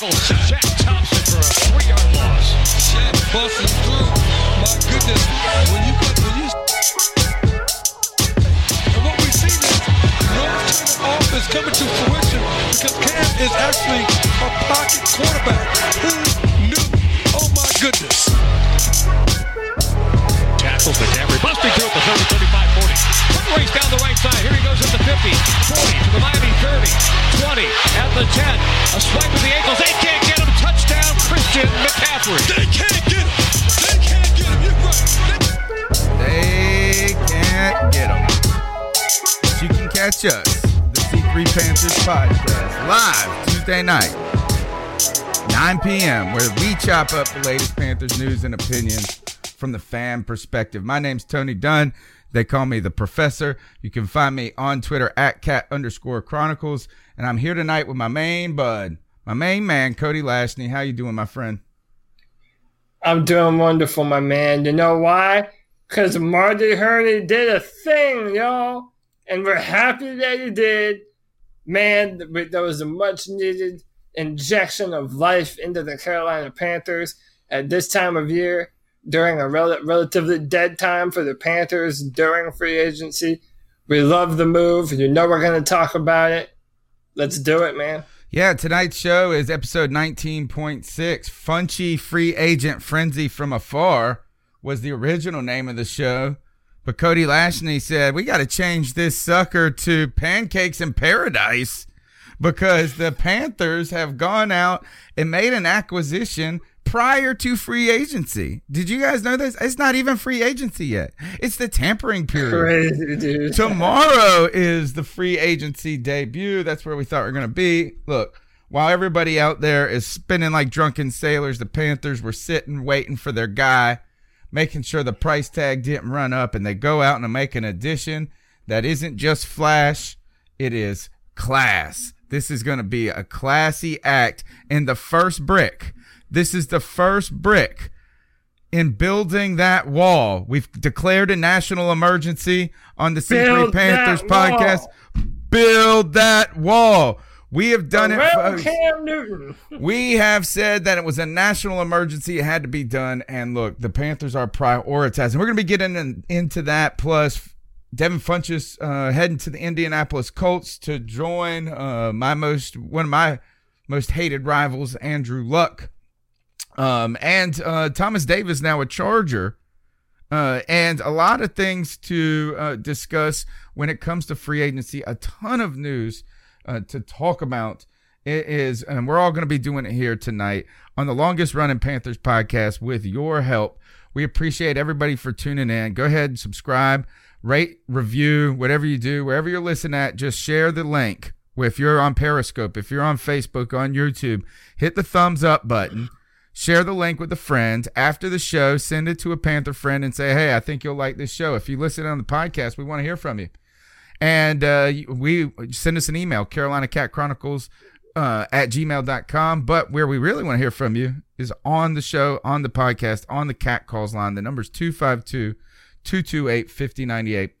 Tackle. Shaq Thompson for a three-yard loss. Shaq busting through. My goodness, when you put when you and what we see is Norv offense coming to fruition because Cam is actually a pocket quarterback. Who knew? Oh my goodness. Tackles McCaffrey. Busting through at the 30, 35, 40. Quick race down the right side. Here he goes at the 50, 40, to the Miami 30, 20, at the 10. A swipe with the ankles. They can't get him. Touchdown, Christian McCaffrey. They can't get him. They can't get him. You're right. They- They can't get them. But you can catch us, the C3 Panthers podcast, live Tuesday night, 9 p.m., where we chop up the latest Panthers news and opinions from the fan perspective. My name's Tony Dunn. They call me the professor. You can find me on Twitter at cat underscore chronicles. And I'm here tonight with my main bud, my main man, Cody Lashney. How you doing, my friend? I'm doing wonderful, my man. You know why? Because Marty Hurney did a thing, y'all. And we're happy that he did. Man, th- there was a much needed injection of life into the Carolina Panthers at this time of year during a rel- relatively dead time for the Panthers during free agency. We love the move. You know we're going to talk about it. Let's do it, man. Yeah, tonight's show is episode 19.6. Funchy Free Agent Frenzy from Afar was the original name of the show. But Cody Lashney said, we got to change this sucker to Pancakes in Paradise because the Panthers have gone out and made an acquisition prior to free agency. Did you guys know this? It's not even free agency yet. It's the tampering period. Crazy, dude. Tomorrow is the free agency debut. That's where we thought we are going to be. Look, while everybody out there is spinning like drunken sailors, the Panthers were sitting waiting for their guy, making sure the price tag didn't run up, and they go out and make an addition that isn't just flash, it is class. This is going to be a classy act. And the first brick, this is the first brick in building that wall. We've declared a national emergency on the C3 Build Panthers podcast. Build that wall. We have done it. Around. Cam Newton. We have said that it was a national emergency. It had to be done. And look, the Panthers are prioritizing. We're going to be getting in, into that. Plus, Devin Funchess uh, heading to the Indianapolis Colts to join uh, my most one of my most hated rivals, Andrew Luck. Um, and uh, Thomas Davis now a Charger. Uh, and a lot of things to uh, discuss when it comes to free agency. A ton of news uh, to talk about. It is, and we're all going to be doing it here tonight on the longest running Panthers podcast with your help. We appreciate everybody for tuning in. Go ahead and subscribe, rate, review, whatever you do, wherever you're listening at, just share the link. If you're on Periscope, if you're on Facebook, on YouTube, hit the thumbs up button. Share the link with a friend. After the show, send it to a Panther friend and say, hey, I think you'll like this show. If you listen on the podcast, we want to hear from you. And uh, we send us an email, Carolina Cat Chronicles uh, at gmail.com. But where we really want to hear from you is on the show, on the podcast, on the Cat Calls line. The number's 252 228 5098.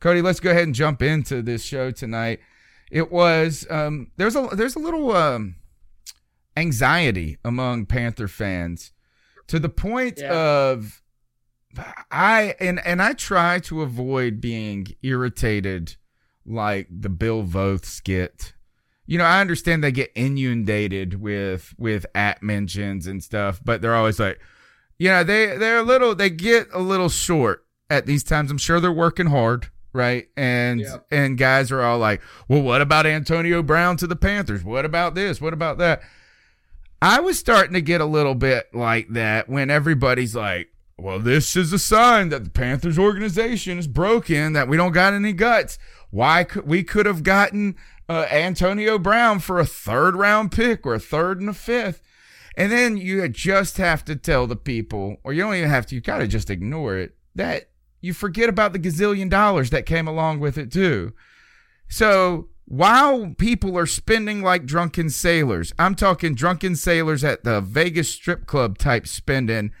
Cody, let's go ahead and jump into this show tonight. It was um, there's a there's a little um, anxiety among Panther fans to the point Yeah. of I and and I try to avoid being irritated like the Bill Voth skit. You know, I understand they get inundated with with at mentions and stuff, but they're always like, you know, they they're a little they get a little short at these times. I'm sure they're working hard, right? And Yeah. and guys are all like, "Well, what about Antonio Brown to the Panthers? What about this? What about that?" I was starting to get a little bit like that when everybody's like, well, this is a sign that the Panthers organization is broken, that we don't got any guts. Why could we could have gotten uh, Antonio Brown for a third round pick or a third and a fifth? And then you just have to tell the people, or you don't even have to, you got to just ignore it, that you forget about the gazillion dollars that came along with it too. So while people are spending like drunken sailors, I'm talking drunken sailors at the Vegas strip club type spending.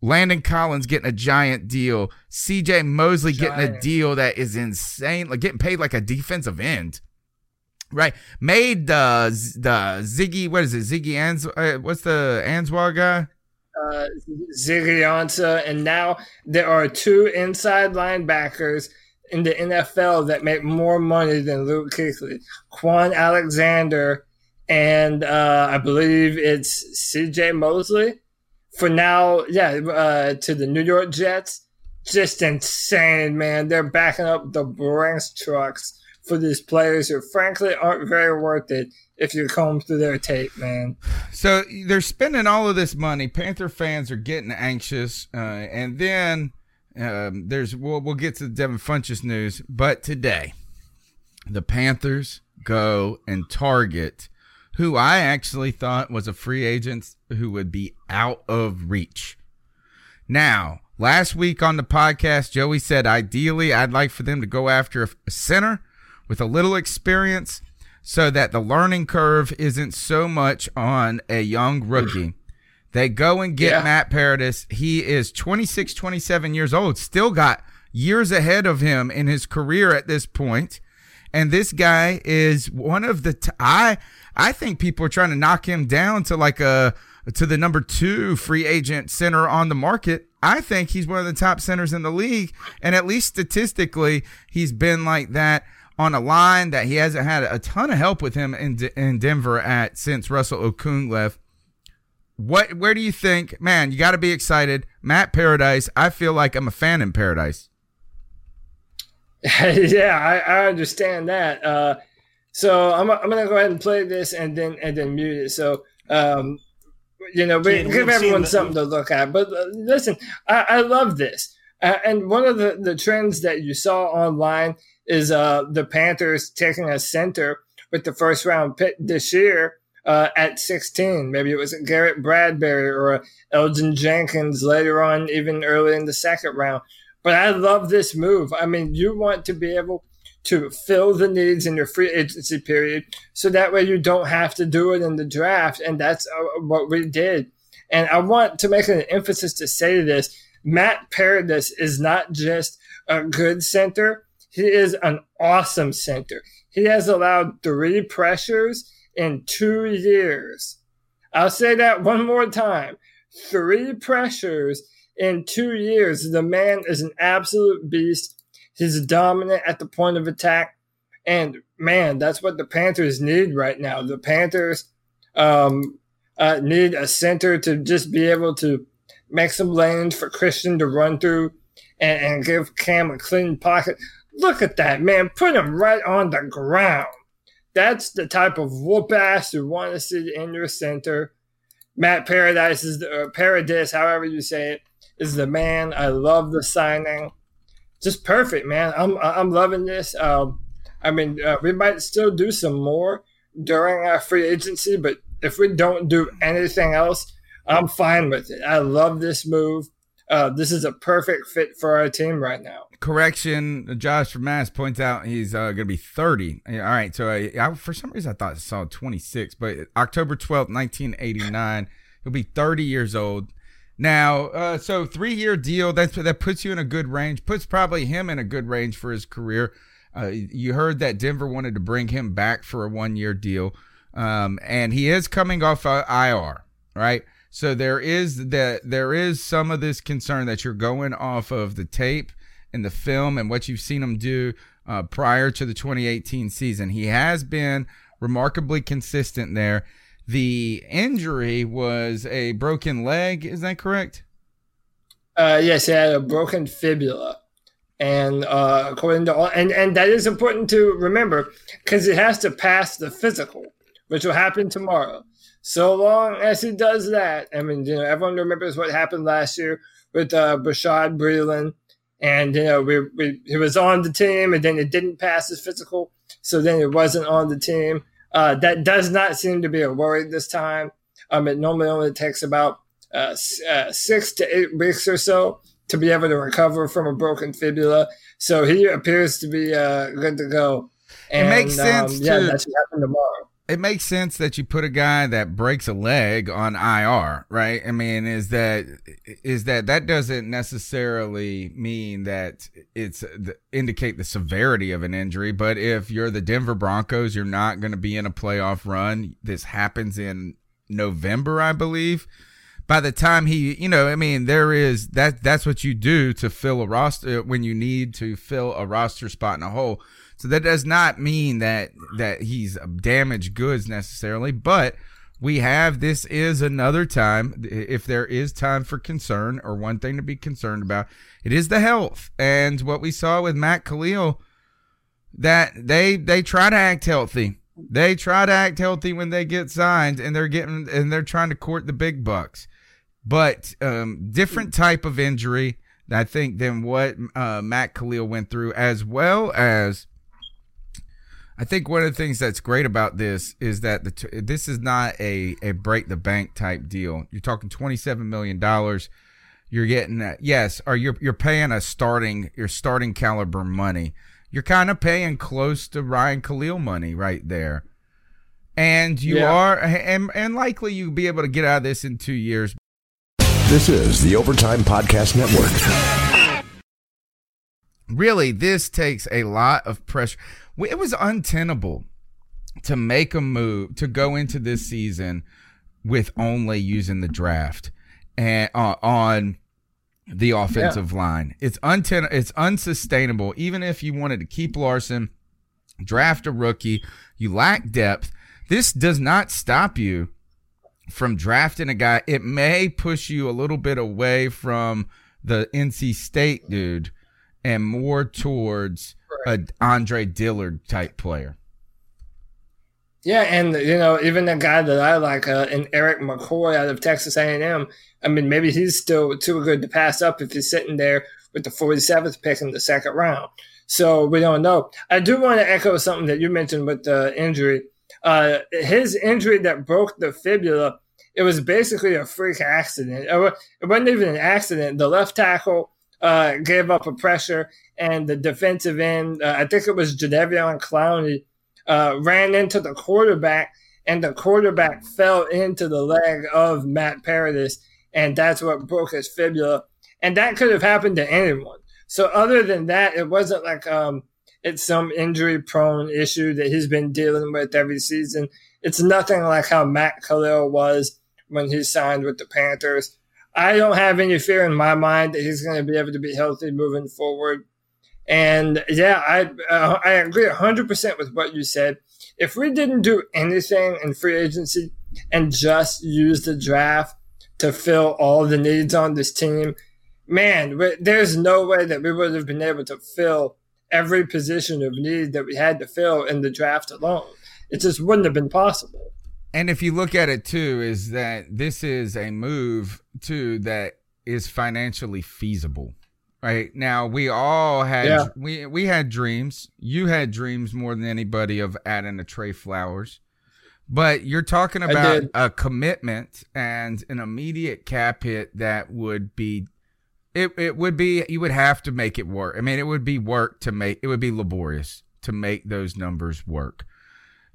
Landon Collins getting a giant deal. CJ Mosley getting a deal that is insane, like getting paid like a defensive end. Right. Made Z- the Ziggy, what is it? Ziggy Ans, uh, what's the Answar guy? uh, Ziggy Ansah, and now there are two inside linebackers in the NFL that make more money than Luke Kuechly. Kwon Alexander and uh, I believe it's C.J. Mosley. For now, yeah, uh, to the New York Jets. Just insane, man. They're backing up the Brinks trucks for these players who, frankly, aren't very worth it if you comb through their tape, man. So they're spending all of this money. Panther fans are getting anxious, uh, and then um, there's we'll, we'll get to the Devin Funchess news. But today, the Panthers go and target who I actually thought was a free agent who would be out of reach. Now, last week on the podcast, Joey said ideally I'd like for them to go after a a center with a little experience so that the learning curve isn't so much on a young rookie. They go and get Yeah. Matt Paradis. He is 26, 27 years old, still got years ahead of him in his career at this point. And this guy is one of the, t- I, I think people are trying to knock him down to like a, to the number two free agent center on the market. I think he's one of the top centers in the league. And at least statistically, he's been like that on a line that he hasn't had a ton of help with him in, D- in Denver at since Russell Okung left. What, where do you think, man, you got to be excited. Matt Paradise. I feel like I'm a fan in Paradise. yeah, I, I understand that. Uh, so I'm, I'm gonna go ahead and play this and then and then mute it. So um, you know, we, Ken, give everyone something to look at. But uh, listen, I, I love this. Uh, and one of the, the trends that you saw online is uh, the Panthers taking a center with the first round pick this year uh, at 16. Maybe it was Garrett Bradbury or Elgton Jenkins later on, even early in the second round. But I love this move. I mean, you want to be able to fill the needs in your free agency period so that way you don't have to do it in the draft. And that's uh, what we did. And I want to make an emphasis to say this Matt Paradis is not just a good center, he is an awesome center. He has allowed three pressures in two years. I'll say that one more time. Three pressures in two years. The man is an absolute beast. He's dominant at the point of attack. And man, that's what the Panthers need right now. The Panthers um, uh, need a center to just be able to make some lanes for Christian to run through and, and give Cam a clean pocket. Look at that, man. Put him right on the ground. That's the type of whoop ass you want to see in your center. Matt Paradise is the, or Paradis, however you say it, is the man. I love the signing. Just perfect, man. I'm I'm loving this. Um, I mean, uh, we might still do some more during our free agency, but if we don't do anything else, I'm fine with it. I love this move. Uh, this is a perfect fit for our team right now. Correction, Josh from Mass points out he's uh, going to be 30. Yeah, All right, so I, I, for some reason I thought I saw 26, but October 12th, 1989, he'll be 30 years old. Now, uh, so three year deal that's that puts you in a good range, puts probably him in a good range for his career. Uh, you heard that Denver wanted to bring him back for a one year deal. Um, and he is coming off uh, IR, right? So there is that there is some of this concern that you're going off of the tape and the film and what you've seen him do uh, prior to the 2018 season. He has been remarkably consistent there. The injury was a broken leg. Is that correct? Uh, yes, he had a broken fibula, and uh, according to all, and and that is important to remember because it has to pass the physical, which will happen tomorrow. So long as he does that, I mean, you know, everyone remembers what happened last year with uh, Breeland, and you know, we, we he was on the team, and then it didn't pass his physical, so then it wasn't on the team. Uh, that does not seem to be a worry this time. Um, it normally only takes about uh, uh, six to eight weeks or so to be able to recover from a broken fibula. So he appears to be uh, good to go. And, it makes sense. Um, yeah, that should happen tomorrow it makes sense that you put a guy that breaks a leg on IR, right? I mean, is that is that that doesn't necessarily mean that it's the, indicate the severity of an injury, but if you're the Denver Broncos, you're not going to be in a playoff run. This happens in November, I believe. By the time he, you know, I mean, there is that that's what you do to fill a roster uh, when you need to fill a roster spot in a hole so that does not mean that that he's damaged goods necessarily, but we have this is another time if there is time for concern or one thing to be concerned about, it is the health. And what we saw with Matt Kalil that they they try to act healthy. They try to act healthy when they get signed and they're getting and they're trying to court the big bucks. But um, different type of injury, I think, than what uh, Matt Kalil went through, as well as I think one of the things that's great about this is that the t- this is not a a break the bank type deal. You're talking twenty seven million dollars. You're getting that. Yes, or you're you're paying a starting your starting caliber money. You're kind of paying close to Ryan Kalil money right there, and you yeah. are and and likely you'll be able to get out of this in two years. This is the Overtime Podcast Network. Really, this takes a lot of pressure it was untenable to make a move to go into this season with only using the draft and uh, on the offensive yeah. line. It's unten- it's unsustainable. Even if you wanted to keep Larsen, draft a rookie, you lack depth. This does not stop you from drafting a guy. It may push you a little bit away from the NC State dude and more towards a Andre Dillard type player. Yeah, and you know, even the guy that I like, uh, an Erik McCoy out of Texas A&M. I mean, maybe he's still too good to pass up if he's sitting there with the 47th pick in the second round. So we don't know. I do want to echo something that you mentioned with the injury. Uh, his injury that broke the fibula, it was basically a freak accident. It wasn't even an accident. The left tackle uh, gave up a pressure, and the defensive end, uh, I think it was Jadeveon Clowney, uh, ran into the quarterback, and the quarterback fell into the leg of Matt Paradis, and that's what broke his fibula. And that could have happened to anyone. So other than that, it wasn't like um, it's some injury prone issue that he's been dealing with every season. It's nothing like how Matt Kalil was when he signed with the Panthers. I don't have any fear in my mind that he's going to be able to be healthy moving forward. And yeah, I uh, I agree 100% with what you said. If we didn't do anything in free agency and just use the draft to fill all the needs on this team, man, there's no way that we would have been able to fill every position of need that we had to fill in the draft alone. It just wouldn't have been possible. And if you look at it too, is that this is a move too that is financially feasible. Right now, we all had yeah. we we had dreams. You had dreams more than anybody of adding a Trey Flowers, but you're talking about a commitment and an immediate cap hit that would be it. It would be you would have to make it work. I mean, it would be work to make it would be laborious to make those numbers work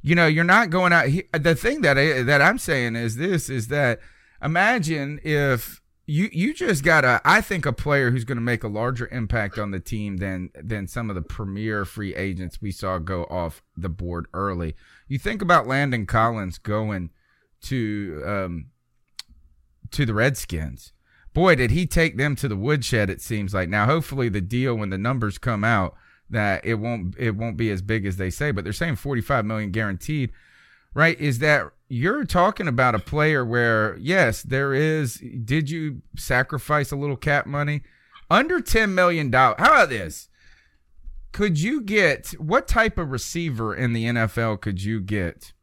you know, you're not going out. the thing that I, that I'm saying is this: is that imagine if you you just got a I think a player who's going to make a larger impact on the team than than some of the premier free agents we saw go off the board early. You think about Landon Collins going to um to the Redskins. Boy, did he take them to the woodshed it seems like. Now hopefully the deal when the numbers come out that it won't it won't be as big as they say, but they're saying 45 million guaranteed. Right? Is that you're talking about a player where yes, there is did you sacrifice a little cap money? Under 10 million dollars. How about this? Could you get what type of receiver in the NFL could you get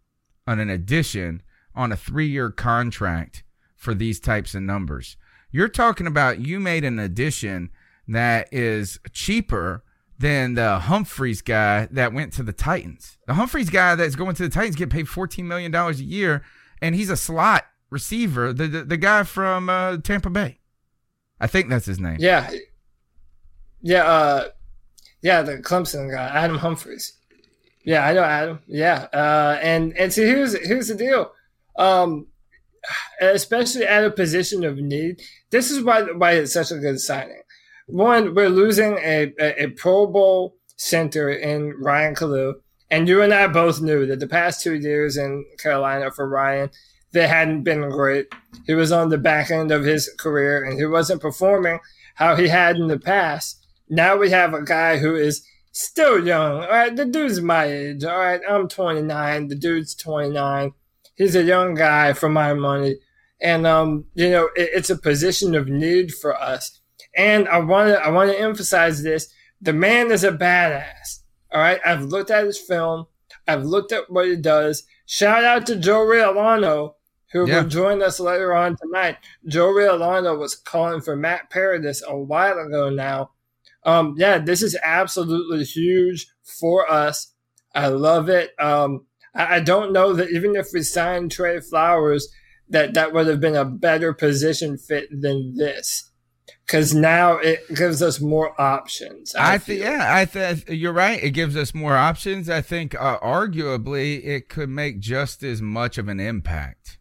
on an addition on a 3-year contract for these types of numbers? You're talking about you made an addition that is cheaper than the Humphries guy that went to the Titans. The Humphries guy that's going to the Titans get paid $14 million a year, and he's a slot receiver, the, the, the guy from uh, Tampa Bay. I think that's his name. Yeah. Yeah, uh, yeah, the Clemson guy, Adam Humphries. Yeah, I know Adam. Yeah. Uh, and, and see, here's, here's the deal. Um, especially at a position of need, this is why, why it's such a good signing one, we're losing a, a, a Pro Bowl center in Ryan Kalil. And you and I both knew that the past two years in Carolina for Ryan, they hadn't been great. He was on the back end of his career and he wasn't performing how he had in the past. Now we have a guy who is still young. All right, the dude's my age. All right, I'm 29. The dude's 29. He's a young guy for my money. And, um, you know, it, it's a position of need for us. And I want to I want to emphasize this: the man is a badass. All right, I've looked at his film. I've looked at what he does. Shout out to Joe Riolano, who yeah. will join us later on tonight. Joe Riolano was calling for Matt Paradis a while ago now. Um, yeah, this is absolutely huge for us. I love it. Um, I, I don't know that even if we signed Trey Flowers, that that would have been a better position fit than this because now it gives us more options. I, I think, yeah, I think you're right. It gives us more options. I think, uh, arguably, it could make just as much of an impact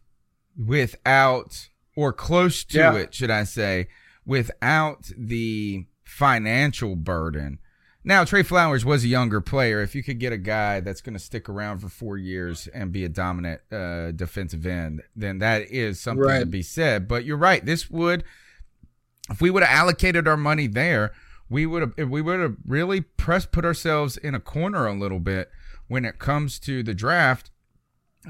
without, or close to yeah. it, should I say, without the financial burden. Now, Trey Flowers was a younger player. If you could get a guy that's going to stick around for four years and be a dominant uh, defensive end, then that is something right. to be said. But you're right. This would if we would have allocated our money there, we would have we would have really pressed put ourselves in a corner a little bit when it comes to the draft.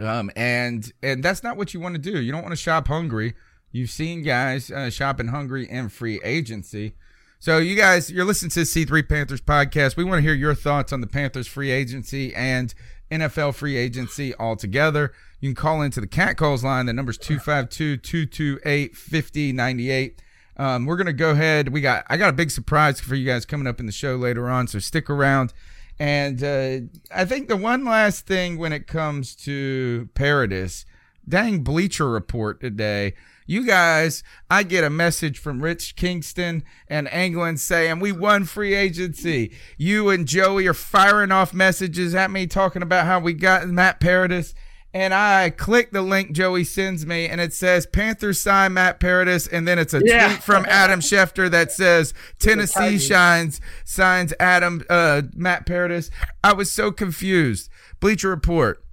Um, and and that's not what you want to do. You don't want to shop hungry. You've seen guys uh, shopping hungry in free agency. So you guys, you're listening to the C3 Panthers podcast. We want to hear your thoughts on the Panthers free agency and NFL free agency altogether. You can call into the Cat Calls line. The number's 252 228 5098. Um, we're gonna go ahead. We got I got a big surprise for you guys coming up in the show later on, so stick around. And uh, I think the one last thing when it comes to Paradis, dang Bleacher Report today. You guys, I get a message from Rich Kingston and England saying we won free agency. You and Joey are firing off messages at me talking about how we got Matt Paradis and I click the link Joey sends me, and it says Panthers sign Matt Paradis, and then it's a yeah. tweet from Adam Schefter that says Tennessee shines signs Adam uh, Matt Paradis. I was so confused. Bleacher Report,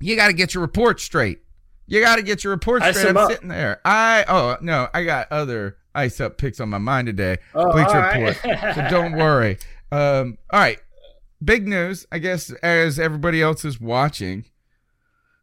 you got to get your report straight. You got to get your report straight. I'm up. sitting there. I oh no, I got other ice up picks on my mind today. Oh, Bleacher Report, right. so don't worry. Um, all right, big news. I guess as everybody else is watching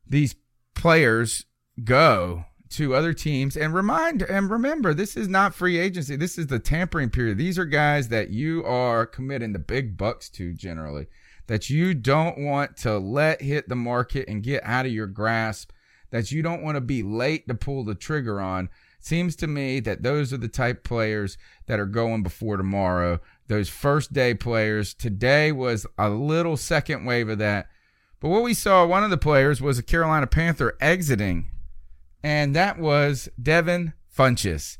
these players go to other teams and remind and remember this is not free agency. This is the tampering period. These are guys that you are committing the big bucks to generally that you don't want to let hit the market and get out of your grasp that you don't want to be late to pull the trigger on. Seems to me that those are the type players that are going before tomorrow. Those first day players. Today was a little second wave of that but what we saw, one of the players was a Carolina Panther exiting, and that was Devin Funchess.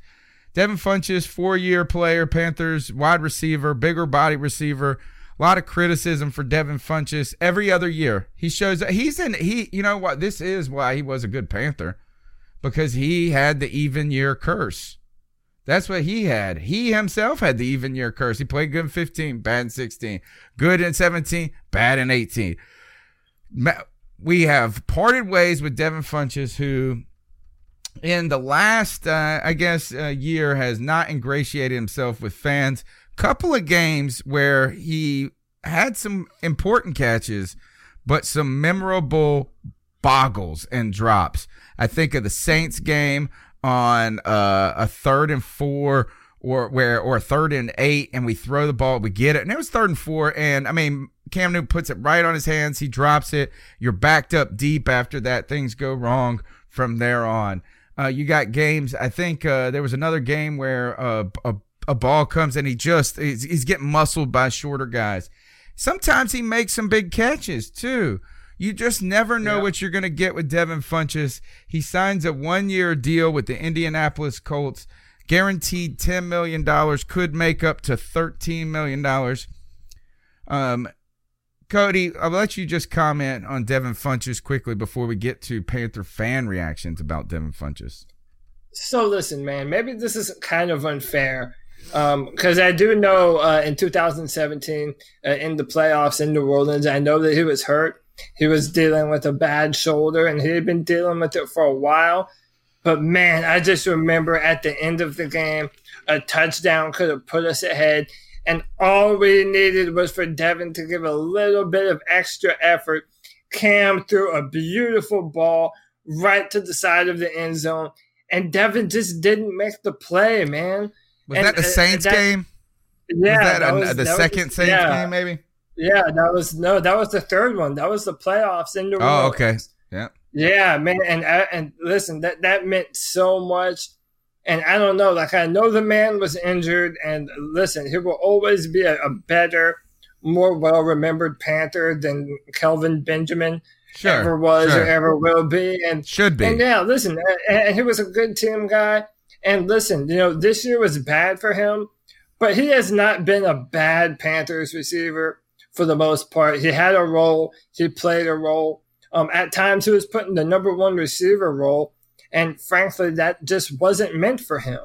Devin Funchess, four year player, Panthers wide receiver, bigger body receiver. A lot of criticism for Devin Funchess every other year. He shows that he's in, he, you know what, this is why he was a good Panther because he had the even year curse. That's what he had. He himself had the even year curse. He played good in 15, bad in 16, good in 17, bad in 18. We have parted ways with Devin Funchess, who in the last, uh, I guess, uh, year has not ingratiated himself with fans. Couple of games where he had some important catches, but some memorable boggles and drops. I think of the Saints game on uh, a third and four or where or third and eight and we throw the ball, we get it. And it was third and four. And I mean, Cam Newton puts it right on his hands. He drops it. You're backed up deep after that. Things go wrong from there on. Uh, you got games. I think uh, there was another game where uh, a a ball comes and he just he's, he's getting muscled by shorter guys. Sometimes he makes some big catches too. You just never know yeah. what you're going to get with Devin Funchess. He signs a one year deal with the Indianapolis Colts, guaranteed $10 million, could make up to $13 million. Um, Cody, I'll let you just comment on Devin Funchess quickly before we get to Panther fan reactions about Devin Funchess. So listen, man, maybe this is kind of unfair because um, I do know uh, in 2017 uh, in the playoffs in New Orleans, I know that he was hurt. He was dealing with a bad shoulder, and he had been dealing with it for a while. But man, I just remember at the end of the game, a touchdown could have put us ahead. And all we needed was for Devin to give a little bit of extra effort. Cam threw a beautiful ball right to the side of the end zone. And Devin just didn't make the play, man. Was and, that the uh, Saints that, game? Yeah. Was that, that was, the second was, Saints yeah. game, maybe? Yeah, that was no, that was the third one. That was the playoffs in the Oh, okay. Yeah. Yeah, man, and and listen, that that meant so much. And I don't know, like I know the man was injured, and listen, he will always be a, a better, more well remembered Panther than Kelvin Benjamin sure, ever was sure. or ever will be, and should be. And yeah, listen, and, and he was a good team guy. And listen, you know, this year was bad for him, but he has not been a bad Panthers receiver for the most part. He had a role. He played a role. Um, at times, he was put in the number one receiver role, and frankly, that just wasn't meant for him.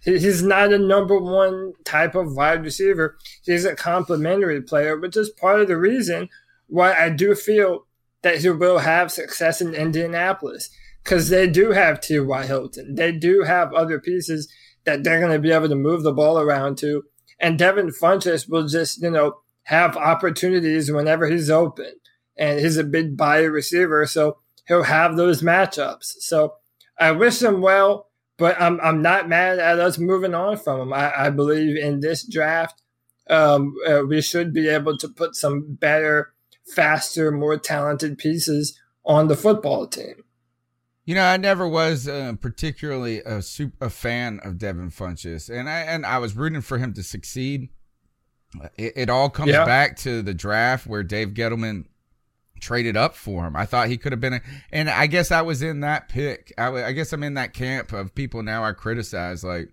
He's not a number one type of wide receiver. He's a complementary player, which is part of the reason why I do feel that he will have success in Indianapolis because they do have T.Y. Hilton. They do have other pieces that they're going to be able to move the ball around to. And Devin Funchess will just, you know, have opportunities whenever he's open. And he's a big body receiver, so he'll have those matchups. So I wish him well, but I'm I'm not mad at us moving on from him. I, I believe in this draft, um, uh, we should be able to put some better, faster, more talented pieces on the football team. You know, I never was uh, particularly a super, a fan of Devin Funchess, and I and I was rooting for him to succeed. It, it all comes yeah. back to the draft where Dave Gettleman traded up for him. I thought he could have been, a, and I guess I was in that pick. I, I guess I'm in that camp of people now I criticize like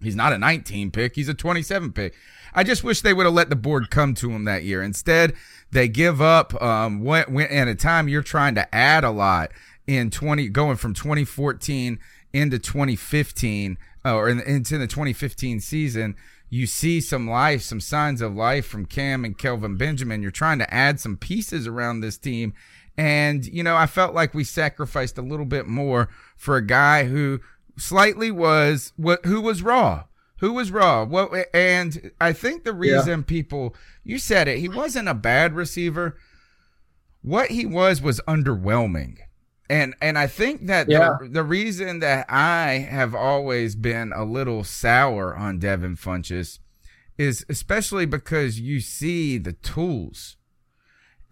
he's not a 19 pick, he's a 27 pick. I just wish they would have let the board come to him that year. Instead, they give up. Um, when, when at a time you're trying to add a lot in 20, going from 2014 into 2015 uh, or in, into the 2015 season you see some life, some signs of life from Cam and Kelvin Benjamin. You're trying to add some pieces around this team. And, you know, I felt like we sacrificed a little bit more for a guy who slightly was what who was raw. Who was raw? Well, and I think the reason yeah. people you said it, he wasn't a bad receiver. What he was was underwhelming. And and I think that yeah. the, the reason that I have always been a little sour on Devin Funchess is especially because you see the tools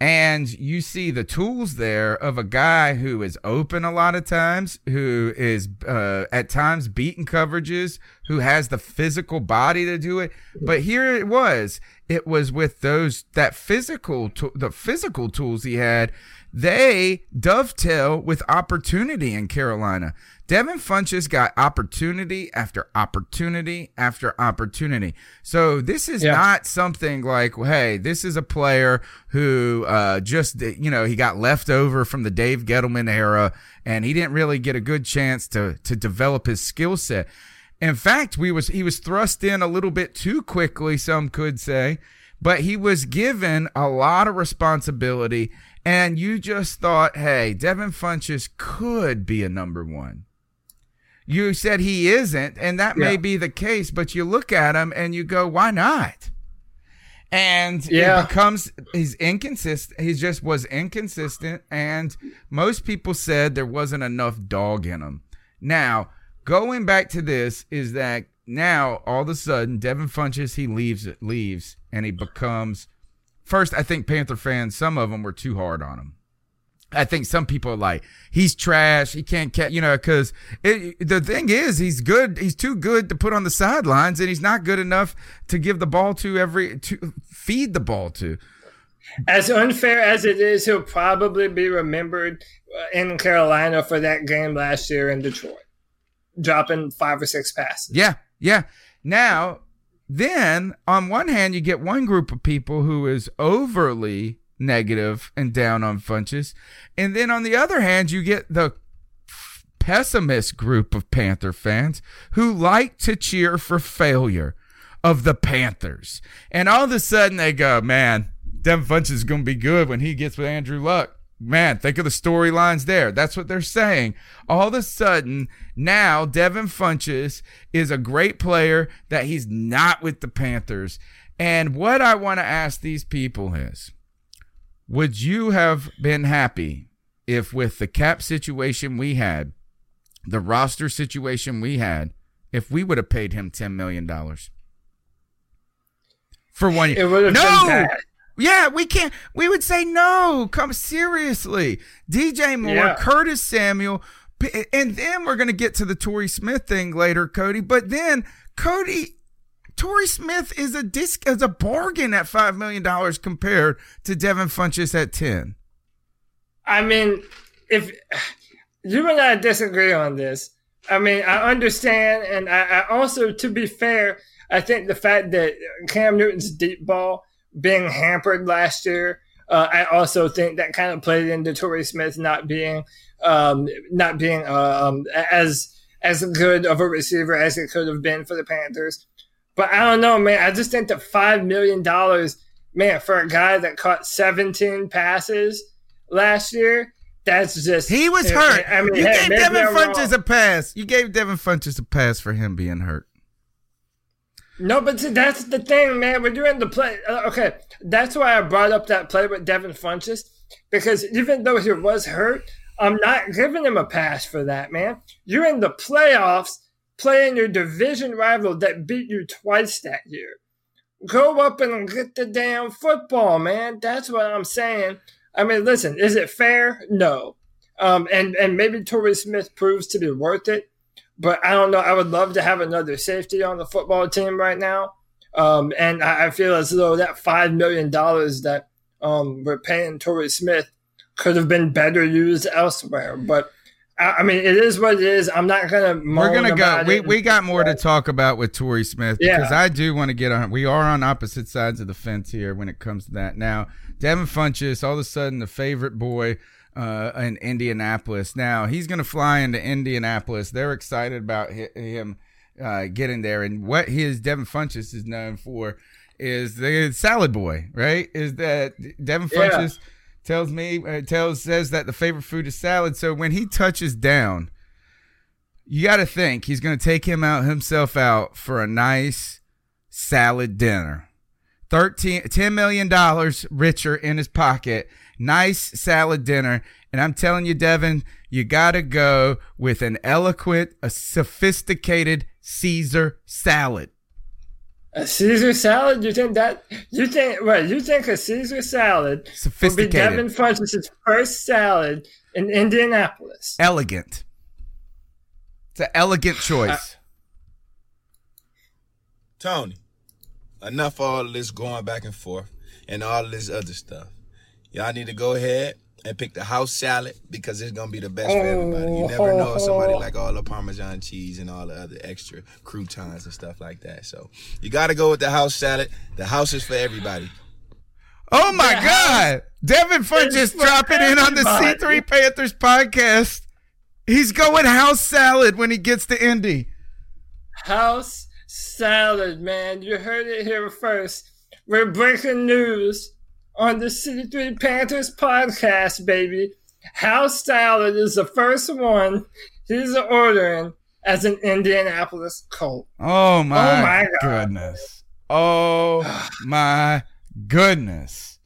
and you see the tools there of a guy who is open a lot of times, who is uh, at times beating coverages, who has the physical body to do it. But here it was, it was with those that physical, to- the physical tools he had they dovetail with opportunity in Carolina. Devin Funchess got opportunity after opportunity after opportunity. So this is yeah. not something like, hey, this is a player who uh, just, you know, he got left over from the Dave Gettleman era and he didn't really get a good chance to to develop his skill set. In fact, we was he was thrust in a little bit too quickly, some could say, but he was given a lot of responsibility. And you just thought, hey, Devin Funchess could be a number one. You said he isn't, and that may be the case, but you look at him and you go, why not? And Yeah. it becomes he's inconsistent. He just was inconsistent, and most people said there wasn't enough dog in him. Now, going back to this is that now all of a sudden Devin Funchess he leaves leaves and he becomes first. I think Panther fans, some of them were too hard on him. I think some people are like, he's trash. He can't catch, you know, because the thing is, he's good. He's too good to put on the sidelines, and he's not good enough to give the ball to every to feed the ball to. As unfair as it is, he'll probably be remembered uh, in Carolina for that game last year in Detroit, dropping five or six passes. Yeah, yeah. Now, then on one hand, you get one group of people who is overly negative and down on Funchess, and then on the other hand, you get the pessimist group of Panther fans who like to cheer for failure of the Panthers. And all of a sudden they go, man, Devin Funchess is going to be good when he gets with Andrew Luck. Man, think of the storylines there. That's what they're saying. All of a sudden, now Devin Funchess is a great player that he's not with the Panthers. And what I want to ask these people is would you have been happy if, with the cap situation we had, the roster situation we had, if we would have paid him $10 million? For one It year. would have No! Yeah, we can't. We would say no. Come seriously, DJ Moore, Yeah. Curtis Samuel, and then we're gonna get to the Torrey Smith thing later, Cody. But then Cody, Torrey Smith is a disc as a bargain at five million dollars compared to Devin Funchess at ten. I mean, if you and I disagree on this, I mean, I understand, and I, I also, to be fair, I think the fact that Cam Newton's deep ball being hampered last year, uh, I also think that kind of played into Torrey Smith not being, um, not being um, as as good of a receiver as it could have been for the Panthers. But I don't know, man. I just think that five million dollars, man, for a guy that caught seventeen passes last year, that's just He was hurt. I mean, you hey, gave Devin wrong. Funchess a pass. You gave Devin Funchess a pass for him being hurt. No, but see, that's the thing, man. When you're in the play. uh, Okay, that's why I brought up that play with Devin Funchess because even though he was hurt, I'm not giving him a pass for that, man. You're in the playoffs playing your division rival that beat you twice that year. Go up and get the damn football, man. That's what I'm saying. I mean, listen, is it fair? No. Um, and and maybe Torrey Smith proves to be worth it but I don't know. I would love to have another safety on the football team right now. Um, and I, I feel as though that five million dollars that um, we're paying Torrey Smith could have been better used elsewhere. But I, I mean, it is what it is. I'm not gonna. We're gonna go. We it. we got more to talk about with Torrey Smith Yeah. because I do want to get on. We are on opposite sides of the fence here when it comes to that. Now, Devin Funchess, all of a sudden, the favorite boy uh, in Indianapolis. Now he's gonna fly into Indianapolis. They're excited about him uh, getting there, and what his Devin Funchess is known for is the salad boy, right? Is that Devin Yeah. Tells me uh, tells says that the favorite food is salad. So when he touches down you got to think he's going to take him out himself out for a nice salad dinner. 13 $10 million richer in his pocket. Nice salad dinner. And I'm telling you, Devin, you got to go with an eloquent, a sophisticated Caesar salad. a Caesar salad. You think that? You think? What? You think a Caesar salad would be Sophisticated. Devin Funchess' first salad in Indianapolis? Elegant. It's an elegant choice. Tony, enough of all this going back and forth and all this other stuff. Y'all need to go ahead and pick the house salad because it's gonna be the best for everybody. You never know if somebody oh. like all the Parmesan cheese and all the other extra croutons and stuff like that. So you gotta go with the house salad. The house is for everybody. Oh my Yeah, God. Devin Funchess It's for dropping in on the. C3 Panthers podcast. He's going house salad when he gets to Indy. house salad, man. You heard it here first. We're breaking news on the C3 Panthers podcast, baby. House salad is the first one he's ordering as an Indianapolis Colt. Oh my, oh my goodness. Oh my goodness.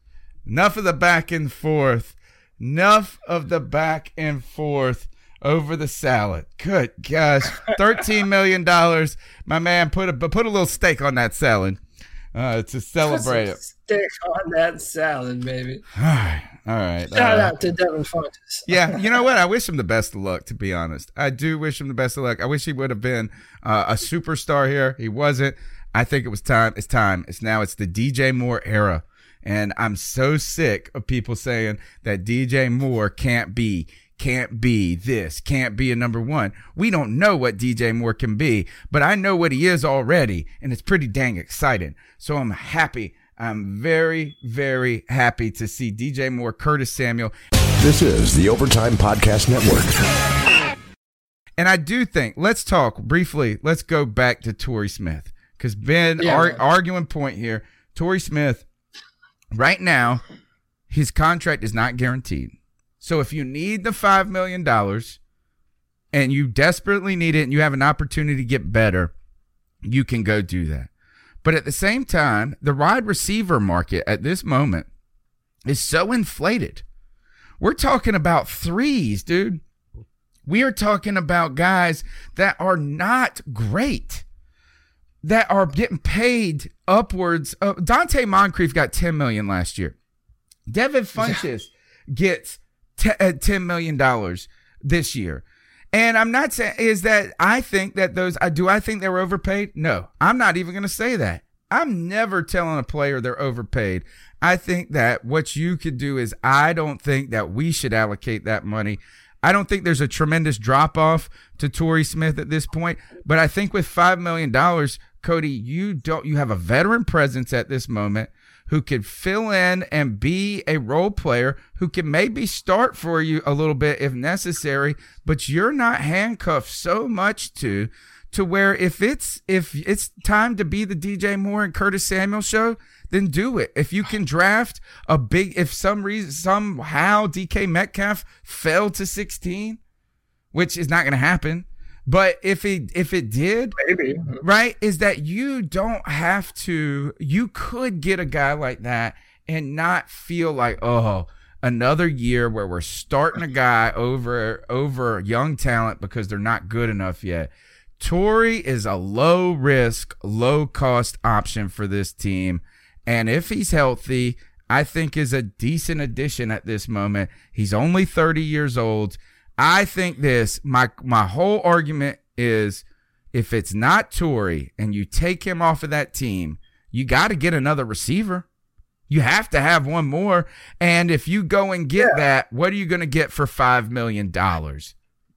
Enough of the back and forth. Enough of the back and forth over the salad. Good gosh. $13 million. My man put a put a little steak on that salad. Uh, to celebrate it. Stick on that salad, baby. All right. All right. Shout uh, out to Devin Funchess. yeah. You know what? I wish him the best of luck, to be honest. I do wish him the best of luck. I wish he would have been uh, a superstar here. He wasn't. I think it was time. It's time. It's now. It's the DJ Moore era. And I'm so sick of people saying that DJ Moore can't be can't be this, can't be a number one. We don't know what DJ Moore can be, but I know what he is already, and it's pretty dang exciting. So I'm happy. I'm very, very happy to see DJ Moore, Curtis Samuel. This is the Overtime Podcast Network. And I do think, let's talk briefly, let's go back to Torrey Smith. Because Ben, yeah. ar- arguing point here, Torrey Smith, right now, his contract is not guaranteed. So if you need the $5 million and you desperately need it and you have an opportunity to get better, you can go do that. But at the same time, the wide receiver market at this moment is so inflated. We're talking about threes, dude. We are talking about guys that are not great, that are getting paid upwards of Donte Moncrief got 10 million last year. Devin Funchess gets uh, $10 million this year. And I'm not saying is that I think that those I do I think they were overpaid? No. I'm not even going to say that. I'm never telling a player they're overpaid. I think that what you could do is I don't think that we should allocate that money. I don't think there's a tremendous drop off to Torrey Smith at this point, but I think with 5 million dollars, Cody, you don't you have a veteran presence at this moment who could fill in and be a role player who can maybe start for you a little bit if necessary, but you're not handcuffed so much to to where if it's if it's time to be the DJ Moore and Curtis Samuel show, then do it. If you can draft a big if some reason somehow DK Metcalf fell to 16, which is not going to happen, but if it if it did, maybe right, is that you don't have to. You could get a guy like that and not feel like oh another year where we're starting a guy over over young talent because they're not good enough yet. Torrey is a low risk, low cost option for this team. And if he's healthy, I think is a decent addition at this moment. He's only 30 years old. I think this, my my whole argument is if it's not Torrey and you take him off of that team, you got to get another receiver. You have to have one more. And if you go and get yeah. that, what are you going to get for $5 million?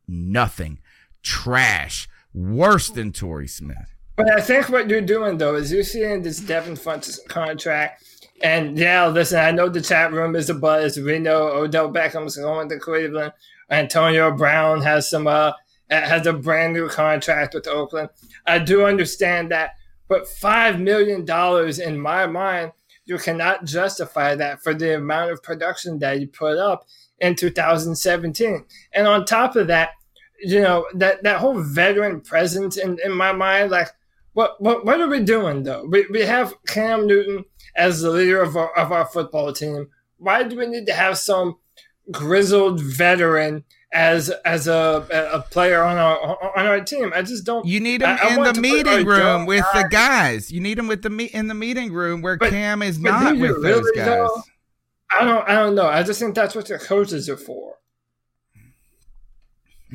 Nothing. Trash. Worse than Torrey Smith. But I think what you're doing, though, is you're seeing this Devin Funchess contract. And yeah, listen, I know the chat room is a buzz. We know Odell Beckham's going to Cleveland. Antonio Brown has some uh has a brand new contract with Oakland. I do understand that, but five million dollars in my mind, you cannot justify that for the amount of production that you put up in 2017. And on top of that, you know that that whole veteran presence in, in my mind, like what what what are we doing though? We we have Cam Newton as the leader of our of our football team. Why do we need to have some grizzled veteran as as a a player on our on our team. I just don't. You need him I, in I the meeting room with guy. the guys. You need him with the me in the meeting room where but, Cam is not with really those guys. Though? I don't. I don't know. I just think that's what the coaches are for.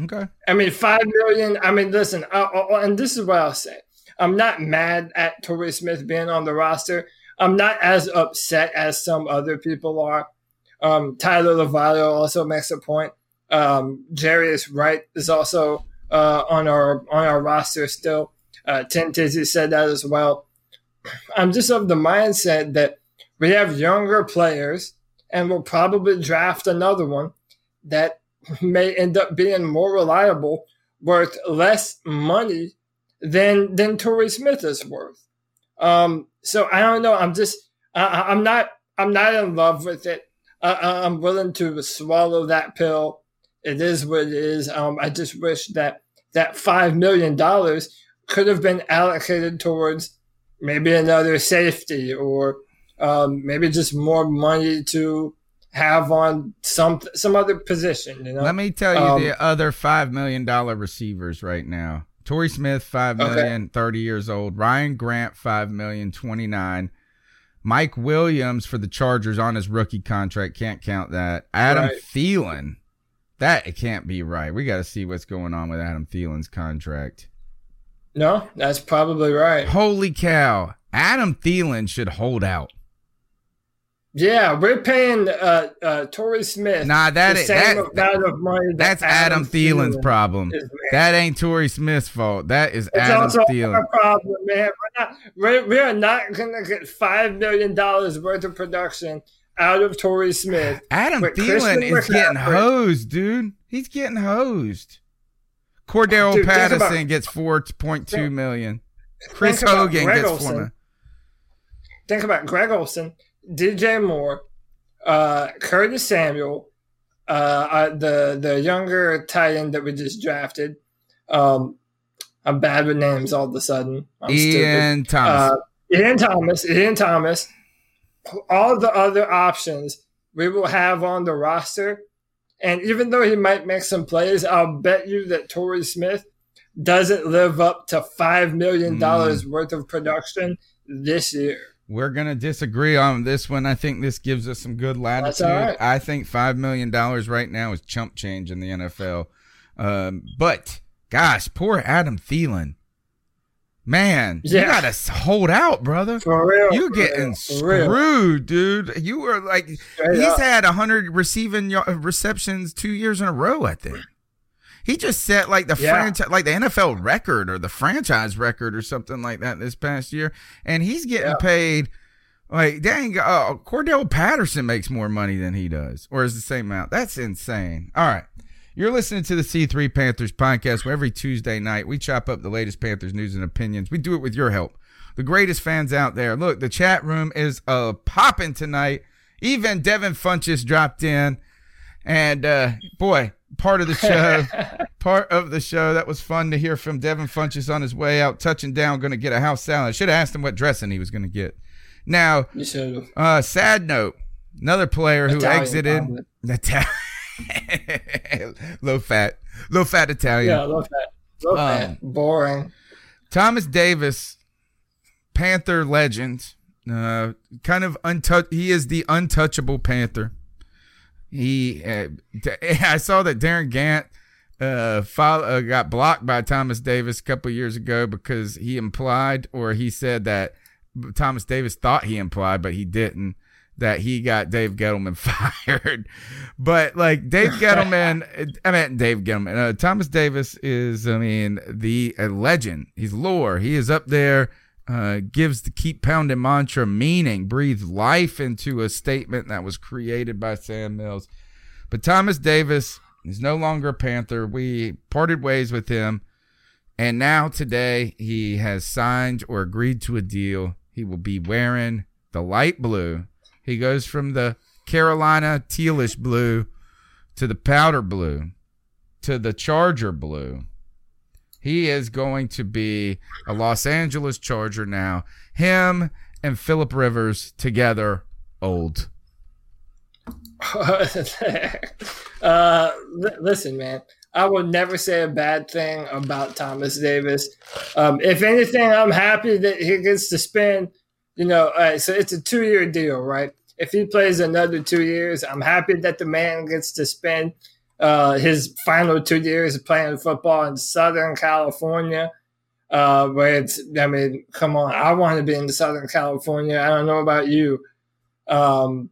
Okay. I mean, five million. I mean, listen, I, I, and this is what I'll say. I'm not mad at Torrey Smith being on the roster. I'm not as upset as some other people are. Um, Tyler Lavalio also makes a point. Um, Jarius Wright is also uh, on our on our roster still. Uh, Tim Tizzy said that as well. I'm just of the mindset that we have younger players, and we'll probably draft another one that may end up being more reliable, worth less money than than Torrey Smith is worth. Um, so I don't know. I'm just I, I'm not I'm not in love with it. I, I'm willing to swallow that pill. It is what it is. Um, I just wish that that five million dollars could have been allocated towards maybe another safety or um, maybe just more money to have on some some other position. You know. Let me tell you Um, the other five million dollar receivers right now. Torrey Smith, five Okay. 30 years old. Ryan Grant, five million, 29. Mike Williams for the Chargers on his rookie contract. Can't count that. Adam Right. Thielen. That it can't be right. We got to see what's going on with Adam Thielen's contract. No, that's probably right. Holy cow. Adam Thielen should hold out. Yeah, we're paying uh, uh, Torrey Smith. Nah, that is- that- that That's Adam, Thielen's Thielen problem. is. That ain't Torrey Smith's fault. That is It's Adam also Thielen. our problem, man. We're not, we're, we are not going to get five million dollars worth of production out of Torrey Smith. Adam Thielen Christian is getting hosed, dude. He's getting hosed. Cordarrelle Dude, Patterson about- gets four point two million. Chris Hogan Greg gets four million. Think about Greg Olsen, DJ Moore, uh, Curtis Samuel, uh, uh, the the younger tight end that we just drafted. Um, I'm bad with names all of a sudden. I'm Ian stupid. Thomas. Uh, Ian Thomas. Ian Thomas. All the other options we will have on the roster. And even though he might make some plays, I'll bet you that Torrey Smith doesn't live up to $5 million Mm. worth of production this year. We're gonna disagree on this one. I think this gives us some good latitude. right. I think five million dollars right now is chump change in the NFL. Um, but gosh, poor Adam Thielen. Man, you gotta hold out, brother. For real. You're getting real, for real. screwed, dude. You were like, Straight he's up. had hundred receiving y- receptions two years in a row. I think he just set like the Yeah. franchise, like the NFL record or the franchise record or something like that this past year, and he's getting Yeah. paid. Like dang, uh, Cordarrelle Patterson makes more money than he does, or is the same amount. That's insane. All right. You're listening to the C3 Panthers podcast where every Tuesday night we chop up the latest Panthers news and opinions. We do it with your help. The greatest fans out there. Look, the chat room is uh popping tonight. Even Devin Funchess dropped in. And uh boy, part of the show, part of the show. That was fun to hear from Devin Funchess on his way out, touching down, gonna get a house salad. Should have asked him what dressing he was gonna get. Now, You should have. uh, sad note. Another player who Italian, exited. probably. Ita- low fat, low fat Italian. Yeah, love that. Love Um, that. Boring. Thomas Davis, Panther legend. Uh, kind of untouched. He is the untouchable Panther. He, uh, I saw that Darin Gantt uh, follow, uh, got blocked by Thomas Davis a couple years ago because he implied or he said that Thomas Davis thought he implied, but he didn't. That he got Dave Gettleman fired, but like Dave Gettleman, I mean Dave Gettleman. Uh, Thomas Davis is, I mean, the a legend. He's lore. He is up there. Uh, gives the keep pounding mantra meaning, breathes life into a statement that was created by Sam Mills. But Thomas Davis is no longer a Panther. We parted ways with him. And now today he has signed or agreed to a deal. He will be wearing the light blue. He goes from the Carolina tealish blue to the powder blue to the Charger blue. He is going to be a Los Angeles Charger now. Him and Philip Rivers together, old. uh, li- listen, man. I will never say a bad thing about Thomas Davis. Um, if anything, I'm happy that he gets to spend. You know, uh, so it's a two year deal, right? If he plays another two years, I'm happy that the man gets to spend uh, his final two years playing football in Southern California. Uh, where it's, I mean, come on, I want to be in Southern California. I don't know about you. Um,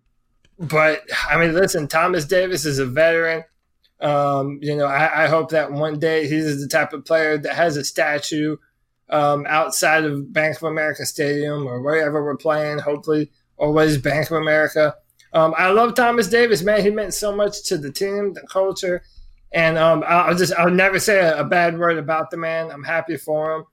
but I mean, listen, Thomas Davis is a veteran. Um, you know, I, I hope that one day he's the type of player that has a statue um, outside of Bank of America Stadium or wherever we're playing. Hopefully, always Bank of America. Um, I love Thomas Davis, man. He meant so much to the team, the culture, and um, I'll just I'll never say a, a bad word about the man. I'm happy for him.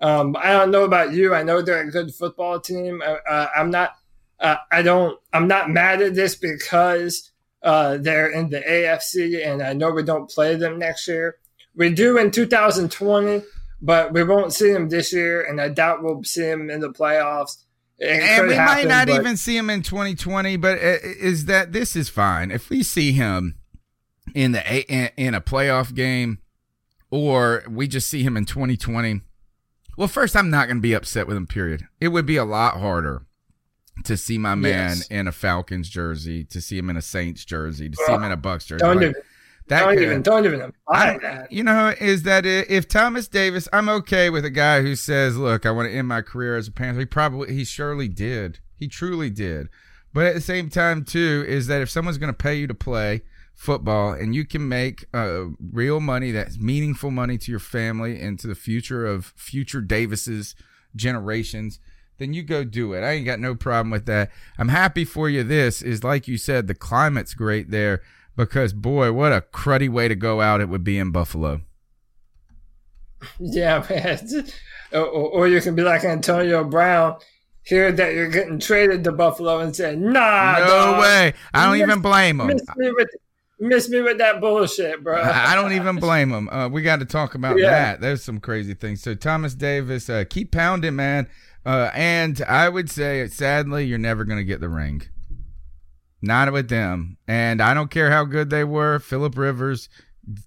Um, I don't know about you. I know they're a good football team. Uh, uh, I'm not. Uh, I don't. I'm not mad at this because uh, they're in the AFC, and I know we don't play them next year. We do in 2020, but we won't see them this year, and I doubt we'll see them in the playoffs. It and we happen, might not but- even see him in 2020. But is that this is fine if we see him in the a- in, in a playoff game, or we just see him in 2020? Well, first, I'm not going to be upset with him. Period. It would be a lot harder to see my man Yes. in a Falcons jersey, to see him in a Saints jersey, to see him in a Bucks jersey. Don't Like. That don't could- even. Don't even I imply don't- that. You know, is that if Thomas Davis, I'm okay with a guy who says, "Look, I want to end my career as a Panther." He probably, he surely did. He truly did. But at the same time, too, is that if someone's going to pay you to play football and you can make uh, real money, that's meaningful money to your family and to the future of future Davises generations, then you go do it. I ain't got no problem with that. I'm happy for you. This is like you said, the climate's great there because boy, what a cruddy way to go out it would be in Buffalo. Yeah, man. Or, you can be like Antonio Brown, hear that you're getting traded to Buffalo and say, "Nah, no dog. way. I don't Miss- even blame him. Miss me with, miss me with that bullshit, bro." I I don't even blame him. Uh, we got to talk about Yeah. that. There's some crazy things. So Thomas Davis, uh, keep pounding, man. Uh, and I would say, sadly, you're never going to get the ring. Not with them. And I don't care how good they were. Philip Rivers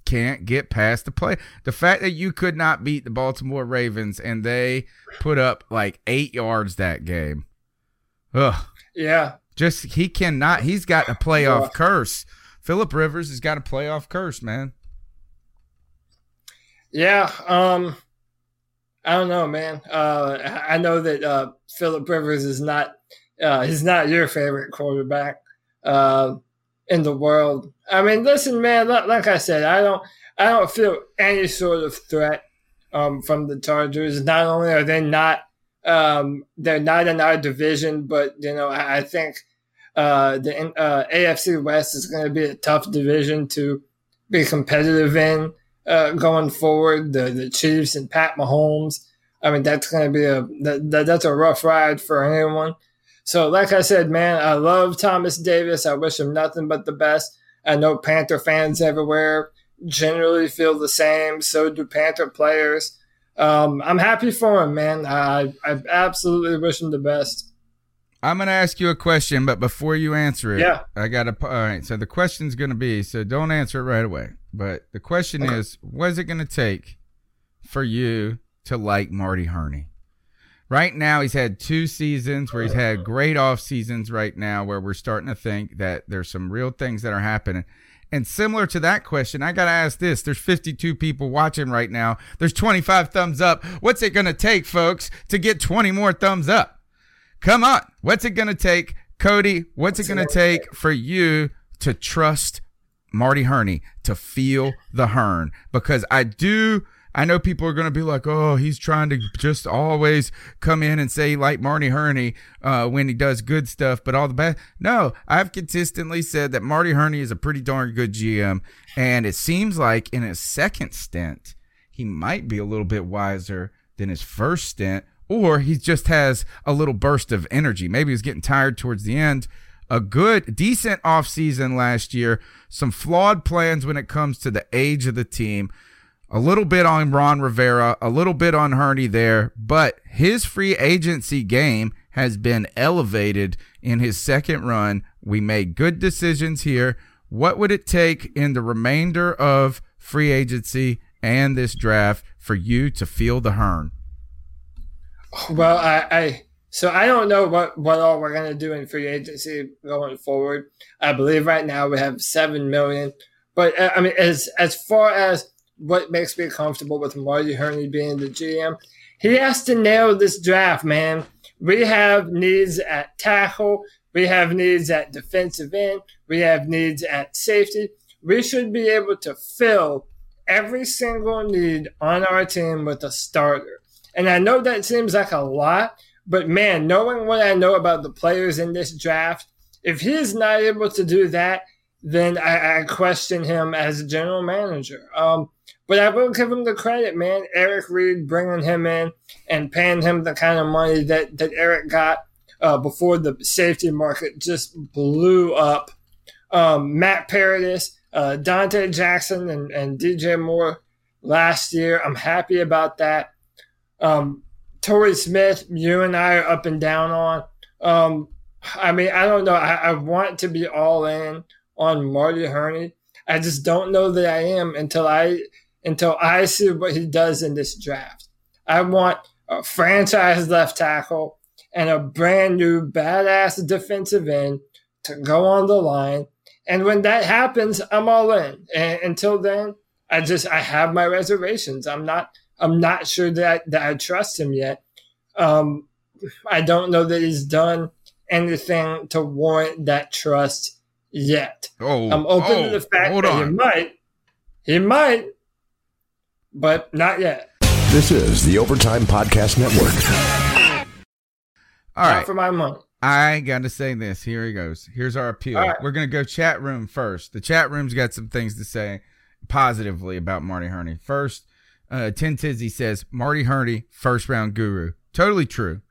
can't get past the play. The fact that you could not beat the Baltimore Ravens and they put up like eight yards that game. Ugh. Yeah, Just he cannot. He's got a playoff Yeah. curse. Philip Rivers has got a playoff curse, man. yeah. Um, I don't know, man. Uh, I know that uh, Philip Rivers is not. Uh, he's not your favorite quarterback uh, in the world. I mean, listen, man. Like, I said, I don't. I don't feel any sort of threat um, from the Chargers. Not only are they not, um, they're not in our division, but you know, I, I think uh, the uh, AFC West is going to be a tough division to be competitive in uh, going forward. The the Chiefs and Pat Mahomes. I mean, that's going to be a that, that's a rough ride for anyone. So, like I said, man, I love Thomas Davis. I wish him nothing but the best. I know Panther fans everywhere generally feel the same. So do Panther players. Um, I'm happy for him, man. I I absolutely wish him the best. I'm going to ask you a question, but before you answer it, Yeah. I got to. All right. So the question's going to be so don't answer it right away. But the question is, what is it going to take for you to like Marty Hurney? Right now, he's had two seasons where he's had great off seasons. Right now, where we're starting to think that there's some real things that are happening. And similar to that question, I got to ask this. There's 52 people watching right now. There's 25 thumbs up. What's it going to take, folks, to get 20 more thumbs up? Come on. What's it going to take, Cody? What's it going to take for you to trust Marty Hurney, to feel the hern? Because I do. I know people are going to be like, oh, he's trying to just always come in and say like Marty Hurney uh, when he does good stuff, but all the bad. No, I've consistently said that Marty Hurney is a pretty darn good GM. And it seems like in his second stint, he might be a little bit wiser than his first stint, or he just has a little burst of energy. Maybe he's getting tired towards the end. A good, decent offseason last year, some flawed plans when it comes to the age of the team. A little bit on Ron Rivera, a little bit on Hurney there, but his free agency game has been elevated in his second run. We made good decisions here. What would it take in the remainder of free agency and this draft for you to feel the Hearn? Well, I, I so I don't know what what all we're gonna do in free agency going forward. I believe right now we have seven million, but uh, I mean, as as far as what makes me comfortable with Marty Hurney being the GM, he has to nail this draft, man. We have needs at tackle. We have needs at defensive end. We have needs at safety. We should be able to fill every single need on our team with a starter. And I know that seems like a lot, but man, knowing what I know about the players in this draft, if he's not able to do that, then I, I question him as a general manager. Um, but I will give him the credit, man. Eric Reid bringing him in and paying him the kind of money that, that Eric got uh, before the safety market just blew up. Um, Matt Paradis, uh, Donte Jackson, and, and DJ Moore last year. I'm happy about that. Um, Torrey Smith, you and I are up and down on. Um, I mean, I don't know. I, I want to be all in on Marty Hurney. I just don't know that I am until I until I see what he does in this draft. I want a franchise left tackle and a brand new badass defensive end to go on the line. And when that happens, I'm all in. And until then, I just I have my reservations. I'm not I'm not sure that that I trust him yet. Um, I don't know that he's done anything to warrant that trust yet. Oh, I'm open oh, to the fact that on. he might. He might, but not yet. This is the Overtime Podcast Network. All right. not for my money. I got to say this. Here he goes. Here's our appeal. All right. We're going to go chat room first. The chat room's got some things to say positively about Marty Hurney. First, uh, Tin Tizzy says Marty Hurney, first round guru. Totally true.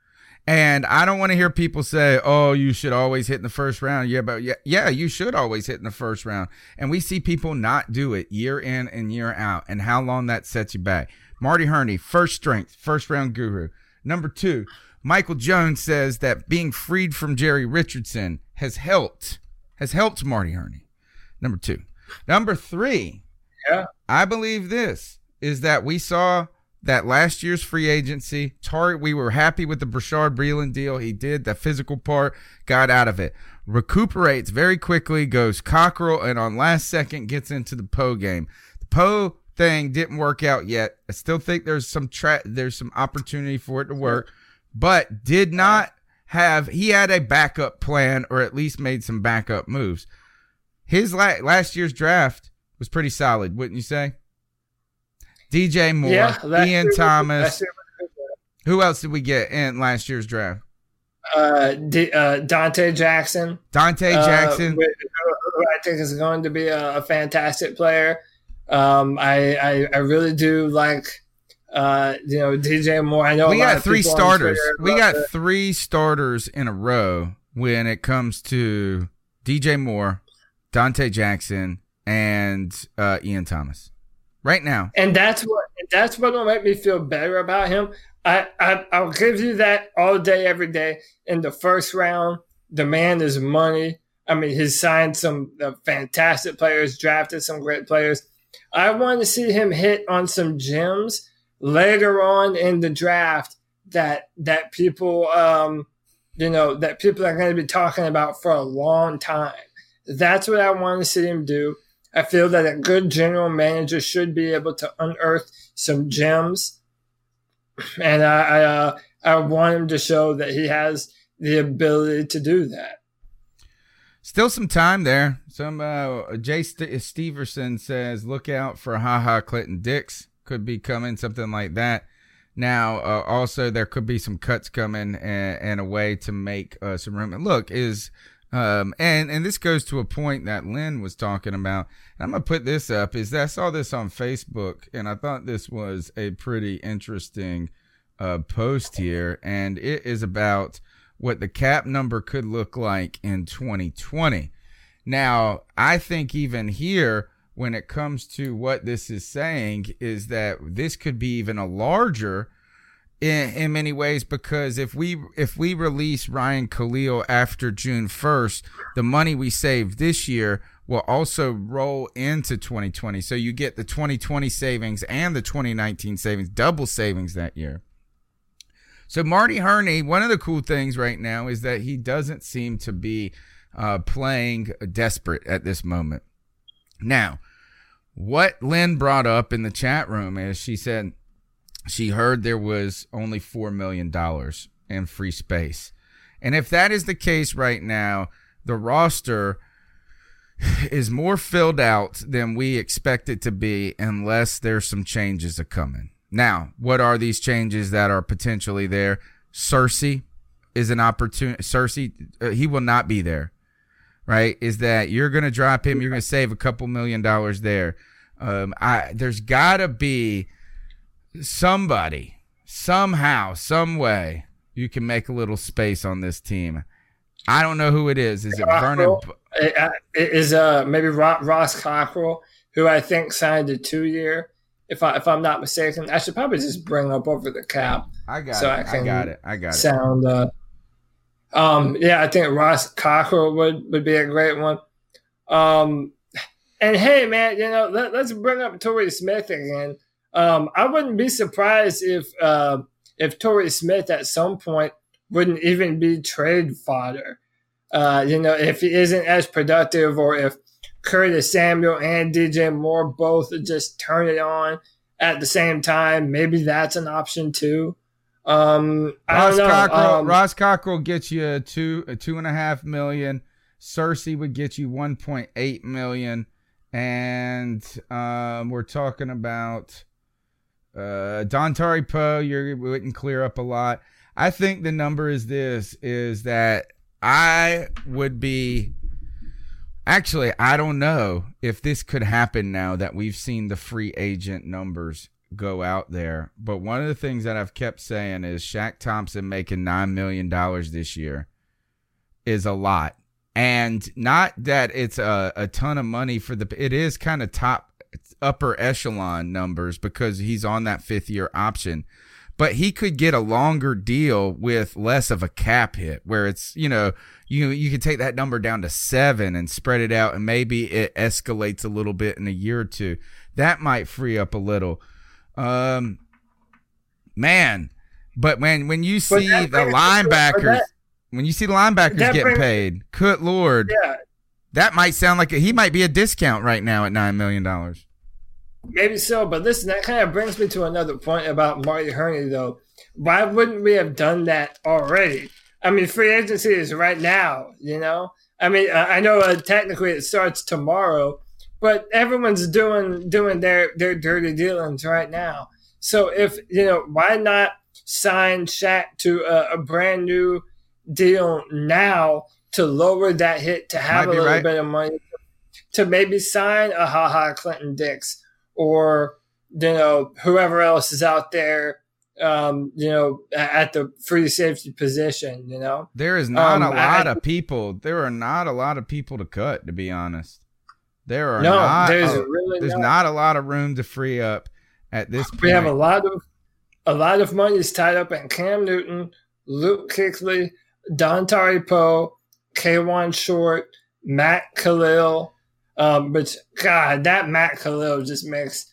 And I don't want to hear people say, "Oh, you should always hit in the first round." Yeah, but yeah, yeah, you should always hit in the first round. And we see people not do it year in and year out, and how long that sets you back. Marty Hurney, first strength, first round guru. Number two, Michael Jones says that being freed from Jerry Richardson has helped has helped Marty Hurney. Number two. Number three, Yeah. I believe this is that we saw that last year's free agency. Tar- we were happy with the Bashaud Breeland deal. He did the physical part, got out of it, recuperates very quickly, goes Cockrell, and on last second gets into the Poe game. The Poe thing didn't work out yet. I still think there's some tra- there's some opportunity for it to work, but did not have. He had a backup plan, or at least made some backup moves. His la- last year's draft was pretty solid, wouldn't you say? DJ Moore, yeah. Ian Thomas. last year was good. Who else did we get in last year's draft? Uh, D- uh, Donte Jackson. Donte uh, Jackson. who who I think is going to be a, a fantastic player. Um, I, I I really do like uh, you know DJ Moore. I know we got three starters. We got it. three starters in a row when it comes to DJ Moore, Donte Jackson, and uh, Ian Thomas. Right now, and that's what that's what will make me feel better about him. I, I I'll give you that all day, every day. In the first round, the man is money. I mean, he's signed some uh, fantastic players, drafted some great players. I want to see him hit on some gems later on in the draft that that people um you know that people are going to be talking about for a long time. That's what I want to see him do. I feel that a good general manager should be able to unearth some gems, and I I, uh, I want him to show that he has the ability to do that. still some time there. Some uh, Jay St- Steverson says, "Look out for Ha Ha Clinton Dix could be coming, something like that." Now, uh, also there could be some cuts coming and, and a way to make uh, some room. And look, is um, and and this goes to a point that Lynn was talking about. I'm gonna put this up. Is that I saw this on Facebook and I thought this was a pretty interesting uh, post here, and it is about what the cap number could look like in 2020. Now, I think even here, when it comes to what this is saying, is that this could be even a larger in, in many ways because if we if we release Ryan Kalil after June 1st, the money we save this year will also roll into 2020. So you get the 2020 savings and the 2019 savings, double savings that year. So Marty Hurney, one of the cool things right now is that he doesn't seem to be uh, playing desperate at this moment. Now, what Lynn brought up in the chat room is she said she heard there was only $4 million in free space. And if that is the case right now, the roster is more filled out than we expect it to be unless there's some changes are coming. Now, what are these changes that are potentially there? Cersei is an opportunity. Cersei, uh, he will not be there. right? Is that you're going to drop him, you're going to save a couple million dollars there. Um, I there's got to be somebody somehow, some way you can make a little space on this team. I don't know who it is. Is it Vernon? Uh, is uh maybe Ross Cockrell, who I think signed a two year. If I if I'm not mistaken, I should probably just bring up over the cap. I got so it. I, I, got it. I got it. Sound. Uh, um. Yeah, I think Ross Cockrell would would be a great one. Um. And hey, man, you know, let, us bring up Torrey Smith again. Um, I wouldn't be surprised if uh, if Torrey Smith at some point wouldn't even be trade fodder. Uh, you know, if he isn't as productive, or if Curtis Samuel and DJ Moore both just turn it on at the same time, maybe that's an option too. Um, Ross Cockrell, um, Ross Cockrell gets you a two a two and a half million. Cersei would get you one point eight million, and um, we're talking about uh, Dontari Poe. You wouldn't clear up a lot. I think the number is this: is that I would be. Actually, I don't know if this could happen now that we've seen the free agent numbers go out there. But one of the things that I've kept saying is Shaq Thompson making $9 million this year is a lot. And not that it's a, a ton of money for the, it is kind of top, upper echelon numbers because he's on that fifth year option but he could get a longer deal with less of a cap hit where it's, you know, you you could take that number down to 7 and spread it out and maybe it escalates a little bit in a year or two. That might free up a little. Um man, but when when you see the linebackers that, when you see the linebackers getting brings, paid, good lord. Yeah. That might sound like a, he might be a discount right now at 9 million dollars. Maybe so, but listen, that kind of brings me to another point about Marty Hurney, though. Why wouldn't we have done that already? I mean, free agency is right now, you know? I mean, I know uh, technically it starts tomorrow, but everyone's doing doing their, their dirty dealings right now. So if, you know, why not sign Shaq to a, a brand new deal now to lower that hit, to have a little right. bit of money, to maybe sign a Ha Ha Clinton Dix or you know whoever else is out there um, you know, at the free safety position, you know. There is not um, a lot I, of people. There are not a lot of people to cut, to be honest. There are no, not. There's a, really there's not. not. a lot of room to free up at this point. We have a lot of a lot of money is tied up in Cam Newton, Luke Kuechly, Dontari Poe, Kawann Short, Matt Kalil, um, but God, that Matt Kalil just makes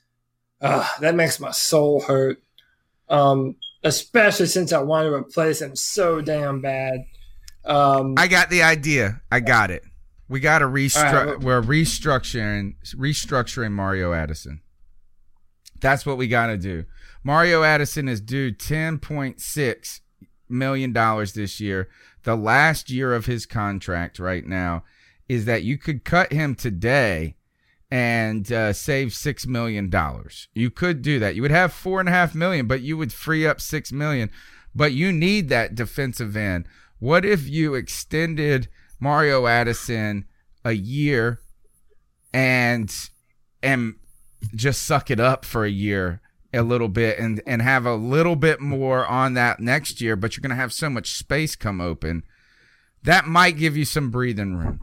uh, that makes my soul hurt. Um, especially since I want to replace him so damn bad. Um, I got the idea. I got it. We got to restructure. Right, we're restructuring restructuring Mario Addison. That's what we got to do. Mario Addison is due ten point six million dollars this year, the last year of his contract right now is that you could cut him today and uh, save six million dollars. You could do that. You would have four and a half million, but you would free up six million. But you need that defensive end. What if you extended Mario Addison a year and and just suck it up for a year a little bit and and have a little bit more on that next year, but you're going to have so much space come open. That might give you some breathing room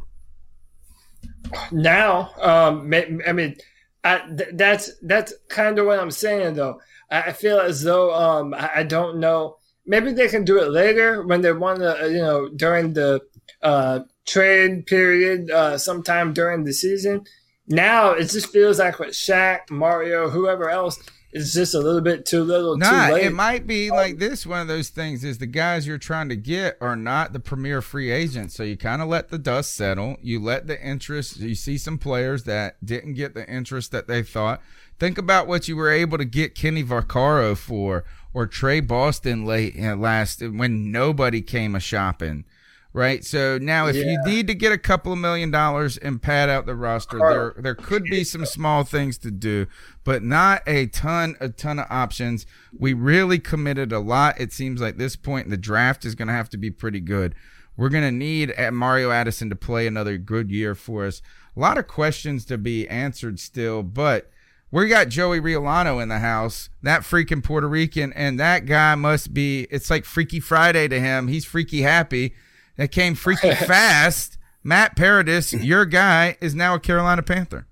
now, um, I mean, I, that's that's kind of what I'm saying though. I feel as though um, I don't know. Maybe they can do it later when they want to, uh, you know, during the uh, trade period, uh, sometime during the season. Now it just feels like with Shaq, Mario, whoever else, it's just a little bit too little nah, too late. It might be like this. One of those things is the guys you're trying to get are not the premier free agents. So you kind of let the dust settle. You let the interest, you see some players that didn't get the interest that they thought. Think about what you were able to get Kenny Vaccaro for or Tre Boston late uh, last when nobody came a shopping right? So now, if yeah. you need to get a couple of million dollars and pad out the roster, oh, there there could be some small things to do, but not a ton a ton of options. We really committed a lot. It seems like this point in the draft is going to have to be pretty good. We're going to need Mario Addison to play another good year for us. A lot of questions to be answered still, but we got Joey Riolano in the house, that freaking Puerto Rican, and that guy must be, it's like Freaky Friday to him. He's freaky happy. That came freaking fast. Matt Paradis, your guy, is now a Carolina Panther.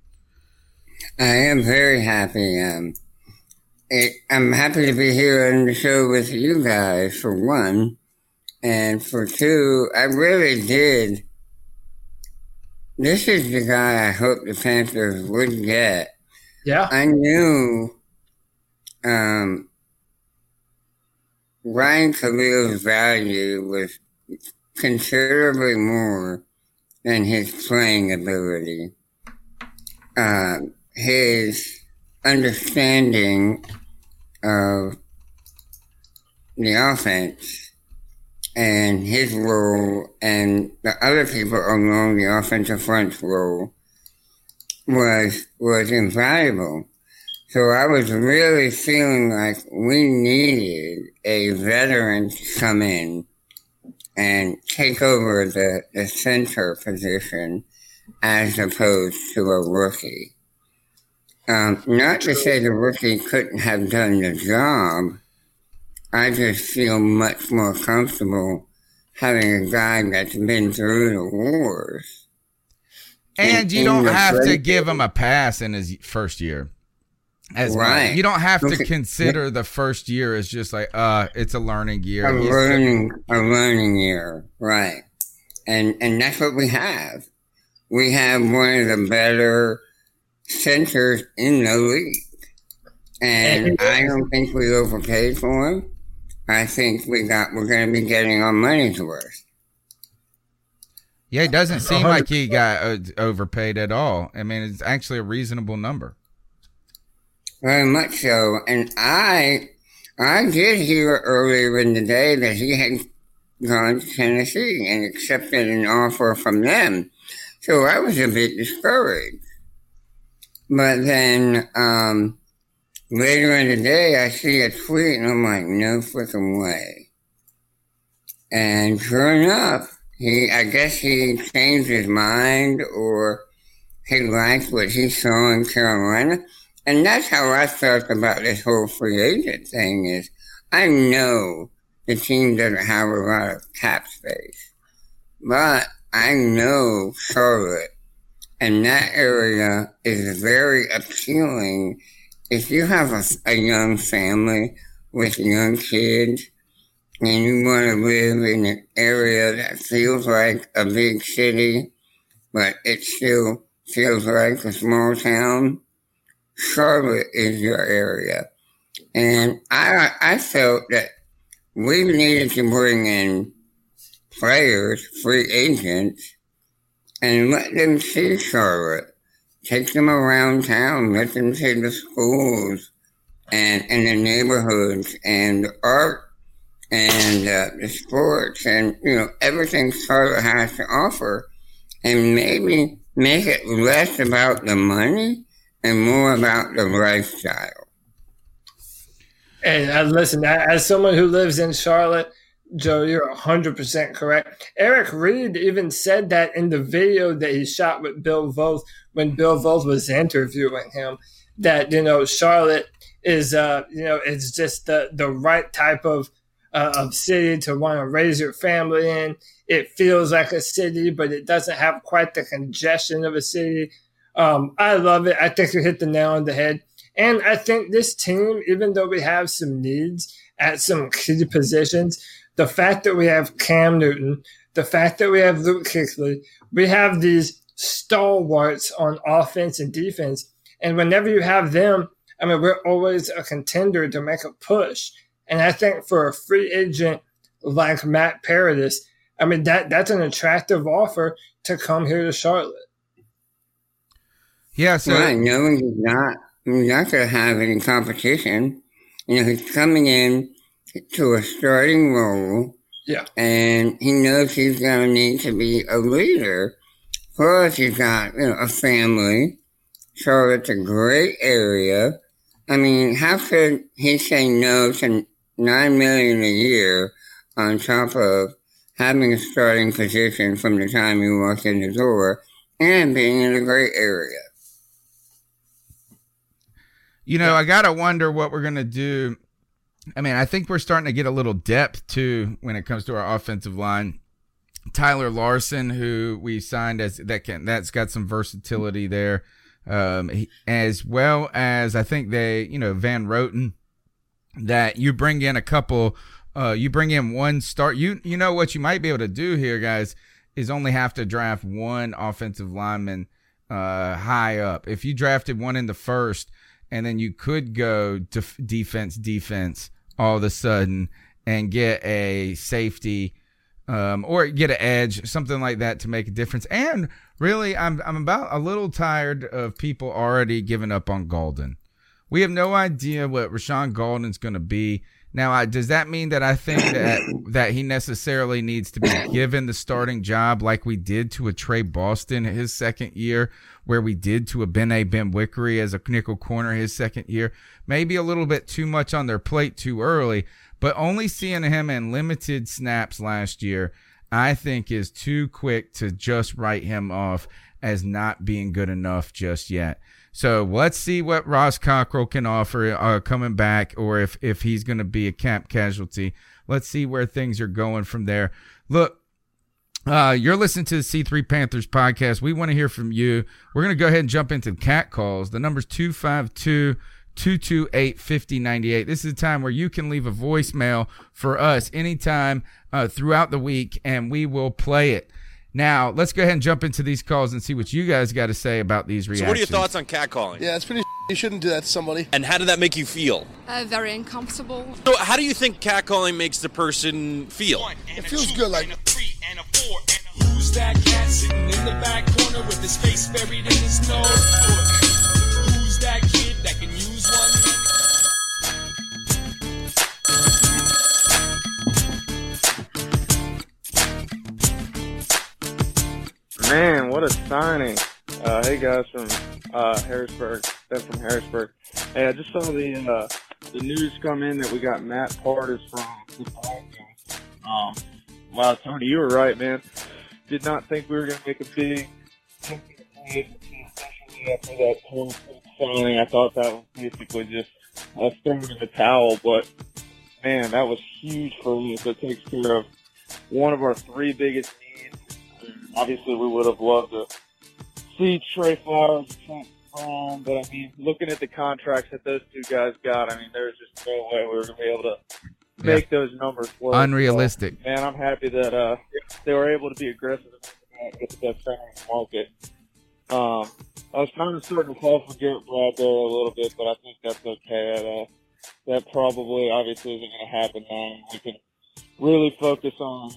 I am very happy. Um, it, I'm happy to be here on the show with you guys, for one. And for two, I really did. This is the guy I hope the Panthers would get. Yeah. I knew um, Ryan Kalil's value was considerably more than his playing ability. Uh, his understanding of the offense and his role and the other people along the offensive front role was was invaluable. So I was really feeling like we needed a veteran to come in and take over the, the center position as opposed to a rookie. Um, not to say the rookie couldn't have done the job. I just feel much more comfortable having a guy that's been through the wars. And you don't have to give him a pass in his first year. As right. You don't have to consider the first year as just like, uh, it's a learning year. A He's learning, a learning year. Right. And, and that's what we have. We have one of the better centers in the league. And I don't think we overpaid for him. I think we got, we're going to be getting our money's worth. Yeah, it doesn't seem like he got uh, overpaid at all. I mean, it's actually a reasonable number. Very much so. And I, I did hear earlier in the day that he had gone to Tennessee and accepted an offer from them. So I was a bit discouraged. But then, um, later in the day, I see a tweet and I'm like, no freaking way. And sure enough, he, I guess he changed his mind or he liked what he saw in Carolina. And that's how I felt about this whole free agent thing is I know the team doesn't have a lot of cap space, but I know Charlotte and that area is very appealing. If you have a, a young family with young kids and you want to live in an area that feels like a big city, but it still feels like a small town, Charlotte is your area. And I, I felt that we needed to bring in players, free agents, and let them see Charlotte. Take them around town, let them see the schools and, and the neighborhoods and the art and uh, the sports and you know everything Charlotte has to offer, and maybe make it less about the money and more about the lifestyle. And uh, listen, as someone who lives in Charlotte, Joe, you're 100% correct. Eric Reid even said that in the video that he shot with Bill Voth when Bill Voth was interviewing him, that, you know, Charlotte is, uh, you know, it's just the, the right type of uh, of city to want to raise your family in. It feels like a city, but it doesn't have quite the congestion of a city. Um, I love it. I think you hit the nail on the head. And I think this team, even though we have some needs at some key positions, the fact that we have Cam Newton, the fact that we have Luke Kuechly, we have these stalwarts on offense and defense. And whenever you have them, I mean, we're always a contender to make a push. And I think for a free agent like Matt Paradis, I mean that that's an attractive offer to come here to Charlotte. Yeah, so right, knowing he's not he's not gonna have any competition. You know, he's coming in to a starting role. Yeah. And he knows he's gonna need to be a leader. Plus he's got, you know, a family. Charlotte's a great area. I mean, how could he say no to nine million a year on top of having a starting position from the time you walk in the door and being in a great area. You know, I gotta wonder what we're gonna do. I mean, I think we're starting to get a little depth too when it comes to our offensive line. Tyler Larsen, who we signed as that can that's got some versatility there, um, he, as well as I think they, you know, Van Roten, that you bring in a couple, uh, you bring in one start. You you know what you might be able to do here, guys, is only have to draft one offensive lineman uh, high up. If you drafted one in the first, and then you could go def- defense defense all of a sudden and get a safety um, or get an edge, something like that to make a difference. And really, I'm I'm about a little tired of people already giving up on Gaulden. We have no idea what Rashaan Gaulden's going to be. Now, I, does that mean that I think that that he necessarily needs to be given the starting job like we did to a Tre Boston his second year, where we did to a Bene Benwikere as a nickel corner his second year? Maybe a little bit too much on their plate too early, but only seeing him in limited snaps last year, I think is too quick to just write him off as not being good enough just yet. So let's see what Ross Cockrell can offer uh, coming back, or if if he's going to be a camp casualty. Let's see where things are going from there. Look, uh, you're listening to the C3 Panthers podcast. We want to hear from you. We're going to go ahead and jump into the cat calls. The number's 252 228 5098. This is a time where you can leave a voicemail for us anytime uh, throughout the week, and we will play it. Now, let's go ahead and jump into these calls and see what you guys got to say about these reactions. So, what are your thoughts on catcalling? Yeah, it's pretty. You shouldn't do that to somebody. And how did that make you feel? Uh, very uncomfortable. So, how do you think catcalling makes the person feel? It feels good, like. Who's that cat sitting in the back corner with his face buried in his nose? Who's that kid Man, what a signing! Uh, hey guys from uh, Harrisburg, Ben from Harrisburg. Hey, I just saw the uh, the news come in that we got Matt Partis from the. Um, wow, Tony, you were right, man. Did not think we were going to make a big, especially after that whole signing. I thought that was basically just us throwing in the towel, but man, that was huge for us. That takes care of one of our three biggest needs. Obviously, we would have loved to see Trey Flowers, Brown, but I mean, looking at the contracts that those two guys got, I mean, there's just no way we were going to be able to make those numbers work. Unrealistic. So, man, I'm happy that uh, they were able to be aggressive and get the best center in the market. Um, I was kind of starting to fall for Garrett Brad there a little bit, but I think that's okay. That, uh, that probably obviously isn't going to happen now. We can really focus on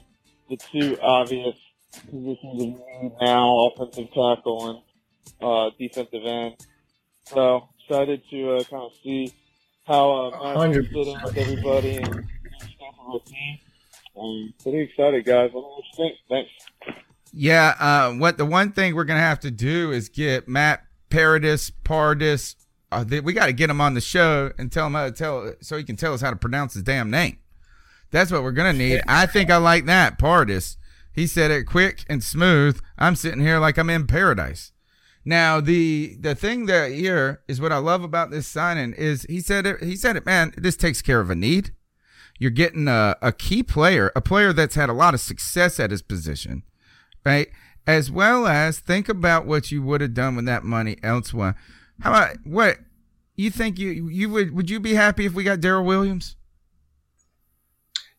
the two obvious positions of need now, offensive tackle and uh, defensive end. So excited to uh, kind of see how uh, Matt can fit in with everybody and stuff with the team. Um, pretty excited, guys. Let me know what you think. Thanks. Yeah, uh, what the one thing we're gonna have to do is get Matt Paradis Pardis. Uh, we got to get him on the show and tell him how to tell, so he can tell us how to pronounce his damn name. That's what we're gonna need. I think I like that Pardis. He said it quick and smooth. I'm sitting here like I'm in paradise. Now the the thing that here is what I love about this signing is he said it. He said it, man. This takes care of a need. You're getting a, a key player, a player that's had a lot of success at his position right? As well as think about what you would have done with that money elsewhere. How about what you think you you would would you be happy if we got Daryl Williams?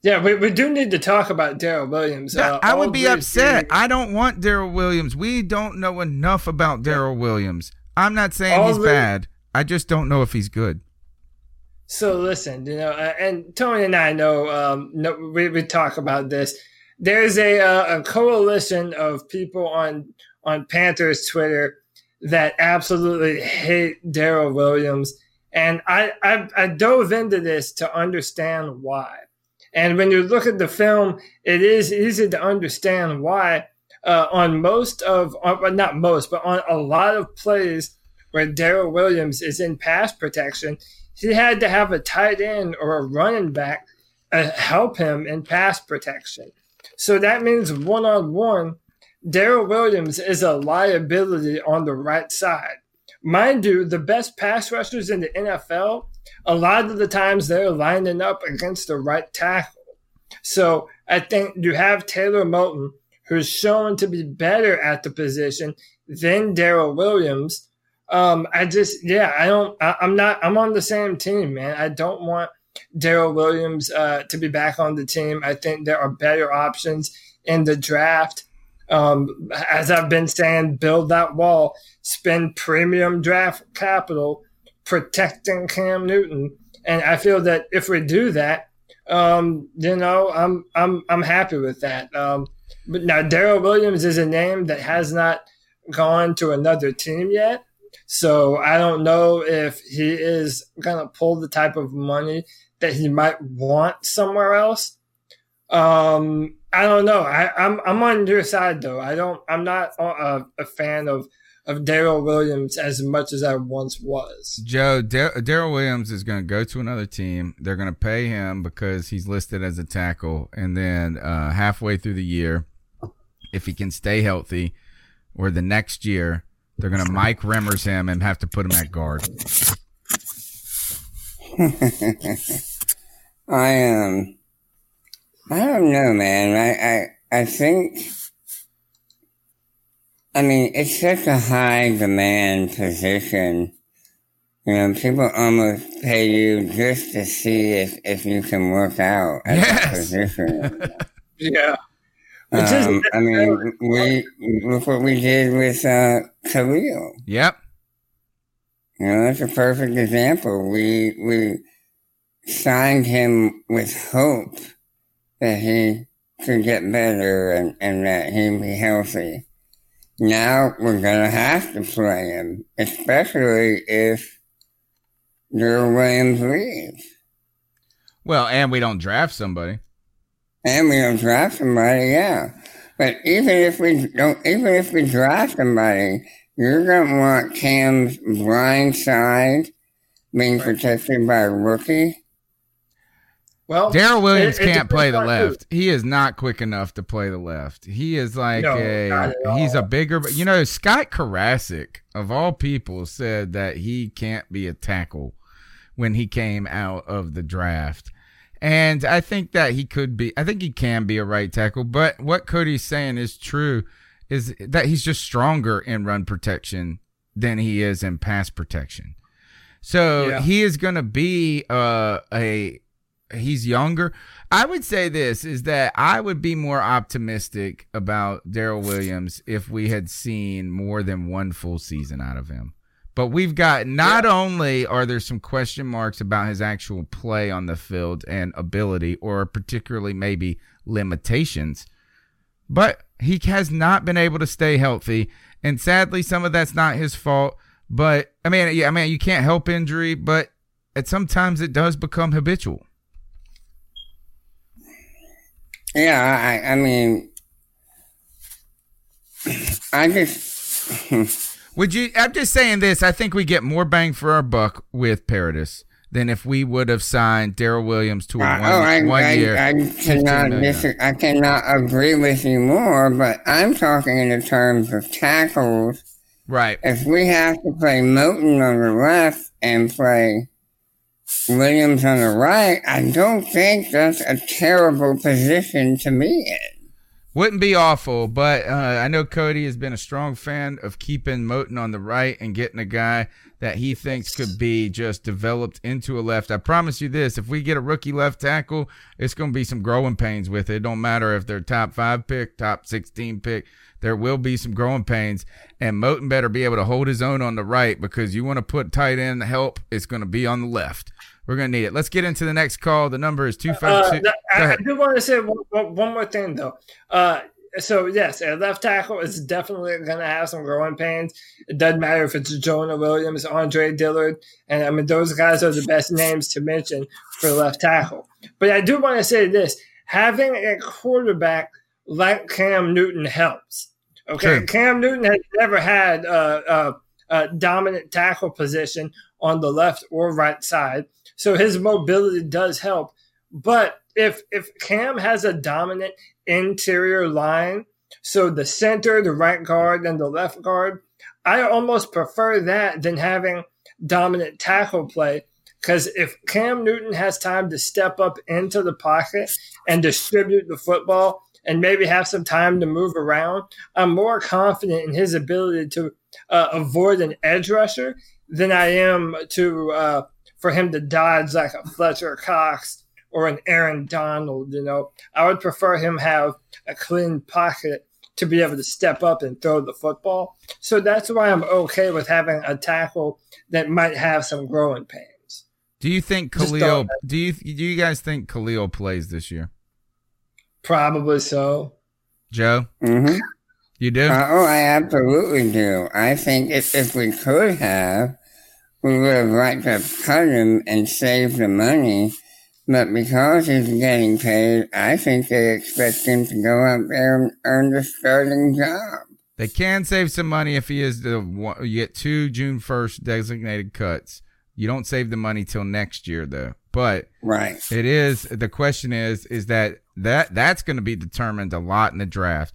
Yeah, we, we do need to talk about Daryl Williams. Uh, I would be upset. I don't want Daryl Williams. We don't know enough about Daryl Williams. I'm not saying All he's the- bad. I just don't know if he's good. So listen, you know, uh, and Tony and I know, um, no, we, we talk about this. There's a, uh, a coalition of people on on Panthers Twitter that absolutely hate Daryl Williams, and I, I I dove into this to understand why. And when you look at the film, it is easy to understand why. Uh, on most of, uh, not most, but on a lot of plays where Daryl Williams is in pass protection, he had to have a tight end or a running back uh, help him in pass protection. So that means one on one, Daryl Williams is a liability on the right side. Mind you, the best pass rushers in the NFL, a lot of the times they're lining up against the right tackle. So I think you have Taylor Moton, who's shown to be better at the position than Daryl Williams. Um, I just, yeah, I don't, I, I'm not, I'm on the same team, man. I don't want Daryl Williams uh, to be back on the team. I think there are better options in the draft. Um, as I've been saying, build that wall, spend premium draft capital protecting Cam Newton. And I feel that if we do that, um, you know, I'm I'm I'm happy with that. Um, but now Daryl Williams is a name that has not gone to another team yet. So I don't know if he is gonna pull the type of money that he might want somewhere else. Um, I don't know. I, I'm I'm on your side though. I don't. I'm not a, a fan of of Daryl Williams as much as I once was. Joe, Daryl Williams is going to go to another team. They're going to pay him because he's listed as a tackle. And then uh, halfway through the year, if he can stay healthy, or the next year, they're going to Mike Remmers him and have to put him at guard. I um, I don't know, man. I I I think. I mean, it's such a high demand position. You know, people almost pay you just to see if, if you can work out at yes. that position. yeah. Um, I mean, we look what we did with uh, Kalil. Yep. You know, that's a perfect example. We we signed him with hope that he could get better and, and that he'd be healthy. Now we're gonna have to play him, especially if Daryl Williams leaves. Well, and we don't draft somebody. And we don't draft somebody, yeah. But even if we don't, even if we draft somebody, you're gonna want Cam's blind side being protected by a rookie. Well, Daryl Williams it, it can't play the left. He is not quick enough to play the left. He is like no, a he's a bigger. But you know, Scott Karasik of all people said that he can't be a tackle when he came out of the draft. And I think that he could be. I think he can be a right tackle. But what Cody's saying is true. Is that he's just stronger in run protection than he is in pass protection. So yeah. he is going to be uh, a he's younger. I would say this is that I would be more optimistic about Daryl Williams if we had seen more than one full season out of him. But we've got not yeah. only are there some question marks about his actual play on the field and ability, or particularly maybe limitations, but he has not been able to stay healthy. And sadly, some of that's not his fault. But I mean, yeah, I mean, you can't help injury, but at sometimes it does become habitual. Yeah, I, I mean, I just. would you? I'm just saying this. I think we get more bang for our buck with Paradis than if we would have signed Daryl Williams to a uh, one, oh, I, one I, year. I cannot dis- I cannot agree with you more, but I'm talking in the terms of tackles. Right. If we have to play Moton on the left and play Williams on the right, I don't think that's a terrible position to be in. Wouldn't be awful, but uh, I know Cody has been a strong fan of keeping Moton on the right and getting a guy that he thinks could be just developed into a left. I promise you this: if we get a rookie left tackle, it's going to be some growing pains with it. It don't matter if they're top five pick, top sixteen pick. There will be some growing pains, and Moton better be able to hold his own on the right because you want to put tight end help. It's going to be on the left. We're going to need it. Let's get into the next call. The number is 252. Uh, I, I, do want to say one, one more thing, though. Uh, so, yes, a left tackle is definitely going to have some growing pains. It doesn't matter if it's Jonah Williams, Andre Dillard, and I mean, those guys are the best names to mention for left tackle. But I do want to say this having a quarterback like Cam Newton helps. Okay, sure. Cam Newton has never had a, a, a dominant tackle position on the left or right side. So his mobility does help. But if if Cam has a dominant interior line, so the center, the right guard, and the left guard, I almost prefer that than having dominant tackle play. Because if Cam Newton has time to step up into the pocket and distribute the football and maybe have some time to move around, I'm more confident in his ability to uh, avoid an edge rusher than I am to uh, for him to dodge like a Fletcher Cox or an Aaron Donald. You know, I would prefer him have a clean pocket to be able to step up and throw the football. So that's why I'm okay with having a tackle that might have some growing pains. Do you think Kalil? don't- Do you do you guys think Kalil plays this year? Probably so. Joe, Mm-hmm. you do? Uh, oh, I absolutely do. I think if, if we could have, we would have liked to cut him and saved the money. But because he's getting paid, I think they expect him to go out there and earn the starting job. They can save some money if he is the one, you get two June first designated cuts. You don't save the money till next year though. But Right. it is the question is is that that that's going to be determined a lot in the draft.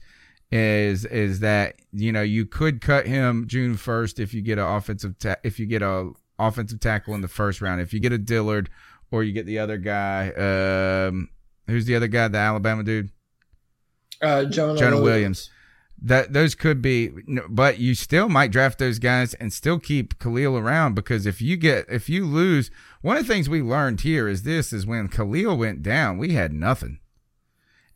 Is is that you know you could cut him June first if you get an offensive ta- if you get a offensive tackle in the first round if you get a Dillard or you get the other guy um who's the other guy the Alabama dude Uh, Jonah, Jonah Williams. Williams. That those could be, but you still might draft those guys and still keep Kalil around because if you get if you lose, one of the things we learned here is this: is when Kalil went down, we had nothing,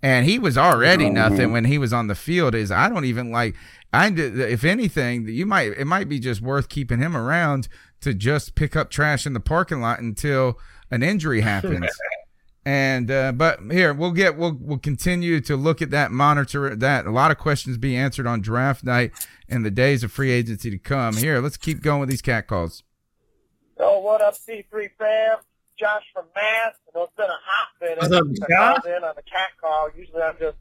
and he was already Mhm. nothing when he was on the field. Is I don't even like I if anything, you might it might be just worth keeping him around to just pick up trash in the parking lot until an injury happens. And uh, but here we'll get we'll we'll continue to look at that, monitor that. A lot of questions be answered on draft night and the days of free agency to come. Here, let's keep going with these cat calls. Oh, what up, C3 fam? Josh from Mass. I know it's been a hot minute What's up, since I Josh? called in on the cat call. Usually I'm just,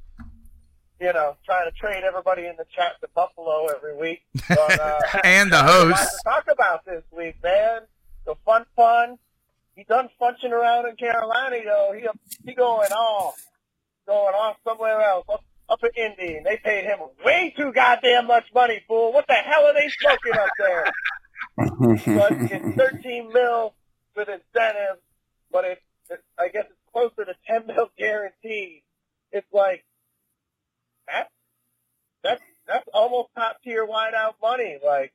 you know, trying to trade everybody in the chat to Buffalo every week. But, uh, And the there's a lot host. to talk about this week, man. The fun, fun. He done funching around in Carolina, though. He he going off, going off somewhere else, up, up in Indy, and they paid him way too goddamn much money, fool. What the hell are they smoking up there? but it's 13 mil with incentives, but it, it, I guess it's closer to 10 mil guaranteed. It's like that's that's that's almost top tier wideout money. Like,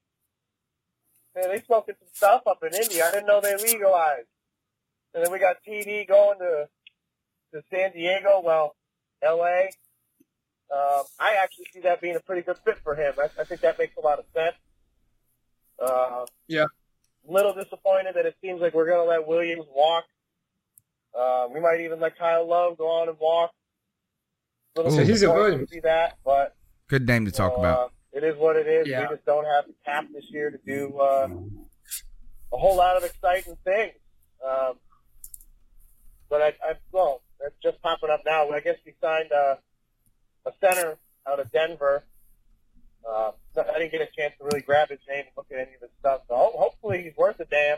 man, they smoking some stuff up in India. I didn't know they legalized. And then we got TD going to to San Diego. Well, L.A. Um, I actually see that being a pretty good fit for him. I, I think that makes a lot of sense. Uh, Yeah. little disappointed that it seems like we're going to let Williams walk. Uh, we might even let Kyle Love go on and walk. Little So he's a disappointed to Williams. see that, but Good name to talk uh, about. it is what it is. Yeah. We just don't have the cap this year to do uh, a whole lot of exciting things. Um, but I, I well, that's just popping up now. I guess we signed uh, a center out of Denver. Uh, I didn't get a chance to really grab his name and look at any of his stuff. So hopefully he's worth a damn.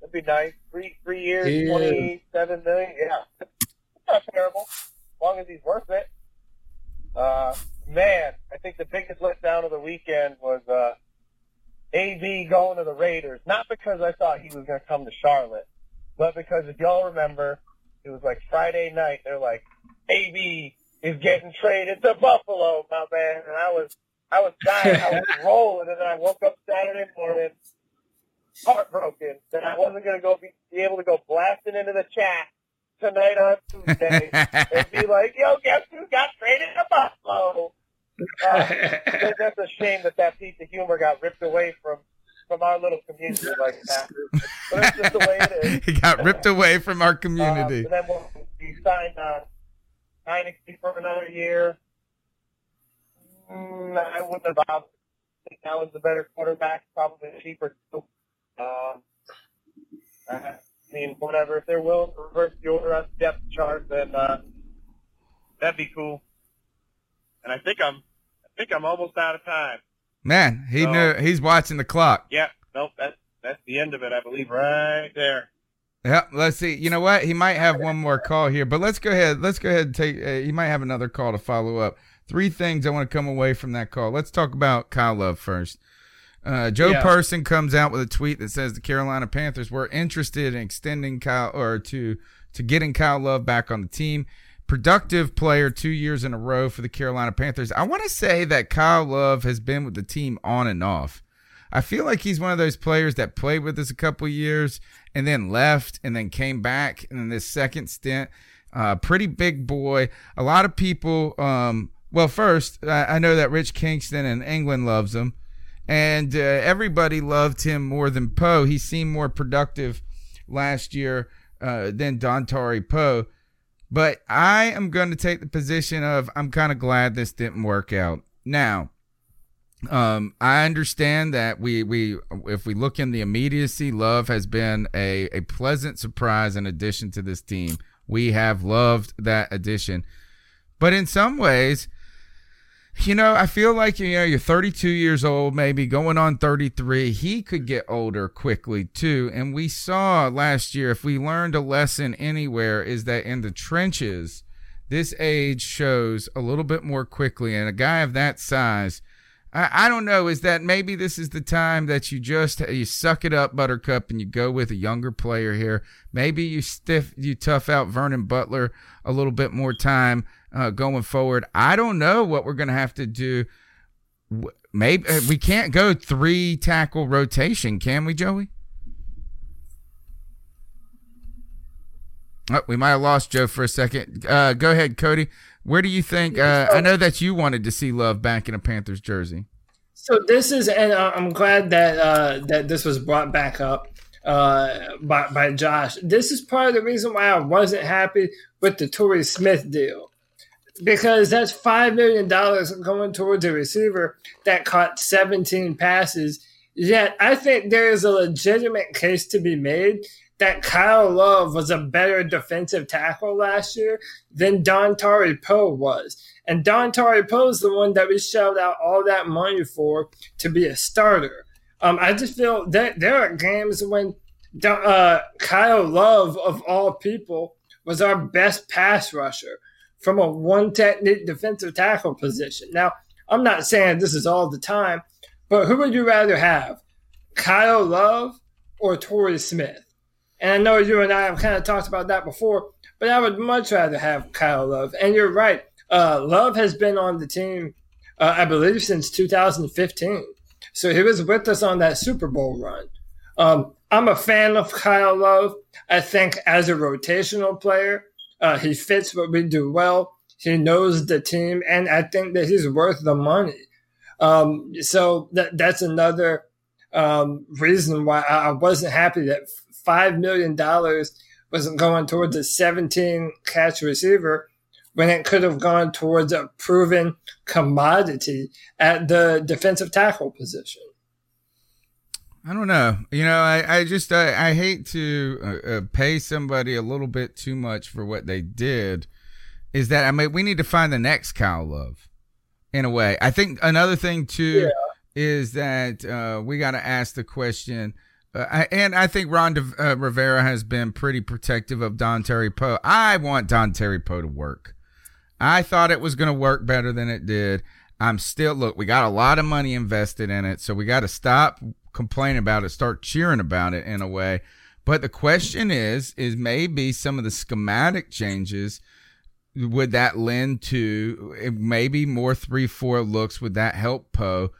That'd be nice. Three three years, is. twenty seven million. Yeah, not terrible. As long as he's worth it. Uh, man, I think the biggest letdown of the weekend was uh, AB going to the Raiders. Not because I thought he was going to come to Charlotte, but because if y'all remember, it was like Friday night. They're like, AB is getting traded to Buffalo, my man. And I was, I was dying. I was rolling, and then I woke up Saturday morning heartbroken that I wasn't going to go be, be able to go blasting into the chat tonight on Tuesday and be like, "Yo, guess who got traded to Buffalo?" Uh, that- that's a shame that that piece of humor got ripped away from from our little community like that. But it's just the way it is. he got ripped away from our Um, community. and then we'll, we signed uh, Heinicke for another year. Mm, I wouldn't have bothered. I think that was the better quarterback, probably cheaper too. Um, I mean, whatever. If they're willing to reverse the order on depth chart, then uh, that'd be cool. And I think I'm, I think I'm almost out of time. Man, he So- knew he's watching the clock. Yeah, nope, that's that's the end of it. I believe right there. Yeah, Let's see. You know what? He might have one more call here, but let's go ahead. Let's go ahead and take. Uh, he might have another call to follow up. Three things I want to come away from that call. Let's talk about Kyle Love first. Uh, Joe Yeah. Person comes out with a tweet that says the Carolina Panthers were interested in extending Kyle or to to getting Kyle Love back on the team. Productive player two years in a row for the Carolina Panthers. I want to say that Kyle Love has been with the team on and off. I feel like he's one of those players that played with us a couple years and then left and then came back in this second stint. Uh, pretty big boy. A lot of people. Um, well, first I, I know that Rich Kingston in England loves him, and uh, everybody loved him more than Poe. He seemed more productive last year uh, than Dontari Poe. But I am going to take the position of I'm kind of glad this didn't work out. Now, um, I understand that we we if we look in the immediacy, Love has been a a pleasant surprise in addition to this team. We have loved that addition, but in some ways, you know, I feel like you know you're 32 years old, maybe going on 33. He could get older quickly too, and we saw last year. If we learned a lesson anywhere, is that in the trenches, this age shows a little bit more quickly, and a guy of that size. I, I don't know. Is that maybe this is the time that you just you suck it up, Buttercup, and you go with a younger player here? Maybe you stiff you tough out Vernon Butler a little bit more time uh, going forward. I don't know what we're gonna have to do. Maybe uh, we can't go three tackle rotation, can we, Joey? Oh, we might have lost Joe for a second. Uh, go ahead, Cody. Where do you think? Uh, I know that you wanted to see Love back in a Panthers jersey. So this is, and uh, I'm glad that uh, that this was brought back up uh, by by Josh. This is part of the reason why I wasn't happy with the Torrey Smith deal because that's five million dollars going towards a receiver that caught 17 passes. Yet I think there is a legitimate case to be made that Kyle Love was a better defensive tackle last year than Dontari Poe was. And Dontari Poe is the one that we shelled out all that money for to be a starter. Um, I just feel that there are games when uh, Kyle Love, of all people, was our best pass rusher from a one technique defensive tackle position. Now, I'm not saying this is all the time, but who would you rather have, Kyle Love or Torrey Smith? And I know you and I have kind of talked about that before, but I would much rather have Kyle Love. And you're right. Uh, Love has been on the team, uh, I believe, since 2015. So he was with us on that Super Bowl run. Um, I'm a fan of Kyle Love. I think as a rotational player, uh, he fits what we do well. He knows the team, and I think that he's worth the money. Um, so that that's another um, reason why I, I wasn't happy that five million dollars wasn't going towards a 17 catch receiver when it could have gone towards a proven commodity at the defensive tackle position. I don't know. You know, I, I just I, I hate to uh, uh, pay somebody a little bit too much for what they did. Is that I mean we need to find the next Kyle Love, in a way. I think another thing too is that uh, we got to ask the question. Uh, I, and I think Ron De, uh, Rivera has been pretty protective of Dontari Poe. I want Dontari Poe to work. I thought it was going to work better than it did. I'm still look. We got a lot of money invested in it, so we got to stop complaining about it, start cheering about it in a way. But the question is, is maybe some of the schematic changes would that lend to eh, maybe more three four looks? Would that help Poe?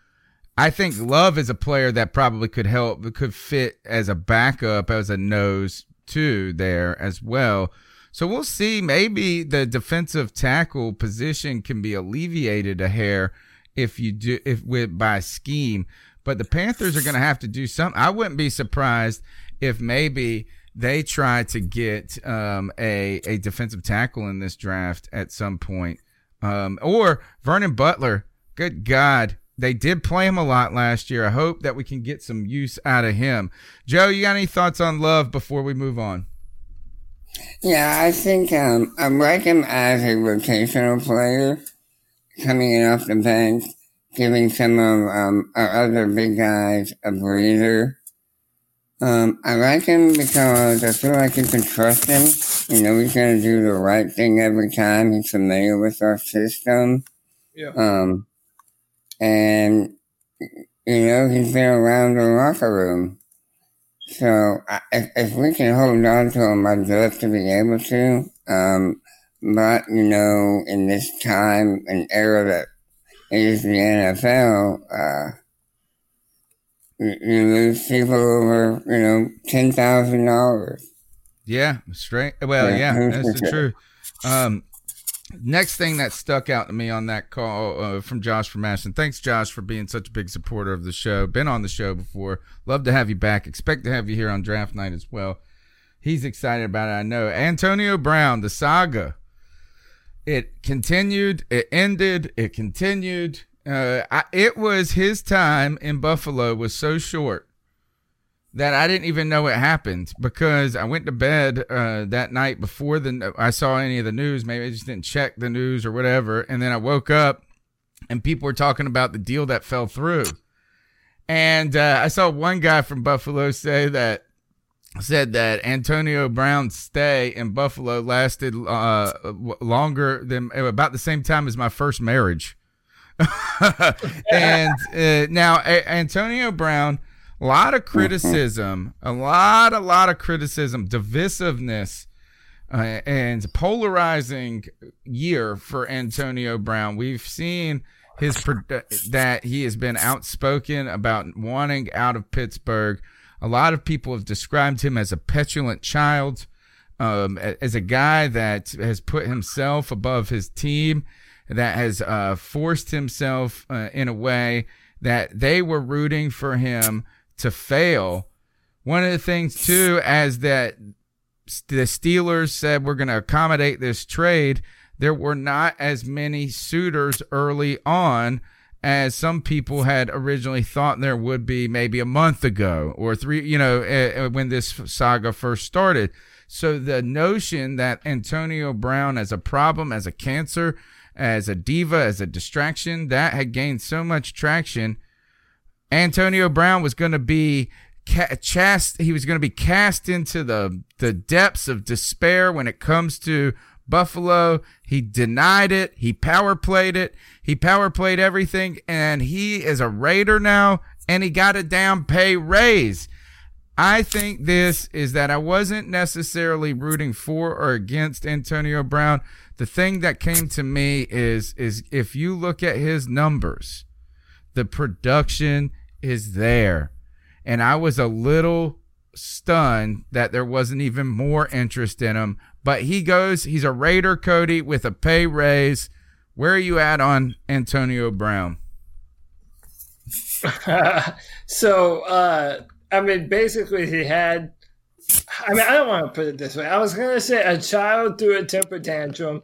I think Love is a player that probably could help, could fit as a backup, as a nose too there as well. So we'll see. Maybe the defensive tackle position can be alleviated a hair if you do if with by scheme. But the Panthers are going to have to do something. I wouldn't be surprised if maybe they try to get um, a a defensive tackle in this draft at some point, um, or Vernon Butler. Good God, they did play him a lot last year. I hope that we can get some use out of him. Joe, you got any thoughts on Love before we move on? Yeah, I think um, I like him as a rotational player, coming in off the bench, giving some of um, our other big guys a breather. Um, I like him because I feel like you can trust him. You know, he's going to do the right thing every time. He's familiar with our system. Yeah. Um, and, you know, he's been around the locker room. So I, if, if we can hold on to him, I'd love to be able to. Um, but, you know, in this time and era that is the NFL, uh, you, you lose people over, you know, ten thousand dollars. Yeah, straight. Well, Yeah, yeah, that's the truth. Um, next thing that stuck out to me on that call uh, from Josh from Ashton. Thanks, Josh, for being such a big supporter of the show. Been on the show before. Love to have you back. Expect to have you here on draft night as well. He's excited about it. I know. Antonio Brown, the saga. It continued. It ended. It continued. Uh, I, it was his time in Buffalo was so short that I didn't even know it happened because I went to bed uh, that night before the I saw any of the news. Maybe I just didn't check the news or whatever, and then I woke up and people were talking about the deal that fell through. And uh, I saw one guy from Buffalo say that said that Antonio Brown's stay in Buffalo lasted uh, longer than about the same time as my first marriage. and uh, now a- Antonio Brown, a lot of criticism, a lot, a lot of criticism, divisiveness, uh, and polarizing year for Antonio Brown. We've seen his that he has been outspoken about wanting out of Pittsburgh. A lot of people have described him as a petulant child, um, as a guy that has put himself above his team, that has uh, forced himself uh, in a way that they were rooting for him to fail. One of the things too, as that the Steelers said we're going to accommodate this trade, there were not as many suitors early on as some people had originally thought there would be maybe a month ago or three, you know, uh, when this saga first started. So the notion that Antonio Brown as a problem, as a cancer, as a diva, as a distraction, that had gained so much traction. Antonio Brown was going to be ca- chast he was going to be cast into the the depths of despair when it comes to Buffalo. He denied it. He power played it. He power played everything and he is a Raider now and he got a down pay raise. I think this is that I wasn't necessarily rooting for or against Antonio Brown. The thing that came to me is is if you look at his numbers, the production is there. And I was a little stunned that there wasn't even more interest in him. But he goes, he's a Raider, Cody, with a pay raise. Where are you at on Antonio Brown? so, uh, I mean, basically, he had. I mean, I don't want to put it this way. I was going to say a child threw a temper tantrum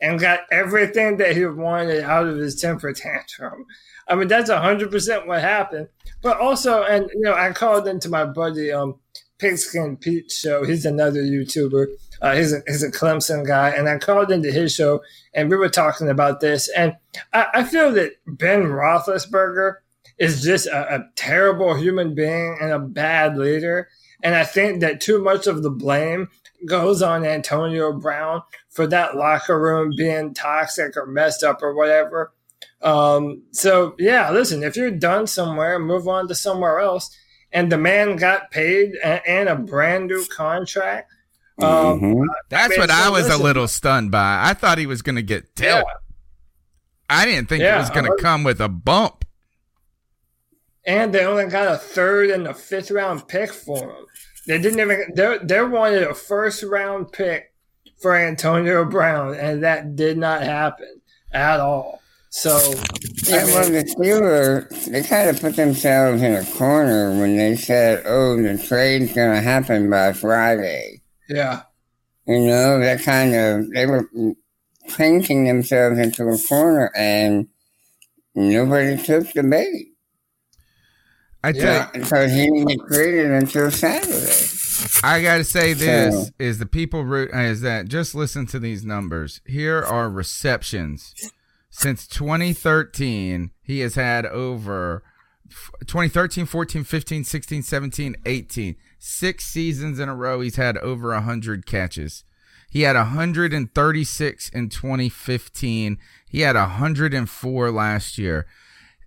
and got everything that he wanted out of his temper tantrum. I mean, that's 100% what happened. But also, and, you know, I called into my buddy, um, Pigskin Pete show. He's another YouTuber. Uh, he's, a, he's a Clemson guy. And I called into his show and we were talking about this. And I, I feel that Ben Roethlisberger is just a, a terrible human being and a bad leader. And I think that too much of the blame goes on Antonio Brown for that locker room being toxic or messed up or whatever. Um, so yeah, listen, if you're done somewhere, move on to somewhere else. And the man got paid and a brand new contract. Um, Mhm. That's mean, what so I was listen. a little stunned by. I thought he was going to get dealt. I didn't think it was going to come with a bump. and they only got a third and a fifth round pick for him. They didn't even they they wanted a first round pick for Antonio Brown, and that did not happen at all. So Yeah, I mean, well, the Steelers, they kind of put themselves in a corner when they said, oh, the trade's going to happen by Friday. Yeah, You know, that kind of, they were painting themselves into a corner and nobody took the bait. I tell you, So he didn't get traded until Saturday. I got to say this So- is the people root uh, is that just listen to these numbers. Here are receptions since 2013. He has had over f- 2013, 14, 15, 16, 17, 18. Six seasons in a row he's had over 100 catches. He had 136 in 2015. He had 104 last year.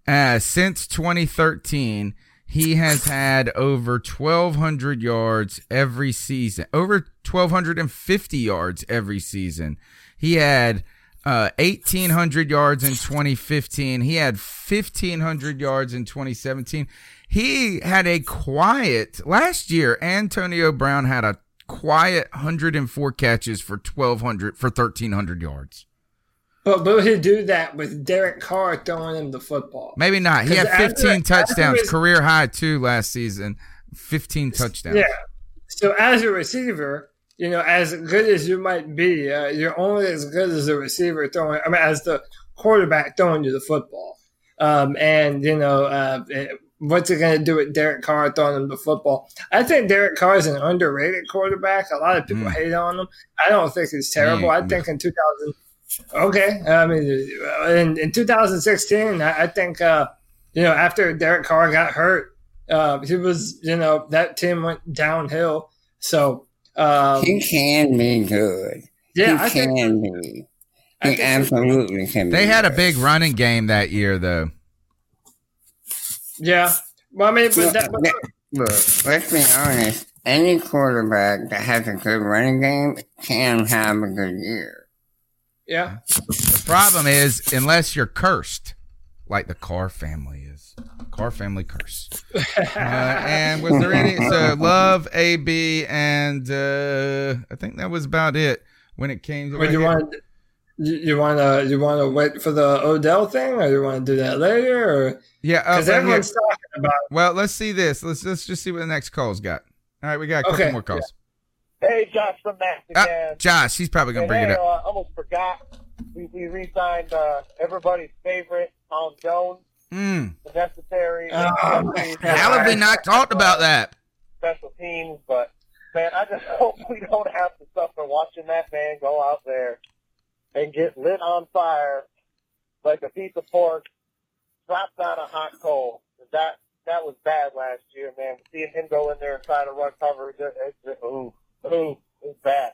Uh, since 2013, he has had over 1,200 yards every season, over 1,250 yards every season. He had uh, 1,800 yards in 2015. He had 1,500 yards in 2017. He had a quiet last year. Antonio Brown had a quiet 104 catches for 1,200 for 1,300 yards. But but he do that with Derek Carr throwing him the football. Maybe not. He had 15 after touchdowns, his- career high too last season. 15 touchdowns. Yeah. So as a receiver, you know, as good as you might be, uh, you're only as good as a receiver throwing. I mean, as the quarterback throwing you the football. Um, and you know, uh, what's it going to do with Derek Carr throwing him the football? I think Derek Carr is an underrated quarterback. A lot of people hate on him. I don't think he's terrible. I think in 2000. Okay, I mean, in, in 2016, I, I think uh, you know after Derek Carr got hurt, uh, he was you know that team went downhill. So um, he can be good. Yeah, he I think- can be. He absolutely can be. They had a big running game that year, though. Yeah. Well, I mean, but Look, that, but look, look, let's be honest. Any quarterback that has a good running game can have a good year. yeah. The problem is, unless you're cursed, like the Carr family is. Carr family curse. Uh, and was there any? So love AB, and uh, I think that was about it when it came to. But you want you, you want to you want to wait for the Odell thing, or you want to do that later, or Yeah, uh, because well, everyone's here- talking about. Well, let's see this. Let's let's just see what the next call's got. All right, we got a couple Okay. more calls. Hey, Josh from Max Ah, again. Josh, he's probably gonna And bring it hey, up. Uh, almost forgot. We, we re-signed uh, everybody's favorite, Tom Jones, Mm. the necessary. Oh, necessary- How have we not talked about that? special teams, but man, I just hope we don't have to suffer watching that man go out there and get lit on fire like a piece of pork dropped on a hot coal. That that was bad last year, man. Seeing him go in there and try to run coverage, it, it, it, ooh, ooh, it's bad.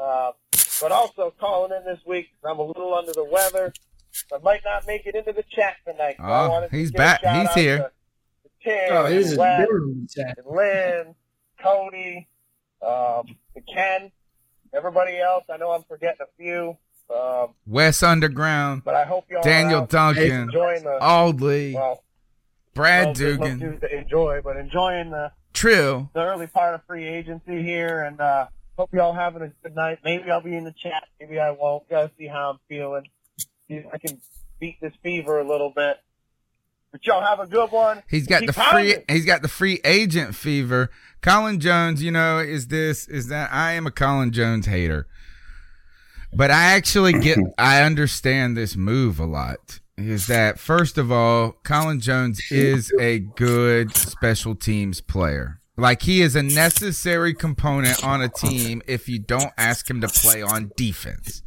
Uh, but also calling in this week, I'm a little under the weather. I might not make it into the chat tonight. so Oh, wanted to he's back. He's here. to- to Tim Oh, he's and Wes, chat. and Lynn, Cody, um, and Ken, everybody else. I know I'm forgetting a few, um, Wes Underground, but I hope y'all Daniel Duncan, enjoying the Audley, well, Brad Dugan, to enjoy, but enjoying the Trill. the early part of free agency here, and uh, hope y'all having a good night. Maybe I'll be in the chat, maybe I won't. Gotta see how I'm feeling. I can beat this fever a little bit. But y'all have a good one. He's got Keep the free. pounding. He's got the free agent fever. Colin Jones, you know, is this is that? I am a Colin Jones hater, but I actually get. I understand this move a lot. Is that first of all, Colin Jones is a good special teams player. Like he is a necessary component on a team if you don't ask him to play on defense.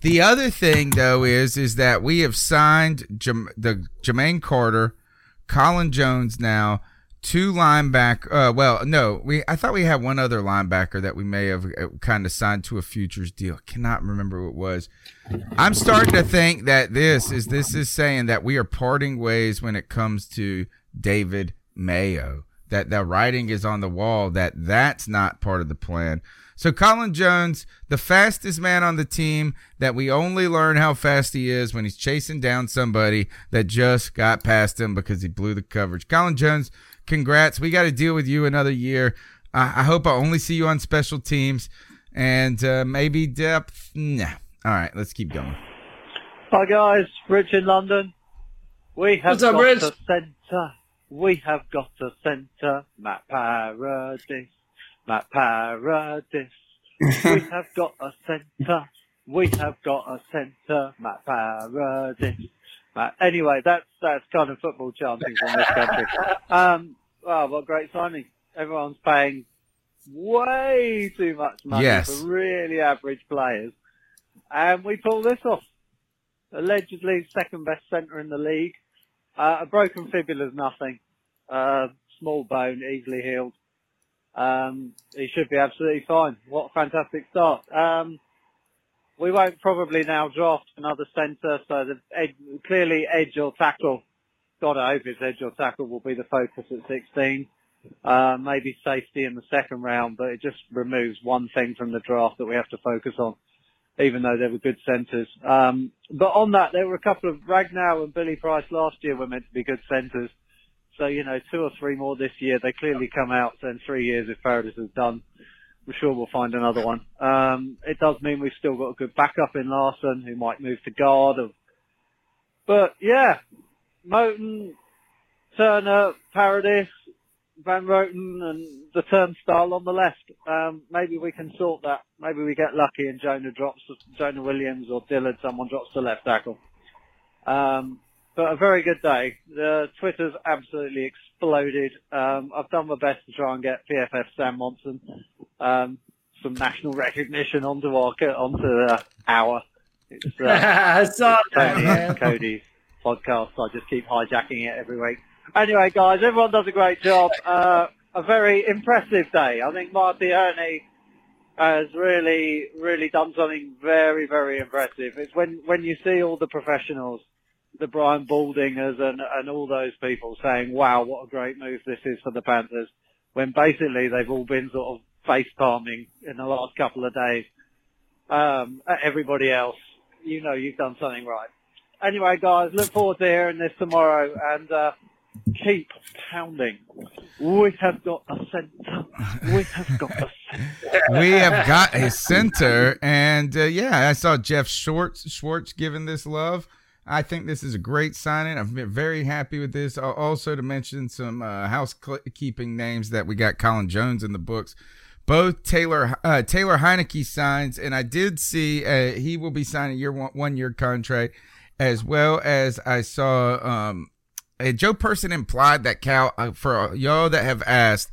The other thing though is is that we have signed the Jermaine Carter, Colin Jones now, two linebacker. Uh, well, no, we I thought we had one other linebacker that we may have kind of signed to a futures deal. Cannot remember what it was. I'm starting to think that this is this is saying that we are parting ways when it comes to David Mayo. That the writing is on the wall that that's not part of the plan. So Colin Jones, the fastest man on the team, that we only learn how fast he is when he's chasing down somebody that just got past him because he blew the coverage. Colin Jones, congrats. We got to deal with you another year. I, I hope I only see you on special teams and uh, maybe depth. Nah. All right, let's keep going. Hi guys, Rich in London. We have What's up, got Rich? a centre. We have got a centre. Matt Paradis. Matt Paradis. we have got a centre. We have got a centre. Matt Paradis. Matt. Anyway, that's that's kind of football chanting in this country. Um, wow, what great signing! Everyone's paying way too much money Yes. for really average players, and we pull this off allegedly second best centre in the league. Uh, a broken fibula's nothing. Uh, small bone, easily healed. Um, he should be absolutely fine. What a fantastic start. Um, we won't probably now draft another centre, so the ed, clearly edge or tackle. God, I hope it's edge or tackle will be the focus at 16. Uh, maybe safety in the second round, but it just removes one thing from the draft that we have to focus on, even though they were good centres. Um, but on that, there were a couple of Ragnow and Billy Price last year were meant to be good centres. So, you know, two or three more this year. They clearly come out. So in three years, if Paradis is done, I'm sure we'll find another one. Um, it does mean we've still got a good backup in Larsen, who might move to guard. Or, but yeah, Moton, Turner, Paradis, Van Roten, and the turnstile on the left. Um, maybe we can sort that. Maybe we get lucky and Jonah drops, Jonah Williams or Dillard, someone drops the left tackle. Um, but a very good day. The Twitter's absolutely exploded. Um, I've done my best to try and get PFF Sam Monson um, some national recognition onto our onto the hour. It's, uh, Tony Cody's podcast. I just keep hijacking it every week. Anyway, guys, everyone does a great job. Uh, a very impressive day. I think Marty Hurney has really, really done something very, very impressive. It's when, when you see all the professionals, the Brian Baldingers and, and all those people saying, wow, what a great move this is for the Panthers, when basically they've all been sort of face palming in the last couple of days, um, everybody else. You know you've done something right. Anyway, guys, look forward to hearing this tomorrow and, uh, keep pounding. We have got a centre. We have got a centre. we have got a center, and uh, yeah, I saw Jeff Schwartz Schwartz giving this love. I think this is a great signing. I've been very happy with this. Also, to mention some uh, housekeeping names that we got Colin Jones in the books. Both Taylor uh, Taylor Heinicke signs, and I did see uh, he will be signing year one, one year contract, as well as I saw um, Joe Person implied that Cal uh, for y'all that have asked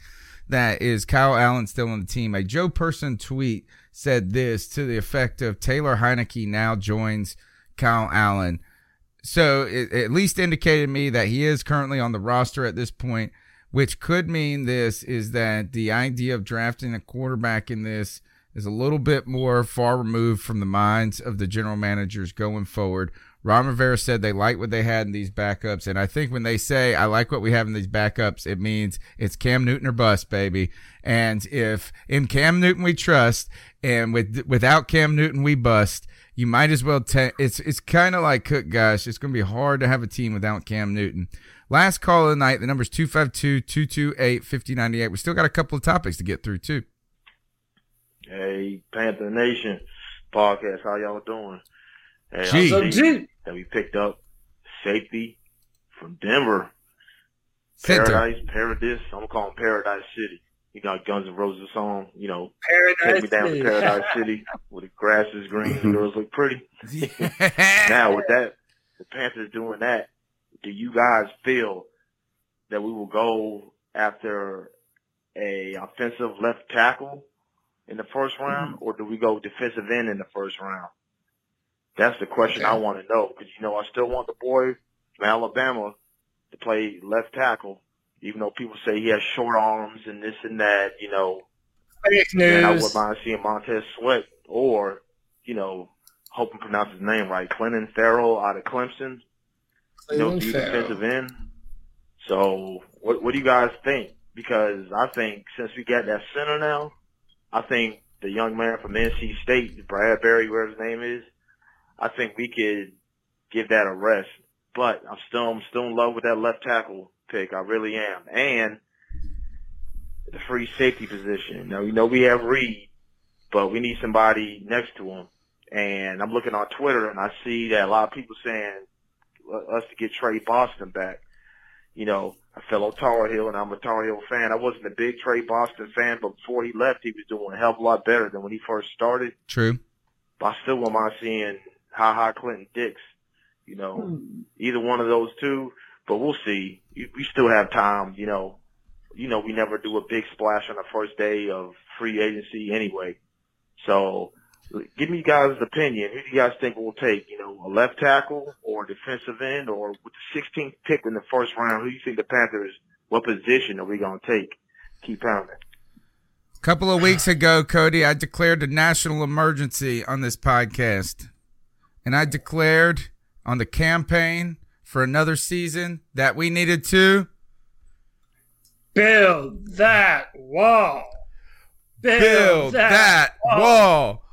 that is Kyle Allen still on the team. A Joe Person tweet said this to the effect of Taylor Heinicke now joins Kyle Allen. So it, it at least indicated to me that he is currently on the roster at this point, which could mean this is that the idea of drafting a quarterback in this is a little bit more far removed from the minds of the general managers going forward. Ron Rivera said they like what they had in these backups. And I think when they say, I like what we have in these backups, it means it's Cam Newton or bust, baby. And if in Cam Newton we trust and with, without Cam Newton we bust, you might as well take, it's, it's kind of like Cook, guys. It's going to be hard to have a team without Cam Newton. Last call of the night. The number's 252-228-5098. We still got a couple of topics to get through too. Hey, Panther Nation podcast, how y'all doing? Hey, Gee. I see that we picked up safety from Denver. Center. Paradise, Paradise. I'm gonna call him Paradise City. You got Guns N' Roses song, you know, Paradise take me down City. to Paradise City where the grass is green and the girls look pretty. now with that, the Panthers doing that, do you guys feel that we will go after a offensive left tackle in the first mm-hmm. round, or do we go defensive end in the first round? That's the question I want to know because you know I still want the boy from Alabama to play left tackle, even though people say he has short arms and this and that. You know, Fake and I wouldn't mind seeing Montez Sweat or you know, hope I pronounce his name right, Clinton Farrell out of Clemson. You know, Clinton do Farrell. defensive end. So, what what do you guys think? Because I think since we got that center now, I think the young man from NC State, Bradbury, where his name is, I think we could give that a rest. But I'm still I'm still in love with that left tackle pick. I really am. And the free safety position. Now you know we have Reid, but we need somebody next to him. And I'm looking on Twitter and I see that a lot of people saying us to get Tre Boston back. You know, a fellow Tar Heel, and I'm a Tar Heel fan. I wasn't a big Tre Boston fan, but before he left, he was doing a hell of a lot better than when he first started. True. But I still wouldn't mind seeing Ha Ha Clinton Dix. You know, hmm. either one of those two. But we'll see. We still have time. You know, you know we never do a big splash on the first day of free agency anyway. So, give me guys' opinion. Who do you guys think we'll take? You know, a left tackle or defensive end, or with the 16th pick in the first round, who do you think the Panthers? What position are we gonna take? Keep pounding. A couple of weeks ago, Cody, I declared a national emergency on this podcast. And I declared on the campaign for another season that we needed to build that wall. Build, build that, that, wall. wall.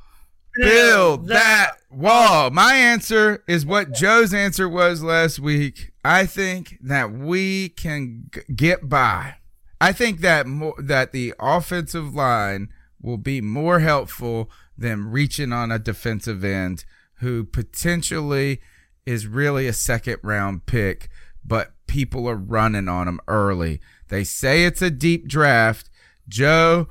Build, build that, that wall. My answer is what Joe's answer was last week. I think that we can g- get by. I think that more, that the offensive line will be more helpful than reaching on a defensive end who potentially is really a second round pick, but people are running on him early. They say it's a deep draft. Joe,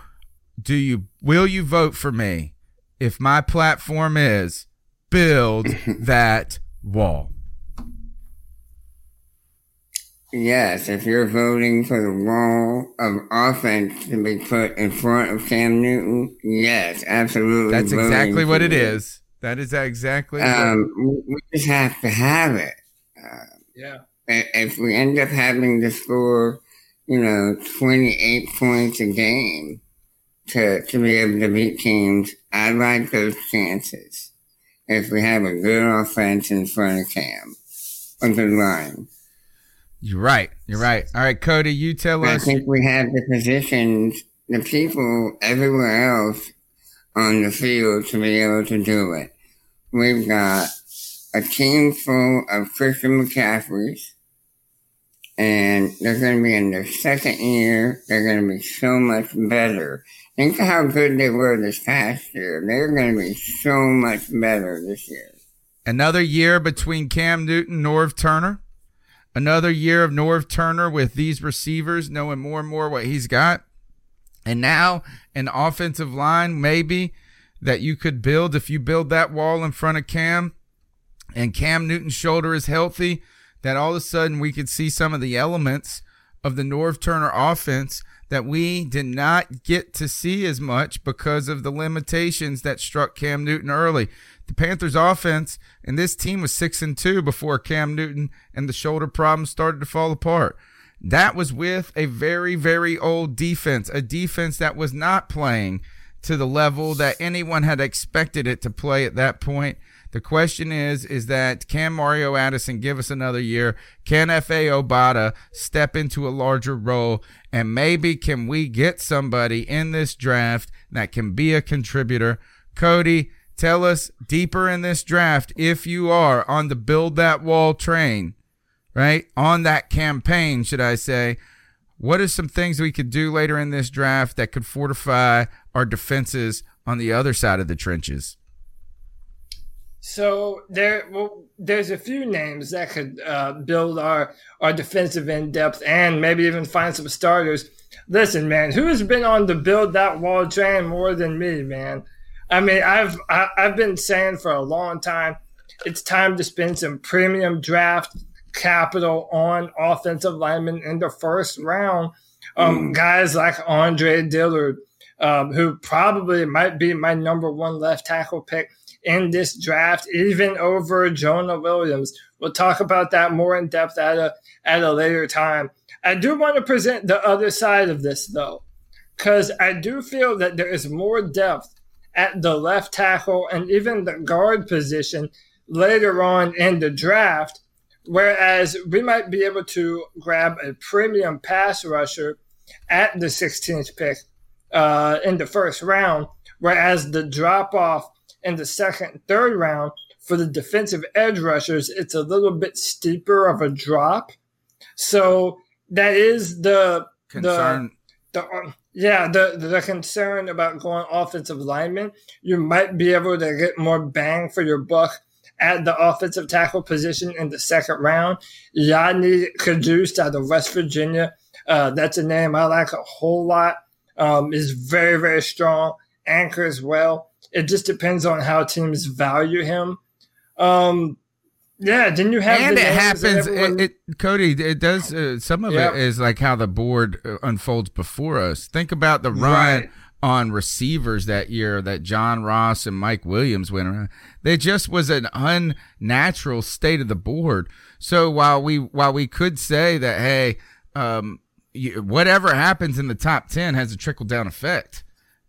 do you will you vote for me if my platform is build that wall? Yes, if you're voting for the wall of offense to be put in front of Cam Newton, yes, absolutely. That's exactly what it is. That is exactly. Um, we just have to have it. Uh, yeah. If we end up having to score, you know, 28 points a game to, to be able to beat teams, I like those chances. If we have a good offense in front of Cam, a good line. You're right. You're right. All right, Cody, you tell I us. I think we have the positions, the people everywhere else on the field to be able to do it. We've got a team full of Christian McCaffreys, and they're going to be in their second year. They're going to be so much better. Think of how good they were this past year. They're going to be so much better this year. Another year between Cam Newton, Norv Turner. Another year of Norv Turner with these receivers, knowing more and more what he's got. And now an offensive line, maybe that you could build if you build that wall in front of Cam and Cam Newton's shoulder is healthy, that all of a sudden we could see some of the elements of the Norv Turner offense that we did not get to see as much because of the limitations that struck Cam Newton early. The Panthers offense and this team was 6 and 2 before Cam Newton and the shoulder problems started to fall apart. That was with a very very old defense, a defense that was not playing to the level that anyone had expected it to play at that point. The question is, is that can Mario Addison give us another year? Can Efe Obada step into a larger role? And maybe can we get somebody in this draft that can be a contributor? Cody, tell us deeper in this draft if you are on the build that wall train, right? On that campaign, should I say? What are some things we could do later in this draft that could fortify our defenses on the other side of the trenches? So there, well, there's a few names that could uh, build our our defensive in depth and maybe even find some starters. Listen, man, who's been on the build that wall train more than me, man? I mean, I've I, have i have been saying for a long time, it's time to spend some premium draft capital on offensive linemen in the first round. Um, mm. Guys like Andre Dillard, um, who probably might be my number one left tackle pick in this draft, even over Jonah Williams. We'll talk about that more in depth at a at a later time. I do want to present the other side of this though, because I do feel that there is more depth at the left tackle and even the guard position later on in the draft. Whereas we might be able to grab a premium pass rusher at the 16th pick uh, in the first round, whereas the drop off in the second, third round for the defensive edge rushers, it's a little bit steeper of a drop. So that is the concern. The, the, um, yeah, the the concern about going offensive lineman. You might be able to get more bang for your buck at the offensive tackle position in the second round. Yodny Cajuste out of West Virginia. Uh, that's a name I like a whole lot. Um, is very, very strong. Anchor as well it just depends on how teams value him. Um, yeah, didn't you have? And it happens. It, it, Cody, it does. Uh, some of yep. it is like how the board uh, unfolds before us. Think about the run right. On receivers that year that John Ross and Mike Williams went around. There just was an unnatural state of the board. So while we while we could say that, hey, um, you, whatever happens in the top ten has a trickle down effect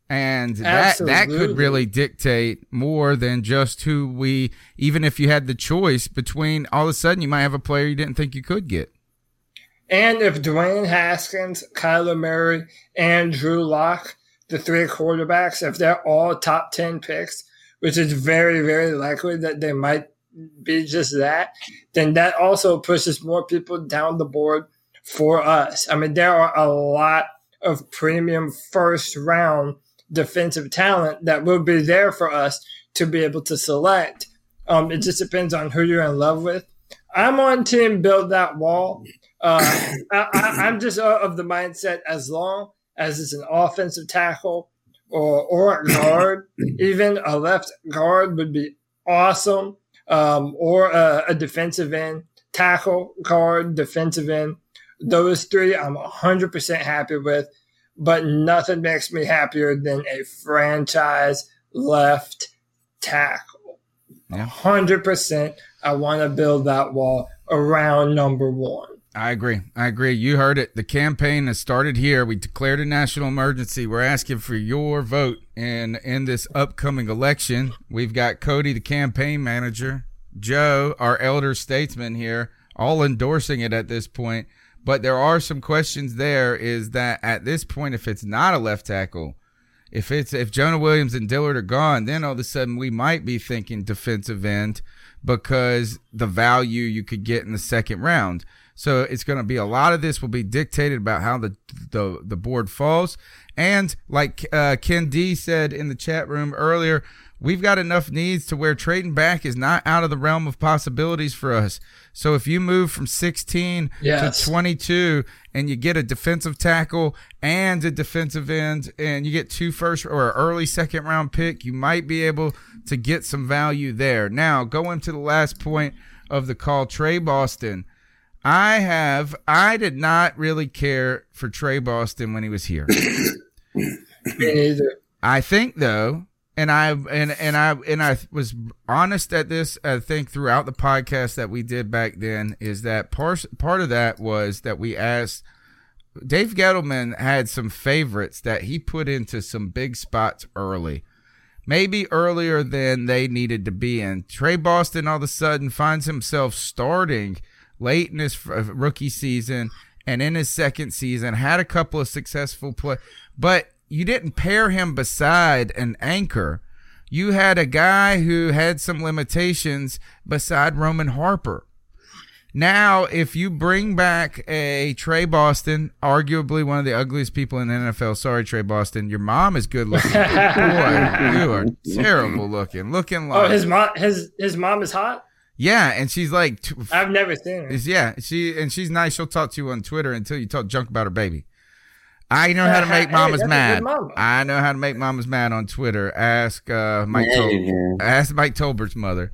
And that that could really dictate more than just who we even if you had the choice between all of a sudden you might have a player you didn't think you could get. And if Dwayne Haskins, Kyler Murray, and Drew Lock, the three quarterbacks, if they're all top 10 picks, which is very, very likely that they might be just that, then that also pushes more people down the board for us. I mean, there are a lot of premium first round defensive talent that will be there for us to be able to select. Um, it just depends on who you're in love with. I'm on team build that wall. Uh, I, I'm just of the mindset as long as it's an offensive tackle or or a guard, even a left guard would be awesome. Um, or a, a defensive end, tackle, guard, defensive end. Those three I'm 100% happy with, but nothing makes me happier than a franchise left tackle. Yeah. 100% I want to build that wall around number one. I agree. I agree. You heard it. The campaign has started here. We declared a national emergency. We're asking for your vote. And in this upcoming election, we've got Cody, the campaign manager, Joe, our elder statesman here, all endorsing it at this point. But there are some questions there is that at this point, if it's not a left tackle, if it's if Jonah Williams and Dillard are gone, then all of a sudden we might be thinking defensive end because the value you could get in the second round. So it's going to be a lot of this will be dictated about how the the the board falls. And like uh, Ken D said in the chat room earlier, we've got enough needs to where trading back is not out of the realm of possibilities for us. So if you move from 16 Yes. to 22 and you get a defensive tackle and a defensive end and you get two first or early second round pick, you might be able to get some value there. Now, going to the last point of the call, Tre Boston. I have I did not really care for Tre Boston when he was here. Me neither. I think though, and I and and I and I was honest at this. I think throughout the podcast that we did back then is that part part of that was that we asked. Dave Gettleman had some favorites that he put into some big spots early, maybe earlier than they needed to be in. Tre Boston all of a sudden finds himself starting late in his uh, rookie season and in his second season had a couple of successful play, but you didn't pair him beside an anchor. You had a guy who had some limitations beside Roman Harper. Now, if you bring back a Tre Boston, arguably one of the ugliest people in the NFL, sorry, Tre Boston, your mom is good looking. Boy, you are terrible looking. Looking oh, like Oh, his mom, his his mom is hot. Yeah, and she's like, t- I've never seen her. yeah, she and she's nice. She'll talk to you on Twitter until you talk junk about her baby. I know how to make Hey, mamas that's a good mad. mama. I know how to make mamas mad on Twitter. Ask uh, Mike. Yeah, Tol- you do. ask Mike Tolbert's mother.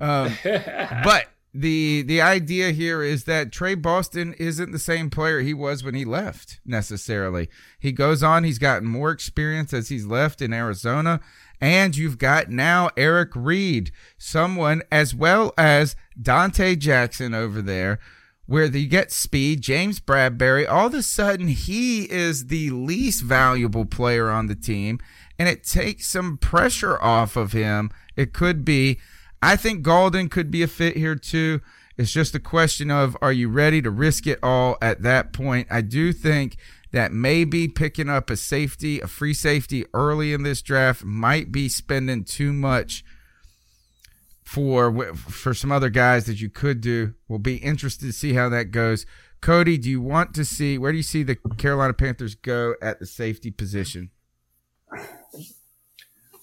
Um, but the the idea here is that Tre Boston isn't the same player he was when he left necessarily. He goes on, he's gotten more experience as he's left in Arizona, and you've got now Eric Reid, someone as well as Donte Jackson over there. Where you get speed, James Bradberry, all of a sudden he is the least valuable player on the team, and it takes some pressure off of him. It could be I think Gaulden could be a fit here too. It's just a question of are you ready to risk it all at that point? I do think that maybe picking up a safety, a free safety early in this draft might be spending too much for for some other guys that you could do. We'll be interested to see how that goes. Cody, do you want to see where do you see the Carolina Panthers go at the safety position?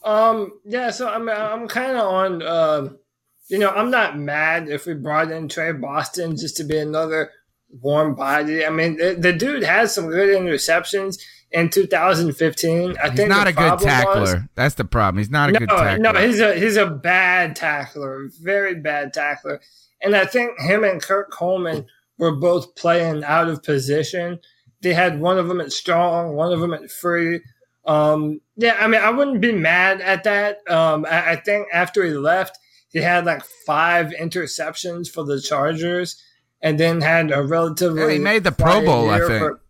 Um, yeah, so I'm I'm kind of on. Um, you know, I'm not mad if we brought in Tre Boston just to be another warm body. I mean, the, the dude has some good interceptions in 2015. I think He's think not a good tackler. was- That's the problem. He's not a no, good tackler. no, he's a he's a bad tackler, very bad tackler. And I think him and Kurt Coleman were both playing out of position. They had one of them at strong, one of them at free. Um, yeah, I mean, I wouldn't be mad at that. Um, I, I think after he left, he had like five interceptions for the Chargers, and then had a relatively Yeah, he made the Pro Bowl, I think. for-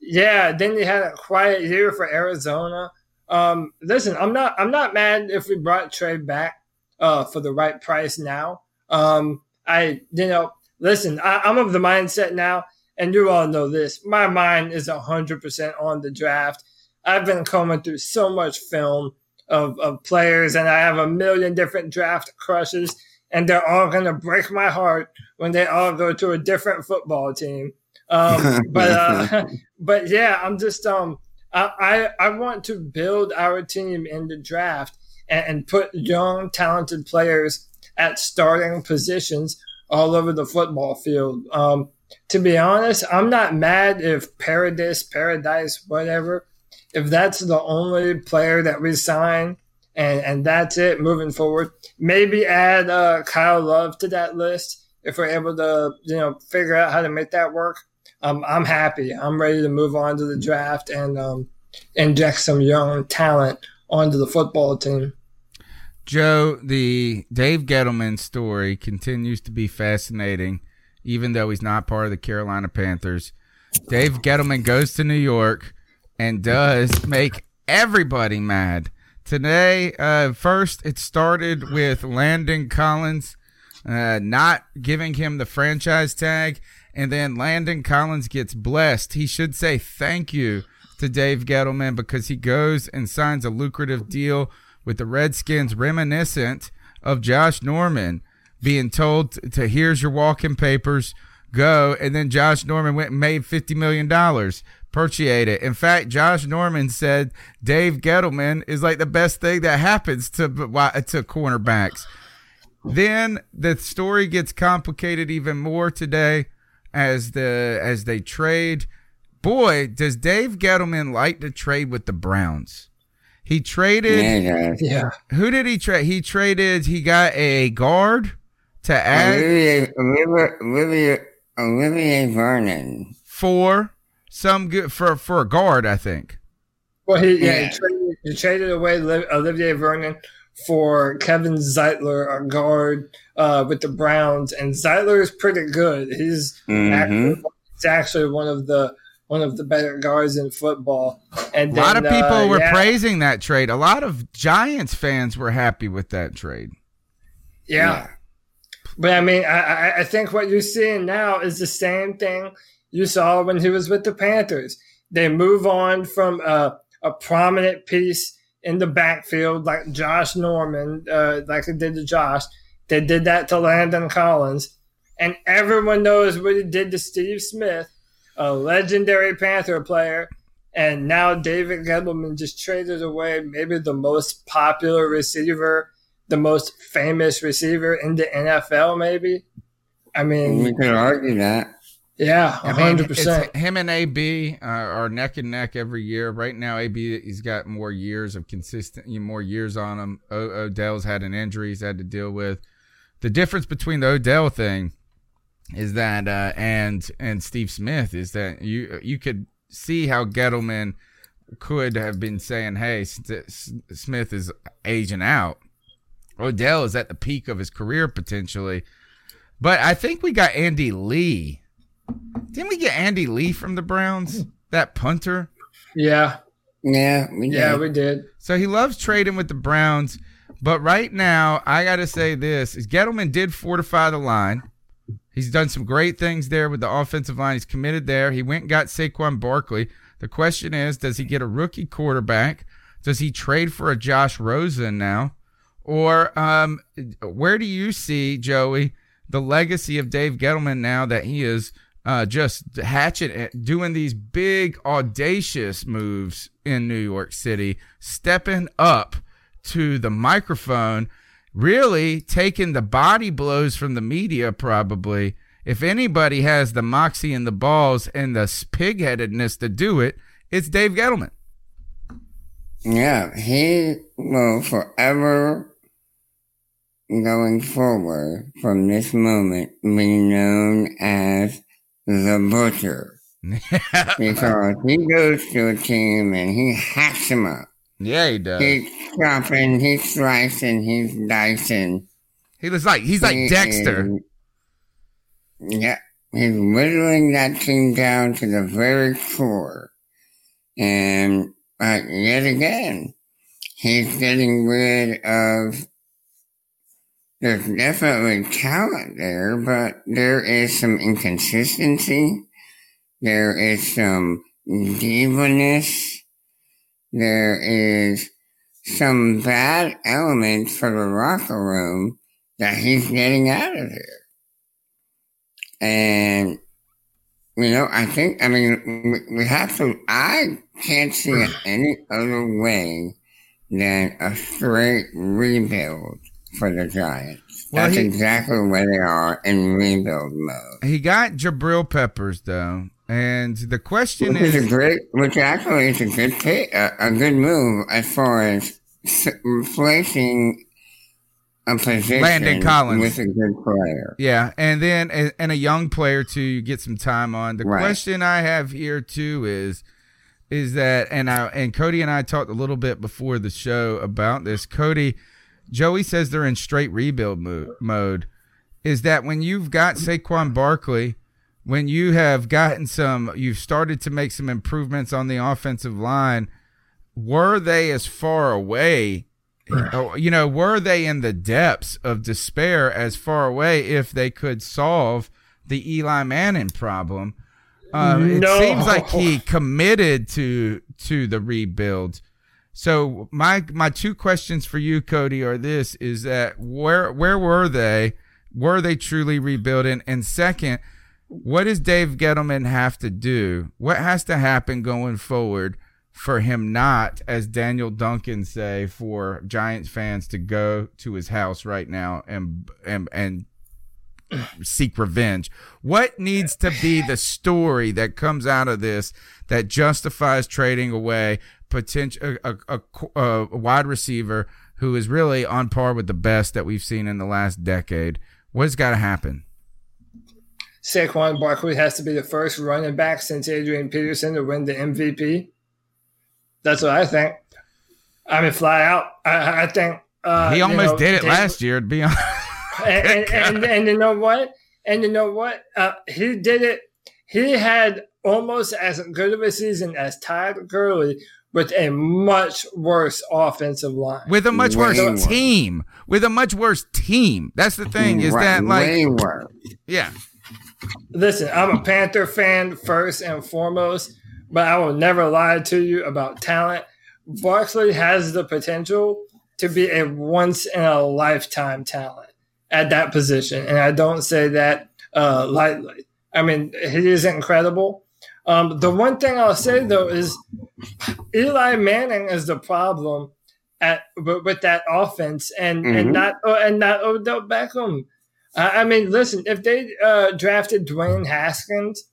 yeah, then he had a quiet year for Arizona. Um, listen, I'm not I'm not mad if we brought Tre back uh, for the right price now. Um, I you know listen, I, I'm of the mindset now, and you all know this. My mind is hundred percent on the draft. I've been combing through so much film of, of players, and I have a million different draft crushes, and they're all gonna break my heart when they all go to a different football team. Um, but uh, but yeah, I'm just um I, I I want to build our team in the draft and, and put young talented players at starting positions all over the football field. Um, to be honest, I'm not mad if Paradise, Paradise, whatever, if that's the only player that we sign and, and that's it moving forward. Maybe add uh, Kyle Love to that list if we're able to, you know, figure out how to make that work. Um, I'm happy. I'm ready to move on to the draft and um, inject some young talent onto the football team. Joe, the Dave Gettleman story continues to be fascinating, even though he's not part of the Carolina Panthers. Dave Gettleman goes to New York and does make everybody mad. Today, uh, first, it started with Landon Collins uh, not giving him the franchise tag, and then Landon Collins gets blessed. He should say thank you to Dave Gettleman because he goes and signs a lucrative deal with the Redskins reminiscent of Josh Norman being told to here's your walking papers, go. And then Josh Norman went and made $50 million. Appreciate it. In fact, Josh Norman said Dave Gettleman is like the best thing that happens to, to cornerbacks. Then the story gets complicated even more today as the as they trade. Boy, does Dave Gettleman like to trade with the Browns. He traded. Yeah, yeah. Who did he trade? He traded. He got a guard to add Olivier, Olivier, Olivier, Olivier Vernon. for some good for for a guard. I think. Well, he yeah, Yeah. He, traded, he traded away Olivier Vernon for Kevin Zeitler, a guard uh, with the Browns, and Zeitler is pretty good. He's Mhm. actually, he's actually one of the one of the better guards in football. And A lot of people uh, were yeah, praising that trade. A lot of Giants fans were happy with that trade. Yeah. But I mean, I, I- I think what you're seeing now is the same thing you saw when he was with the Panthers. They move on from a, a prominent piece in the backfield like Josh Norman, uh, like they did to Josh. They did that to Landon Collins. And everyone knows what he did to Steve Smith, a legendary Panther player. And now David Gettleman just traded away maybe the most popular receiver, the most famous receiver in the NFL, maybe. I mean, We can argue that. Yeah, I mean, hundred percent. it's him and AB uh, are neck and neck every year. Right now, AB he's got more years of consistent, more years on him. O- Odell's had an injury he's had to deal with. The difference between the Odell thing is that uh, and and Steve Smith is that you you could see how Gettleman could have been saying, "Hey, Smith is aging out." Odell is at the peak of his career potentially, but I think we got Andy Lee. Didn't we get Andy Lee from the Browns? That punter. Yeah, Yeah, we yeah, did. we did. So he loves trading with the Browns. But right now, I got to say this: is Gettleman did fortify the line. He's done some great things there with the offensive line. He's committed there. He went and got Saquon Barkley. The question is, does he get a rookie quarterback? Does he trade for a Josh Rosen now? Or um, where do you see, Joey, the legacy of Dave Gettleman now that he is uh, just hatchet doing these big, audacious moves in New York City, stepping up to the microphone, really taking the body blows from the media, probably. If anybody has the moxie and the balls and the pigheadedness to do it, it's Dave Gettleman. Yeah, he will forever, going forward from this moment, be known as the Butcher. because he goes to a team and he hacks them up. Yeah, he does. He's chopping, he's slicing, he's dicing. He was like he's like He Dexter. is- yeah, he's whittling that team down to the very core. And uh, yet again, he's getting rid of. There's definitely talent there, but there is some inconsistency. There is some divaness. There is some bad elements for the locker room that he's getting out of there. And, you know, I think, I mean, we have to, I can't see it any other way than a straight rebuild for the Giants. Well, That's he- exactly where they are in rebuild mode. He got Jabril Peppers though, and the question Which is a is, great, which actually is a good pick, a, a good move as far as replacing a position Landon Collins. with a good player. yeah, and then and and a young player to get some time on. The Right. question I have here too is, is that and I and Cody and I talked a little bit before the show about this. Cody, Joey says they're in straight rebuild mo- mode. Is that when you've got Saquon Barkley, when you have gotten some, you've started to make some improvements on the offensive line. Were they as far away? You know, were they in the depths of despair as far away if they could solve the Eli Manning problem? Um, No. It seems like he committed to to the rebuild. So my my two questions for you, Cody, are this: is that where where were they? Were they truly rebuilding? And second, what does Dave Gettleman have to do? What has to happen going forward for him not, as Daniel Duncan say, for Giants fans to go to his house right now and and and seek revenge. What needs to be the story that comes out of this that justifies trading away potential a, a, a, wide receiver who is really on par with the best that we've seen in the last decade? What's got to happen? Saquon Barkley has to be the first running back since Adrian Peterson to win the MVP. That's what I think. I mean, fly out. I, I think uh, he you almost know, did it last year. To be honest, and, and, and, and you know what? And you know what? Uh, he did it. He had almost as good of a season as Todd Gurley with a much worse offensive line. with a much Way worse worse. team, with a much worse team. That's the thing. Is Right, that like way worse. yeah? Listen, I'm a Panther fan first and foremost, but I will never lie to you about talent. Barkley has the potential to be a once in a lifetime talent at that position, and I don't say that uh, lightly. I mean, he is incredible. Um, the one thing I'll say though is Eli Manning is the problem at with, with that offense, and and Mhm. not uh, and not Odell Beckham. I I mean, listen, if they uh, drafted Dwayne Haskins,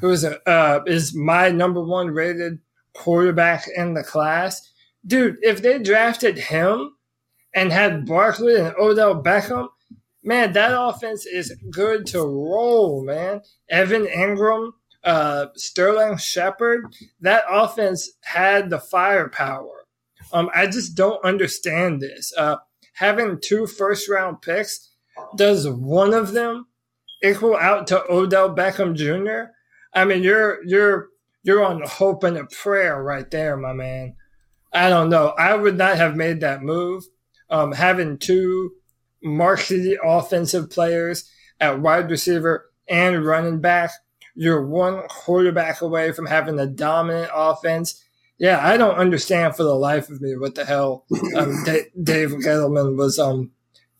who is a uh, is my number one rated quarterback in the class, dude, if they drafted him and had Barkley and Odell Beckham, man, that offense is good to roll, man. Evan Engram, uh, Sterling Shepard, that offense had the firepower. Um, I just don't understand this. Uh, having two first round picks, does one of them equal out to Odell Beckham Jr.? I mean, you're you're you're on hope and a prayer right there, my man. I don't know. I would not have made that move. Um, having two marquee offensive players at wide receiver and running back, you're one quarterback away from having a dominant offense. Yeah, I don't understand for the life of me what the hell um, D- Dave Gettleman was um,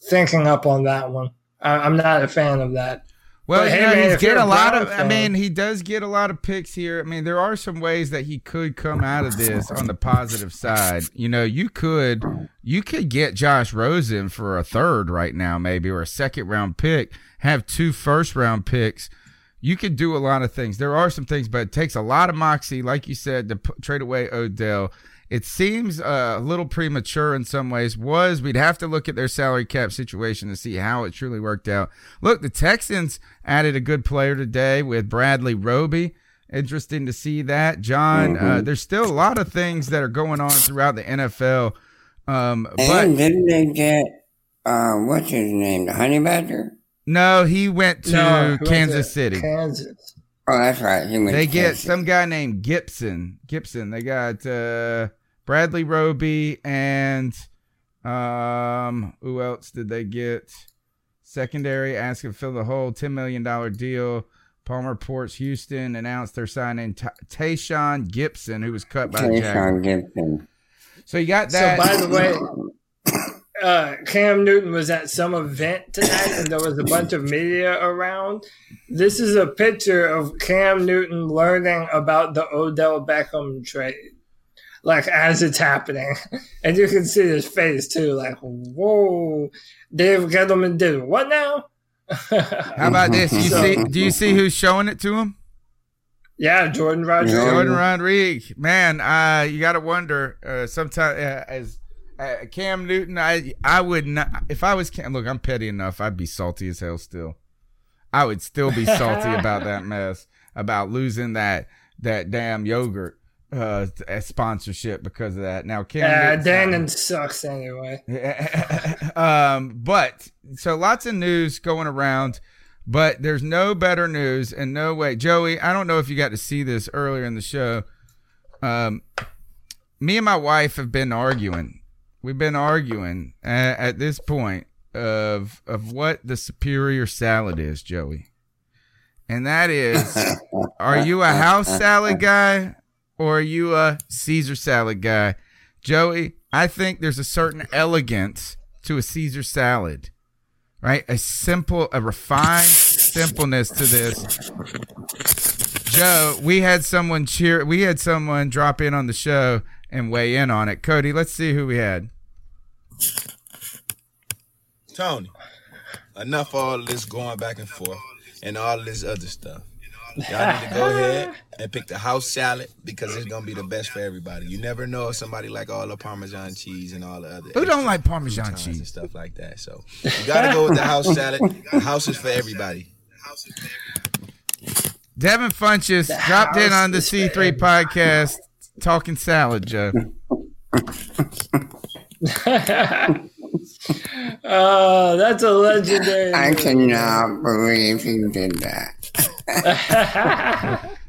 thinking up on that one. I- I'm not a fan of that. Well, But, hey, know, man, he's getting a lot of. I mean, he does get a lot of picks here. I mean, there are some ways that he could come out of this on the positive side. You know, you could you could get Josh Rosen for a third right now, maybe, or a second round pick. Have two first round picks. You could do a lot of things. There are some things, but it takes a lot of moxie, like you said, to p- trade away Odell. It seems uh, a little premature in some ways. Was we'd have to look at their salary cap situation to see how it truly worked out. Look, the Texans added a good player today with Bradley Roby. Interesting to see that, John. Uh, Mhm. there's still a lot of things that are going on throughout the NFL. Um, but And didn't they get uh, what's his name, the Honey Badger? No, he went to No, who was Kansas? City. Kansas. Oh, that's right. He went They to get Kansas. some guy named Gibson. Gibson. They got uh, Bradley Roby and um, who else did they get? Secondary asking to fill the hole, $10 million deal. Palmer Ports Houston announced they're signing T- Tashaun Gibson, who was cut by the Tashaun Jaguars. Gibson. So you got that. So by the way, uh, Cam Newton was at some event tonight, and there was a bunch of media around. This is a picture of Cam Newton learning about the Odell Beckham trade, like as it's happening, and you can see his face too. Like, whoa, Dave Gettleman did what now? How about this? You So- see? Do you see who's showing it to him? Yeah, Jordan Rodriguez. Jordan Rodriguez. Man, uh, you got to wonder. Uh, sometimes uh, as uh, Cam Newton, I I would not. If I was Cam, look, I'm petty enough. I'd be salty as hell still. I would still be salty about that mess about losing that that damn yogurt uh sponsorship because of that. Now Cam Yeah, Newton's Dannon sucks anyway. um, but so lots of news going around, but there's no better news and no way. Joey, I don't know if you got to see this earlier in the show. Um, me and my wife have been arguing. We've been arguing at, at this point of of what the superior salad is, Joey. And that is, are you a house salad guy or are you a Caesar salad guy? Joey, I think there's a certain elegance to a Caesar salad, right? A simple, a refined simpleness to this. Joe, we had someone cheer, we had someone drop in on the show and weigh in on it. Cody, let's see who we had. Tony, enough all this going back and forth and all this other stuff. Y'all need to go ahead and pick the house salad because it's gonna be the best for everybody. You never know if somebody like all the Parmesan cheese and all the other Who don't like Parmesan cheese and stuff like that. So you gotta go with the house salad. The house is for everybody. Devin Funchess dropped in on the C3 podcast talking salad, Joe. Oh, that's a legendary. I cannot believe he did that.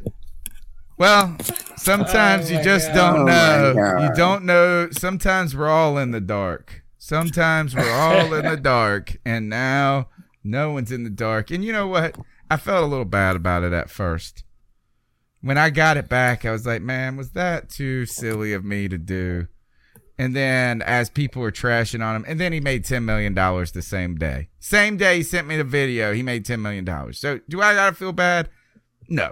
Well, sometimes Oh you just God. don't Oh know. God. You don't know. Sometimes we're all in the dark. Sometimes we're all in the dark, and now no one's in the dark. And you know what? I felt a little bad about it at first. When I got it back, I was like, man, was that too silly of me to do? And then as people were trashing on him, and then he made $10 million the same day. Same day he sent me the video, he made $10 million. So do I got to feel bad? No.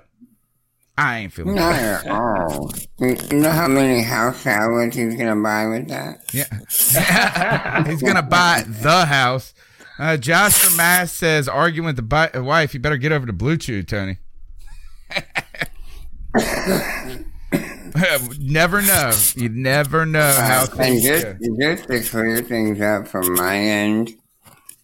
I ain't feeling Not bad. at all. You know how many house salads he's gonna buy with that? Yeah. He's going to buy the house. Uh, Josh from Mass says, arguing with the bi- wife, you better get over to BlueChew, Tony. never know. You never know how Uh, and things just, go. just to clear things up from my end,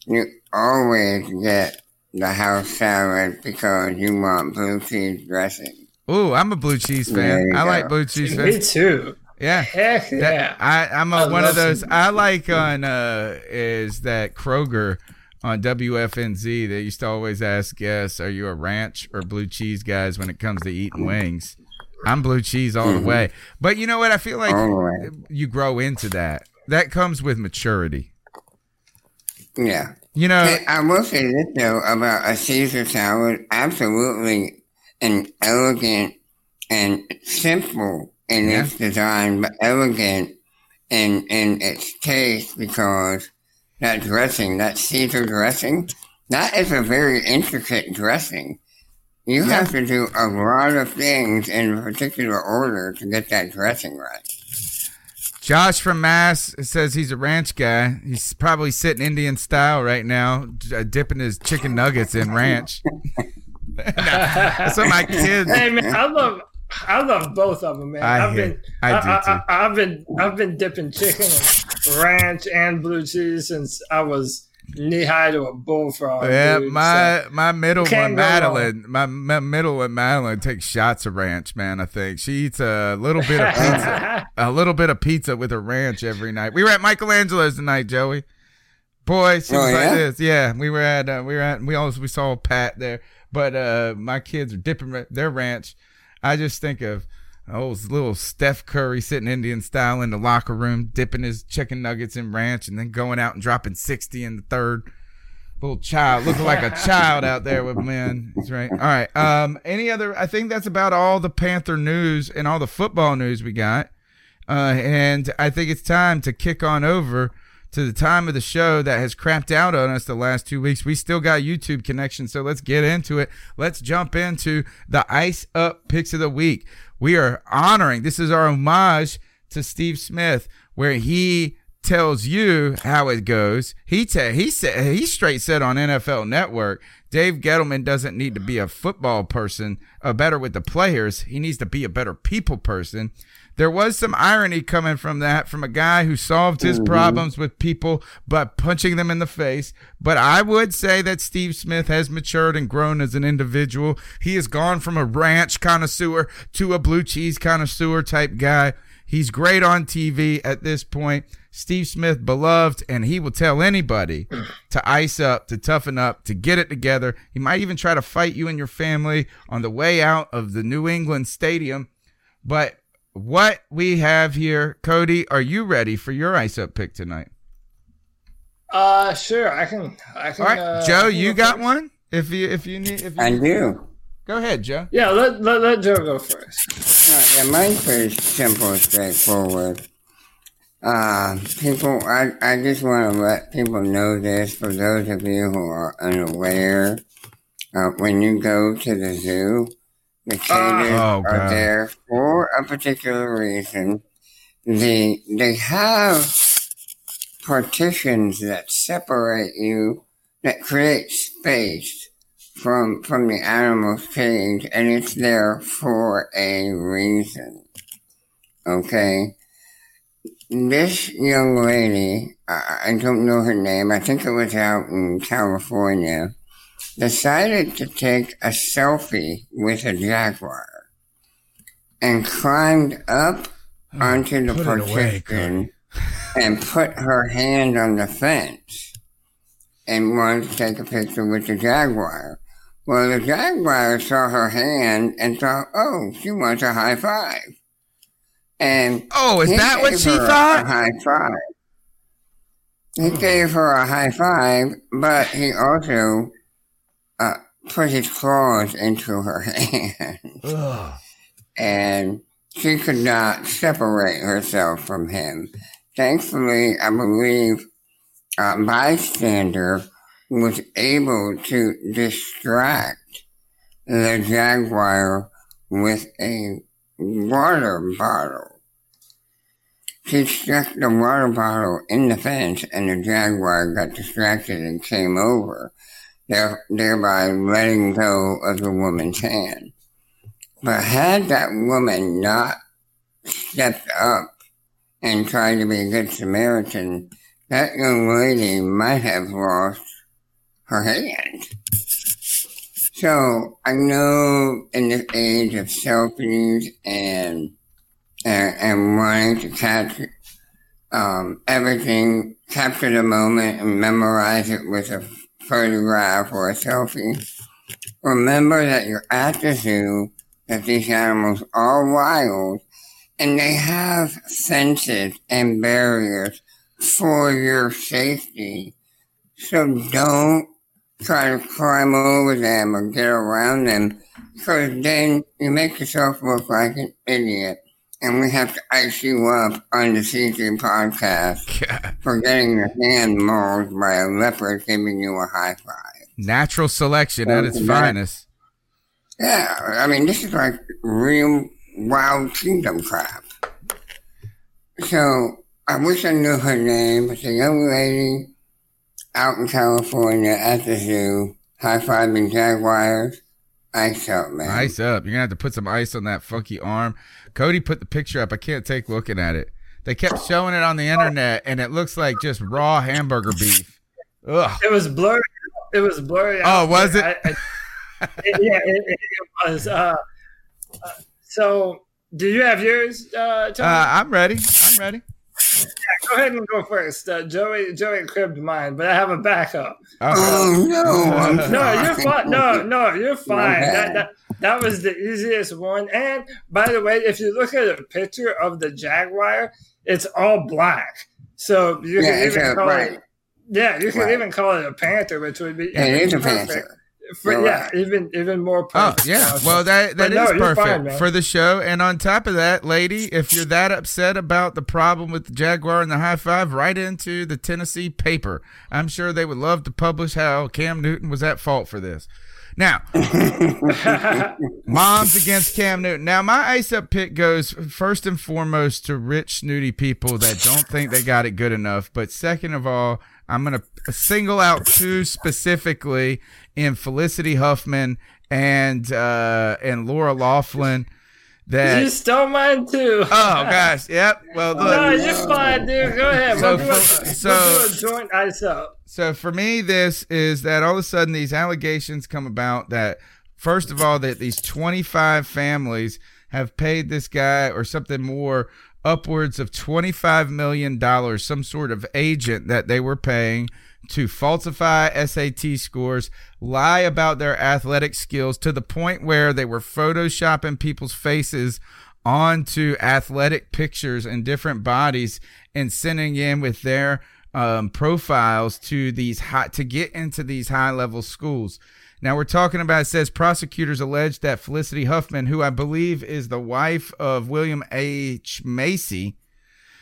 you always get the house salad because you want blue cheese dressing. Ooh, I'm a blue cheese There fan. I go. like blue cheese. Me fan. too. Yeah. Heck That- yeah. I, I'm a, I one of those. some- I like on uh is that Kroger on WFNZ. They used to always ask guests, "Are you a ranch or blue cheese guys?" When it comes to eating wings, I'm blue cheese all the Mhm. way. But you know what? I feel like the way. you grow into that. That comes with maturity. Yeah. You know, I will say this though about a Caesar salad. Absolutely an elegant and simple in Yeah. its design, but elegant in in its taste because that dressing, that Caesar dressing, that is a very intricate dressing. You Yeah. have to do a lot of things in a particular order to get that dressing right. Josh from Mass says he's a ranch guy. He's probably sitting Indian style right now, uh, dipping his chicken nuggets in ranch. That's what my kids. Hey man, I love I love both of them, man. I have hear- been I do I, I, have been I've been dipping chicken and ranch and blue cheese since I was knee high to a bullfrog. Yeah, dude, my so- my middle Can't one. Madeline. My, my middle one, Madeline, takes shots of ranch. Man, I think she eats a little bit of pizza, a little bit of pizza with a ranch every night. We were at Michelangelo's tonight, Joey. Boy, she Oh, was like yeah? this. Yeah, we were at uh, we were at we always we saw Pat there, but uh my kids are dipping their ranch. I just think of it's little Steph Curry sitting Indian style in the locker room, dipping his chicken nuggets in ranch, and then going out and dropping 60 in the third. Little child, looking like a child out there with men. That's right. All right. Um, any other? I think that's about all the Panther news and all the football news we got. Uh, and I think it's time to kick on over to the time of the show that has crapped out on us the last two weeks. We still got YouTube connection, so let's get into it. Let's jump into the Ice Up Picks of the Week. We are honoring, this is our homage to Steve Smith, where he tells you how it goes. He te- he said he straight said on NFL Network, Dave Gettleman doesn't need to be a football person, uh, better with the players. He needs to be a better people person. There was some irony coming from that from a guy who solved his Mhm. problems with people by punching them in the face. But I would say that Steve Smith has matured and grown as an individual. He has gone from a ranch connoisseur to a blue cheese connoisseur type guy. He's great on TV at this point. Steve Smith, beloved, and he will tell anybody to ice up, to toughen up, to get it together. He might even try to fight you and your family on the way out of the New England Stadium. But what we have here, Cody, are you ready for your ice up pick tonight? Uh, sure. I can. I can. All right, uh, Joe, you go got first. one? If you if you need if you I do. Go ahead, Joe. Yeah, let let, let Joe go first. Uh, yeah, mine's pretty simple, and straightforward. Uh, people, I, I just want to let people know this for those of you who are unaware. Uh, when you go to the zoo, the cages ah. Oh, are there for a particular reason. The, they have partitions that separate you, that create space from from the animal's cage, and it's there for a reason. Okay. This young lady, I, I don't know her name. I think it was out in California. Decided to take a selfie with a jaguar and climbed up onto the put it away, partition and put her hand on the fence and wanted to take a picture with the jaguar. Well, the jaguar saw her hand and thought, oh, she wants a high five. And Oh, is that what she thought? A high five. He gave her a high five, but he also uh, put his claws into her hand, and she could not separate herself from him. Thankfully, I believe a bystander was able to distract the jaguar with a water bottle. She stuck the water bottle in the fence and the jaguar got distracted and came over, thereby letting go of the woman's hand. But had that woman not stepped up and tried to be a good Samaritan, that young lady might have lost her hand. So I know in this age of selfies and and, and wanting to catch um, everything, capture the moment and memorize it with a photograph or a selfie. Remember that you're at the zoo, that these animals are wild, and they have fences and barriers for your safety. So don't try to climb over them or get around them because then you make yourself look like an idiot. And we have to ice you up on the CG podcast for getting your hand mauled by a leopard giving you a high five. Natural selection at its finest. Yeah, I mean, this is like real wild kingdom crap. So, I wish I knew her name. It's a young lady out in California at the zoo, high fiving jaguars. Ice up, man. Ice up. You're gonna have to put some ice on that funky arm. Cody put the picture up. I can't take looking at it. They kept showing it on the internet, and it looks like just raw hamburger beef. Ugh. It was blurry. It was blurry. Oh, was but it? I- I- it- yeah, it, it, it was. Uh, uh, so, do you have yours, uh, Uh, I'm ready. I'm ready. Yeah, go ahead and go first. Uh, Joey Joey cribbed mine, but I have a backup. Oh, no, no, you're fine. fine. No, no, you're fine. That, that that was the easiest one. And by the way, if you look at a picture of the Jaguar, it's all black. So you Yeah, can even call right. it. Yeah, you can Right. even call it a panther, which would be Yeah, it is a panther. For, You're yeah, even even more perfect. Oh yeah, well that that is no, perfect fine, for the show. And on top of that, lady, if you're that upset about the problem with the Jaguar and the high five, write into the Tennessee paper. I'm sure they would love to publish how Cam Newton was at fault for this. Now, moms against Cam Newton. Now, my ice up pick goes first and foremost to rich, snooty people that don't think they got it good enough. But second of all, I'm going to single out two specifically in Felicity Huffman and uh, and Laura Loughlin. That you stole mine too. Oh gosh, yep. Well, look. no, you're fine, dude. Go ahead. So we'll, do a, for- so- we'll joint ice up. So for me, this is that all of a sudden these allegations come about that first of all that these 25 families have paid this guy or something more upwards of 25 million dollars, some sort of agent that they were paying to falsify SAT scores, lie about their athletic skills to the point where they were photoshopping people's faces onto athletic pictures and different bodies and sending in with their um, profiles to these high to get into these high level schools. Now we're talking about it says prosecutors allege that Felicity Huffman, who I believe is the wife of William H. Macy,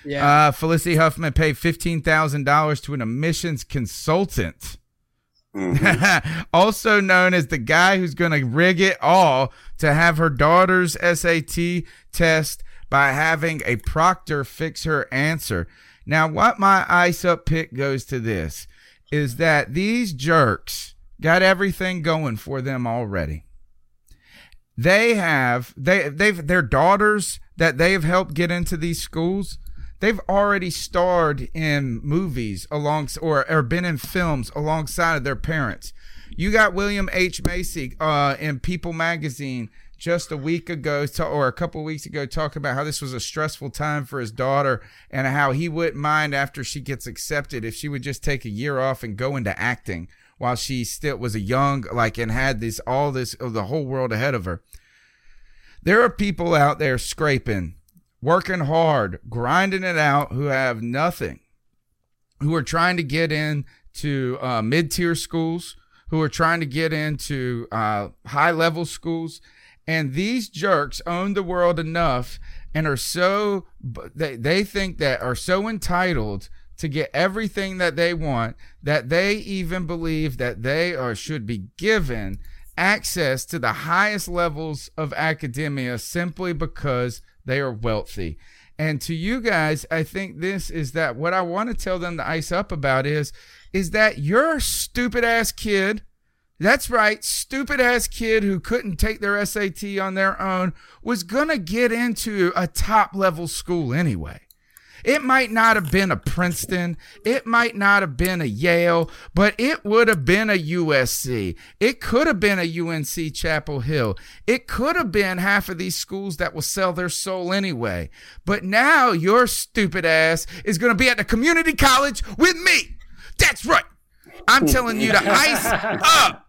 Yeah. uh, Felicity Huffman paid fifteen thousand dollars to an admissions consultant, also known as the guy who's going to rig it all to have her daughter's SAT test by having a proctor fix her answer. Now, what my ice up pick goes to this is that these jerks got everything going for them already. They have they they've their daughters that they've helped get into these schools they've already starred in movies along or or been in films alongside of their parents. You got william h. Macy uh in people magazine just a week ago or a couple weeks ago talking about how this was a stressful time for his daughter and how he wouldn't mind after she gets accepted if she would just take a year off and go into acting while she still was a young like and had this all this of the whole world ahead of her. There are people out there scraping working hard grinding it out who have nothing who are trying to get into uh, mid-tier schools who are trying to get into uh, high-level schools. And these jerks own the world enough and are so they, they think that are so entitled to get everything that they want that they even believe that they are should be given access to the highest levels of academia simply because they are wealthy. And to you guys, I think this is that what I want to tell them to ice up about is is that your stupid ass kid that's right, stupid ass kid who couldn't take their SAT on their own was going to get into a top level school anyway. It might not have been a Princeton. It might not have been a Yale, but it would have been a USC. It could have been a UNC Chapel Hill. It could have been half of these schools that will sell their soul anyway. But now your stupid ass is going to be at the community college with me. That's right. I'm telling you to ice up.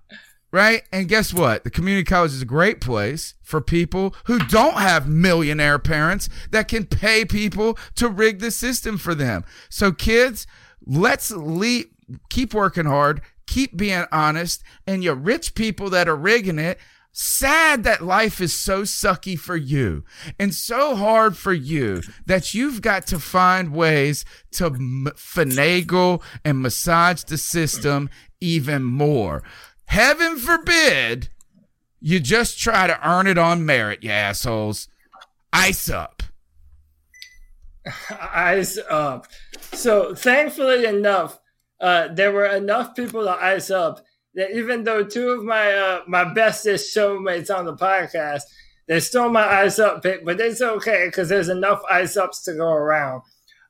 Right? And guess what? The community college is a great place for people who don't have millionaire parents that can pay people to rig the system for them. So kids, let's leave, keep working hard, keep being honest, and you rich people that are rigging it, sad that life is so sucky for you and so hard for you that you've got to find ways to finagle and massage the system even more. Heaven forbid you just try to earn it on merit, you assholes. Ice up. ice up. So thankfully enough, uh, there were enough people to ice up that even though two of my uh, my bestest showmates on the podcast, they stole my ice up pick, but it's okay because there's enough ice ups to go around.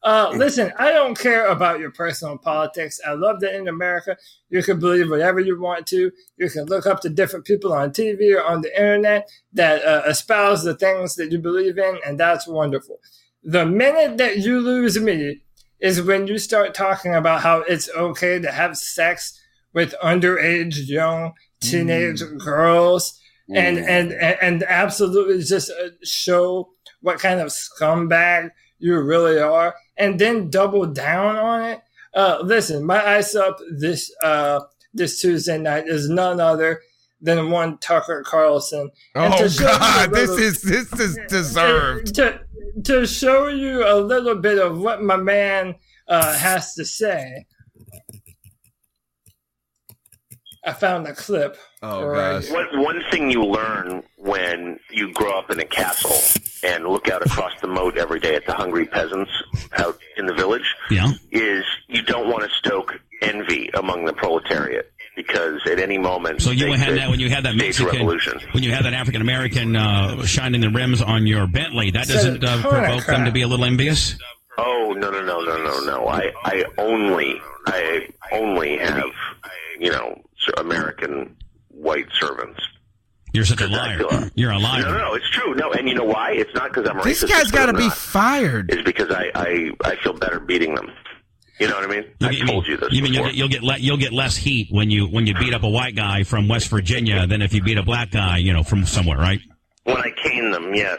Uh, listen, I don't care about your personal politics. I love that in America, you can believe whatever you want to. You can look up to different people on TV or on the internet that uh, espouse the things that you believe in, and that's wonderful. The minute that you lose me, is when you start talking about how it's okay to have sex with underage young teenage girls and, Mm. and and and absolutely just uh, show what kind of scumbag you really are and then double down on it uh listen my ice up this uh this tuesday night is none other than one tucker carlson And Oh to show you a God, this is this is deserved. to to show you a little bit of what my man uh, has to say. I found a clip. Oh right here. One, one thing you learn when you grow up in a castle and look out across the moat every day at the hungry peasants out in the village Yeah. is you don't want to stoke envy among the proletariat because at any moment So you had that when you had that Mexican, revolution. when you had that African American uh, shining the rims on your Bentley. That Said doesn't uh, provoke them to be a little envious. Oh no no no no no no! I I only I only have you know s- American white servants. You're such a liar. You're a liar. No, no, no, it's true. No, and you know why? It's not because I'm racist. This guy's got to be fired. It's because I, I I feel better beating them. You know what I mean? I told you this You mean you'll before. get, you'll get le- you'll get less heat when you when you beat up a white guy from West Virginia than if you beat a black guy, you know, from somewhere, right? When I cane them, yes.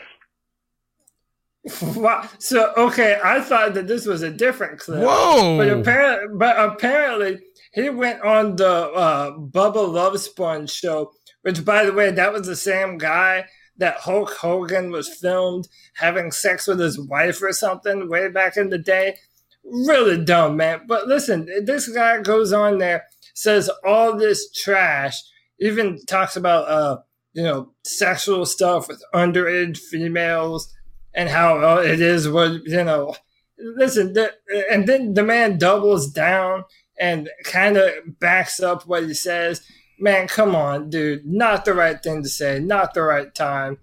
Wow. So okay, I thought that this was a different clip. Whoa. But apparently, but apparently, he went on the uh, Bubba Love Sponge show, which, by the way, that was the same guy that Hulk Hogan was filmed having sex with his wife or something way back in the day. Really dumb, man. But listen, this guy goes on there, says all this trash, even talks about uh, you know, sexual stuff with underage females and how uh, it is what you know. Listen, the, and then the man doubles down and kind of backs up what he says. Man, come on, dude. Not the right thing to say. Not the right time.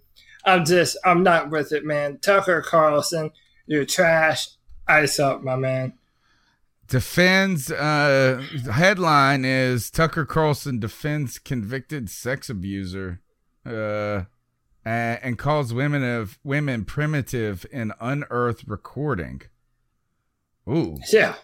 I'm just, I'm not with it, man. Tucker Carlson, you're trash. Ice up, my man. Defends uh headline is Tucker Carlson defends convicted sex abuser uh and, and calls women of women primitive in unearthed recording. Ooh. Yeah.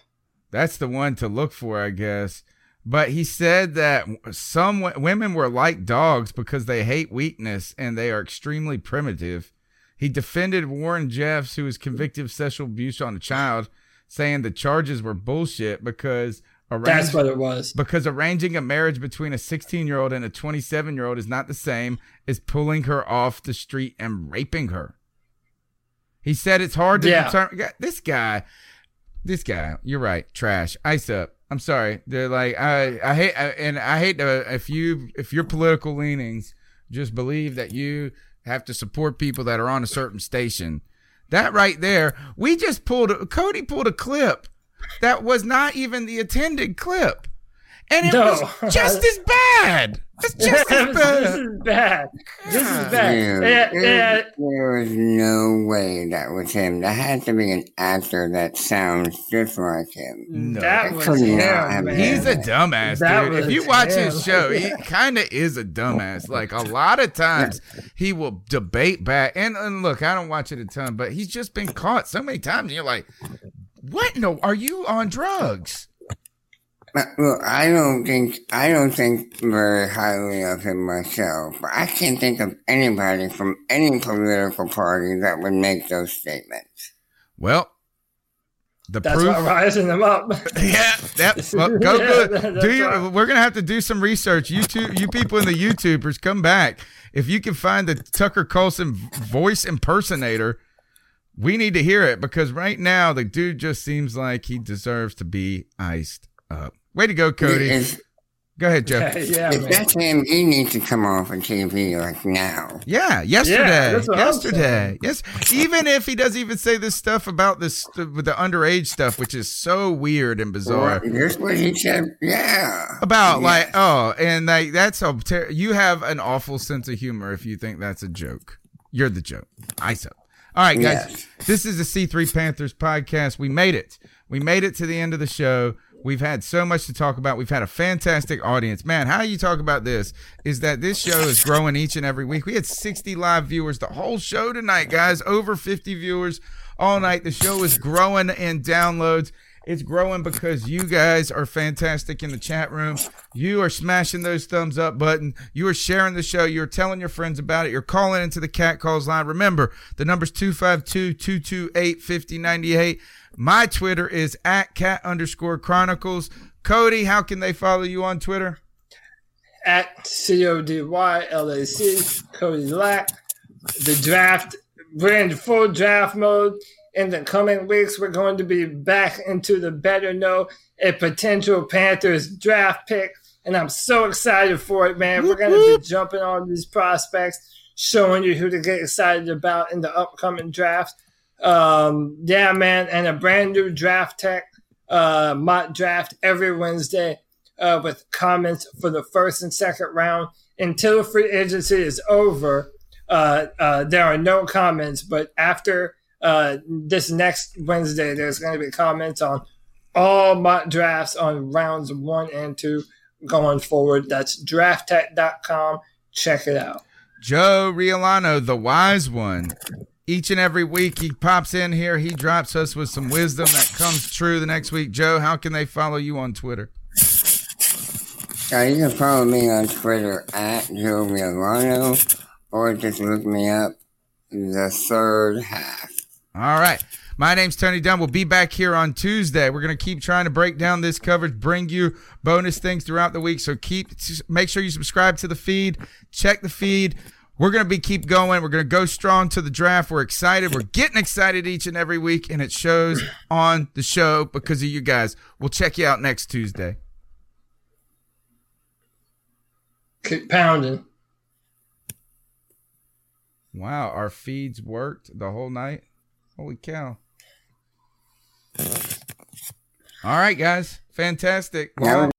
That's the one to look for, I guess. But he said that some w- women were like dogs because they hate weakness and they are extremely primitive. He defended Warren Jeffs, who was convicted of sexual abuse on a child, saying the charges were bullshit because That's what it was. Because arranging a marriage between a 16 year old and a 27 year old is not the same as pulling her off the street and raping her. He said it's hard to Yeah. determine. This guy, this guy, you're right. Trash. Ice up. I'm sorry. They're like I I hate I, and I hate to if you if your political leanings just believe that you have to support people that are on a certain station. That right there, we just pulled Cody pulled a clip that was not even the attended clip. And it No. was just as bad. It's just as bad. this is bad. This is bad. Dude, Yeah, there, there was no way that was him. That had to be an actor that sounds just like him. No. That was could him, man. He's a dumbass, That dude. If you watch his show, he kind of is a dumbass. Like a lot of times, he will debate back. And, and look, I don't watch it a ton, but he's just been caught so many times. And you're like, what? No, are you on drugs? But, look, I don't think I don't think very highly of him myself, but I can't think of anybody from any political party that would make those statements. Well, the That's proof. why rising them up. yeah, yep. Well, go Yeah, good. Do you, right. we're gonna have to do some research. You two, you people in the YouTubers, come back. If you can find the Tucker Carlson voice impersonator, we need to hear it because right now the dude just seems like he deserves to be iced up. Way to go, Cody. If, Go ahead, Jeff. yeah, if man. that's him, he needs to come off of TV like now. Yeah, yesterday. that's yesterday. Yes. Even if he doesn't even say this stuff about this with the underage stuff, which is so weird and bizarre. Well, That's what he said. Yeah. About Yeah. like oh, and like that's a ter- you have an awful sense of humor if you think that's a joke. You're the joke. I so. All right, guys. Yes. This is the C3 Panthers podcast. We made it. We made it to the end of the show. We've had so much to talk about. We've had a fantastic audience. Man, how you talk about this is that this show is growing each and every week. We had 60 live viewers the whole show tonight, guys. Over 50 viewers all night. The show is growing in downloads. It's growing because you guys are fantastic in the chat room. You are smashing those thumbs up button. You are sharing the show. You're telling your friends about it. You're calling into the cat calls line. Remember, the number's 252-228-5098. My Twitter is at cat underscore chronicles. Cody, how can they follow you on Twitter? At C O D Y L A C, Cody Lack. The draft, we're in full draft mode. In the coming weeks, we're going to be back into the better know a potential Panthers draft pick. And I'm so excited for it, man. We're going to be jumping on these prospects, showing you who to get excited about in the upcoming draft. Um, yeah, man. And a brand new DraftTek uh, mock draft every Wednesday uh, with comments for the first and second round. Until free agency is over, uh, uh, there are no comments. But after uh, this next Wednesday, there's going to be comments on all mock drafts on rounds one and two going forward. That's drafttek.com. Check it out. Joe Riolano, the wise one. Each and every week he pops in here. He drops us with some wisdom that comes true the next week. Joe, how can they follow you on Twitter? Uh, you can follow me on Twitter at Joe Milano or just look me up the third half. All right. My name's Tony Dunn. We'll be back here on Tuesday. We're going to keep trying to break down this coverage, bring you bonus things throughout the week. So keep make sure you subscribe to the feed, check the feed. We're going to be keep going. We're going to go strong to the draft. We're excited. We're getting excited each and every week and it shows on the show because of you guys. We'll check you out next Tuesday. Keep pounding. Wow, our feeds worked the whole night. Holy cow. All right, guys. Fantastic. Yeah,